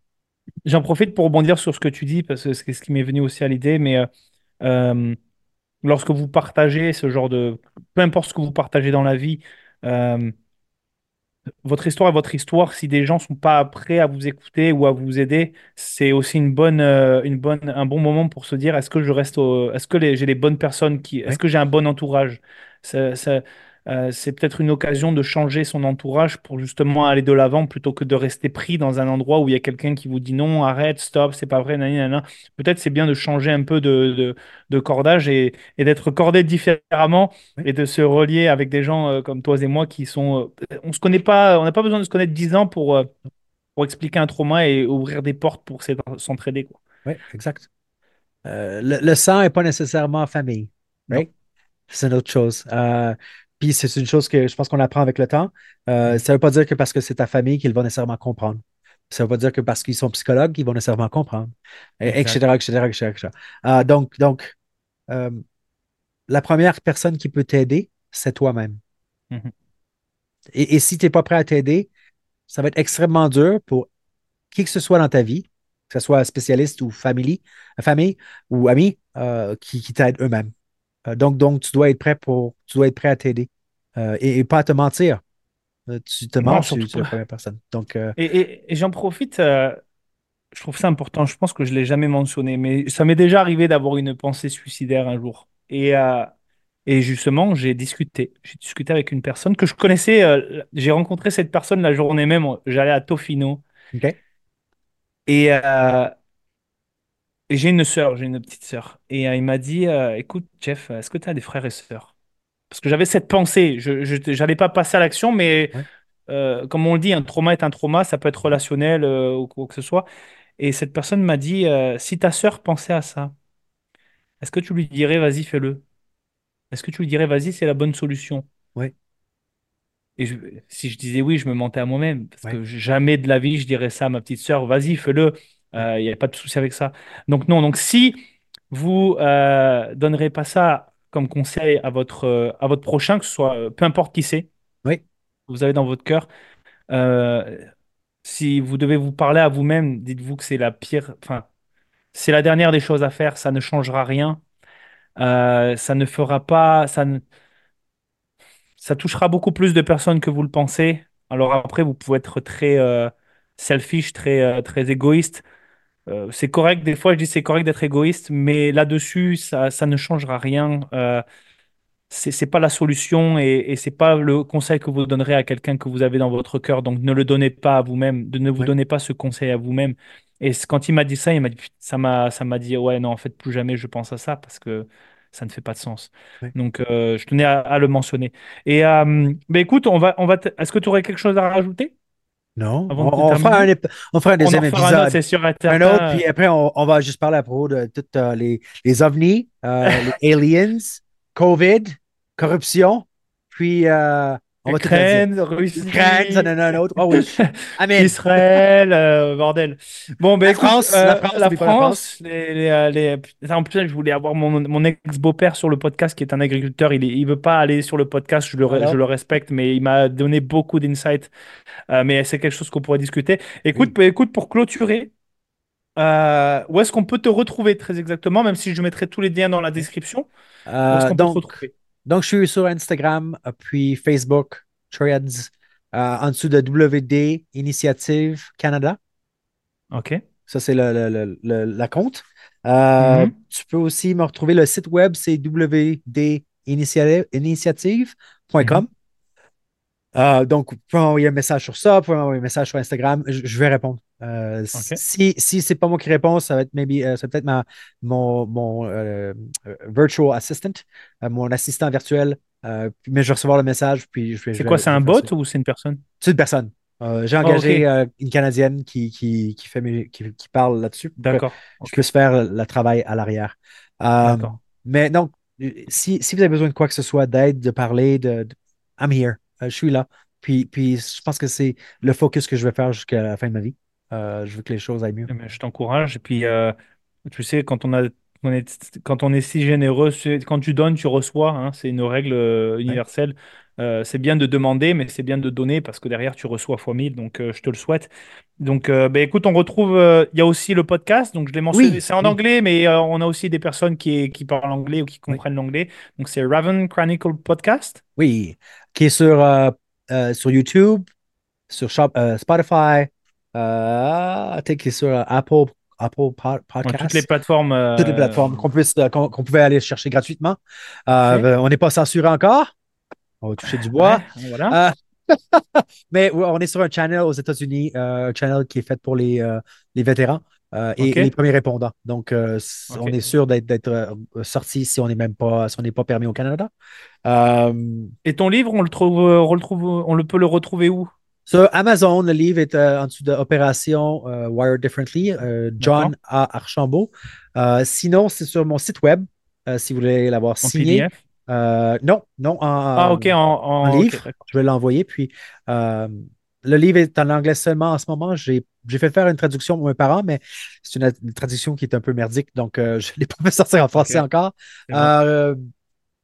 J'en profite pour rebondir sur ce que tu dis, parce que c'est ce qui m'est venu aussi à l'idée, mais euh, euh, lorsque vous partagez ce genre de... Peu importe ce que vous partagez dans la vie, euh, votre histoire est votre histoire. Si des gens sont pas prêts à vous écouter ou à vous aider, c'est aussi une bonne, une bonne, un bon moment pour se dire est-ce que je reste est-ce que j'ai les bonnes personnes qui, est-ce que j'ai un bon entourage? Ça, euh, c'est peut-être une occasion de changer son entourage pour justement aller de l'avant plutôt que de rester pris dans un endroit où il y a quelqu'un qui vous dit non, arrête, stop, c'est pas vrai, nanana. Peut-être c'est bien de changer un peu de, de, cordage et, et d'être cordé différemment et de se relier avec des gens euh, comme toi et moi qui sont. Euh, on se connaît pas, on n'a pas besoin de se connaître dix ans pour, pour expliquer un trauma et ouvrir des portes pour s'entraider. Oui, exact. le, sang n'est pas nécessairement famille. C'est une autre chose. Puis c'est une chose que je pense qu'on apprend avec le temps. Euh, mm. ça ne veut pas dire que parce que c'est ta famille qu'ils vont nécessairement comprendre. Ça ne veut pas dire que parce qu'ils sont psychologues qu'ils vont nécessairement comprendre, etc., etc., etc., donc, donc euh, la première personne qui peut t'aider, c'est toi-même. Mhm. Et, et si tu n'es pas prêt à t'aider, ça va être extrêmement dur pour qui que ce soit dans ta vie, que ce soit spécialiste ou famille, famille ou ami, euh, qui, qui t'aident eux-mêmes. Euh, donc, donc, tu dois être prêt pour, tu dois être prêt à t'aider euh, et, et pas à te mentir. Euh, tu te mens, tu, es la première personne. Donc, Et, et- et j'en profite, je trouve ça important, je pense que je ne l'ai jamais mentionné, mais ça m'est déjà arrivé d'avoir une pensée suicidaire un jour. Et, euh, et justement, j'ai discuté. J'ai discuté avec une personne que je connaissais. euh, j'ai rencontré cette personne la journée même. J'allais à Tofino. OK? Et, euh, et j'ai une sœur, j'ai une petite sœur. Et euh, il m'a dit, euh, écoute, Jeff, est-ce que tu as des frères et sœurs? Parce que j'avais cette pensée. Je n'allais pas passer à l'action, mais Ouais, euh, comme on le dit, un trauma est un trauma. Ça peut être relationnel euh, ou quoi que ce soit. Et cette personne m'a dit, euh, si ta sœur pensait à ça, est-ce que tu lui dirais, vas-y, fais-le? Est-ce que tu lui dirais, vas-y, c'est la bonne solution? ouais, Et je- si je disais oui, je me mentais à moi-même, parce ouais, que jamais de la vie, je dirais ça à ma petite sœur, vas-y, fais-le, il n'y a pas de souci avec ça. Donc non, donc si vous euh, donnerez pas ça comme conseil à votre, euh, à votre prochain, que ce soit, euh, peu importe qui c'est, vous avez dans votre cœur, euh, si vous devez vous parler à vous-même, dites-vous que c'est la pire, enfin, c'est la dernière des choses à faire, ça ne changera rien, euh, ça ne fera pas, ça ne, ça touchera beaucoup plus de personnes que vous le pensez. Alors après, vous pouvez être très euh, selfish, très, euh, très égoïste. Euh, c'est correct, des fois je dis c'est correct d'être égoïste, mais là-dessus, ça, ça ne changera rien. Euh, c'est pas la solution et, et c'est pas le conseil que vous donnerez à quelqu'un que vous avez dans votre cœur. Donc ne le donnez pas à vous-même, ne vous ouais, donnez pas ce conseil à vous-même. Et quand il m'a dit ça, il m'a dit, ça m'a, ça m'a dit, ouais, non, en fait, plus jamais je pense à ça parce que ça ne fait pas de sens. ouais. Donc euh, je tenais à, à le mentionner. Et euh, ben écoute, on va, on va, est-ce que tu aurais quelque chose à rajouter? Non, on, fera un, on fera un deuxième un épisode. sûr et Un autre, puis après, on, va juste parler à propos de tous les, les ovnis, euh, les aliens, COVID, corruption, puis euh, on va tout le dire. Ukraine, Russie. L'Ukraine, ça en a un autre. Oh oui. Amen. Israël, euh, bordel. Bon, ben La écoute, France, euh, la France, la France. France, les, les, euh, les- en plus, je voulais avoir mon, mon ex-beau-père sur le podcast qui est un agriculteur. Il, il veut pas aller sur le podcast, je le, re- Voilà. je le respecte, mais il m'a donné beaucoup d'insights. Euh, mais c'est quelque chose qu'on pourrait discuter. Écoute, Oui. ben, écoute pour clôturer, euh, où est-ce qu'on peut te retrouver très exactement, même si je mettrai tous les liens dans la description, où est-ce Euh, qu'on peut te donc, retrouver? Donc, je suis sur Instagram, euh, puis Facebook, Threads, euh, en dessous de WD Initiative Canada. OK. Ça, c'est le, le- le- la compte. Euh, Mhm. tu peux aussi me retrouver le site web, c'est www.initiative.com. Mhm. Euh, donc, vous pouvez m'envoyer un message sur ça, vous pouvez m'envoyer un message sur Instagram, je, je vais répondre. Euh, si si c'est pas moi qui réponds, ça va être maybe, euh, peut-être ma, mon, mon euh, virtual assistant, mon assistant virtuel. Mais je vais recevoir le message, puis je vais. C'est quoi, c'est un bot ça. ou c'est une personne? C'est une personne. J'ai Ah, engagé une Canadienne qui, qui, qui, fait mes- qui, qui parle là-dessus D'accord. je puisse faire le travail à l'arrière. D'accord. mais donc, si, si vous avez besoin de quoi que ce soit, d'aide, de parler, de, de- I'm here. Je suis là. Puis, puis je pense que c'est le focus que je vais faire jusqu'à la fin de ma vie. Euh, je veux que les choses aillent mieux. Eh ben, je t'encourage. Et puis, euh, tu sais, quand on a, on est, quand on est si généreux, quand tu donnes, tu reçois. hein, c'est une règle euh, Ouais. universelle. Euh, c'est bien de demander, mais c'est bien de donner parce que derrière, tu reçois fois 1000. Donc, je te le souhaite. Donc, ben, écoute, on retrouve. Il y a aussi le podcast. Donc, je l'ai mentionné. Oui, C'est en anglais, mais on a aussi des personnes qui, qui parlent anglais ou qui oui, comprennent l'anglais. Donc, c'est Raven Chronicle Podcast. oui. Qui est sur, sur YouTube, sur Shop- Spotify, euh, est sur euh, Apple, Apple Pod- Ouais, toutes les plateformes. toutes les euh, plateformes qu'on puisse, euh, qu'on qu'on pouvait aller chercher gratuitement. Euh, ben, on n'est pas censuré encore. On va toucher du bois. Ouais, voilà. Euh, mais on est sur un channel aux États-Unis, euh, un channel qui est fait pour les, euh, les vétérans euh, et, les premiers répondants. Donc, euh, on est sûr d'être d'être, euh, sorti si on n'est même pas, si on n'est pas permis au Canada. Euh, Et ton livre, on le trouve, on le trouve, on le peut le retrouver où? Sur Amazon, le livre est euh, en dessous de Opération euh, Wired Differently, euh, John. A. Archambault. Sinon, c'est sur mon site web, si vous voulez l'avoir En signé. PDF? Non, non, en, Ah, ok, en, en en- ok, livre. Je vais l'envoyer. Puis, le livre est en anglais seulement en ce moment. J'ai fait faire une traduction pour mes parents, mais c'est une, une traduction qui est un peu merdique, donc je ne l'ai pas fait sortir en français encore.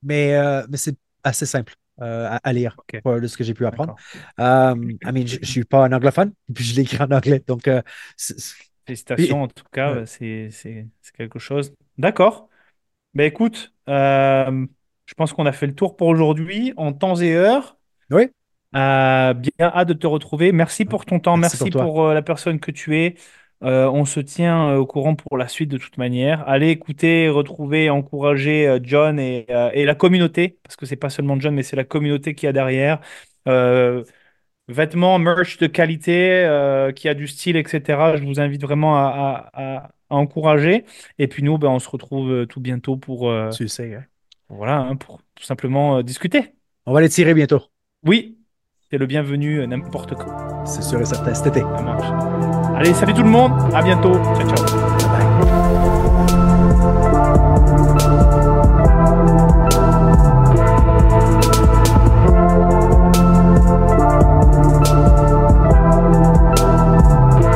mais c'est assez simple euh, à, à lire de ce que j'ai pu apprendre. Euh, I mean, je ne suis pas un anglophone, puis je l'écris en anglais. Donc, euh, Félicitations, en tout cas, Ouais. c'est quelque chose. D'accord. Ben écoute, euh, je pense qu'on a fait le tour pour aujourd'hui en temps et heure. oui, bien hâte de te retrouver. Merci pour ton temps, Merci merci, pour la personne que tu es. Euh, on se tient euh, au courant pour la suite de toute manière. Allez écouter, retrouver, encourager euh, John et, et la communauté, parce que c'est pas seulement John, mais c'est la communauté qui a derrière. Euh, vêtements, merch de qualité, euh, qui a du style, etc. Je vous invite vraiment à, à- à- à encourager. Et puis nous, ben, on se retrouve tout bientôt pour, euh, tu sais. hein. voilà, hein, pour tout simplement discuter. On va les tirer bientôt. Oui, le bienvenu euh, n'importe quand. C'est sûr et certain cet été. Ça marche. Allez, salut tout le monde. À bientôt. Ciao, ciao.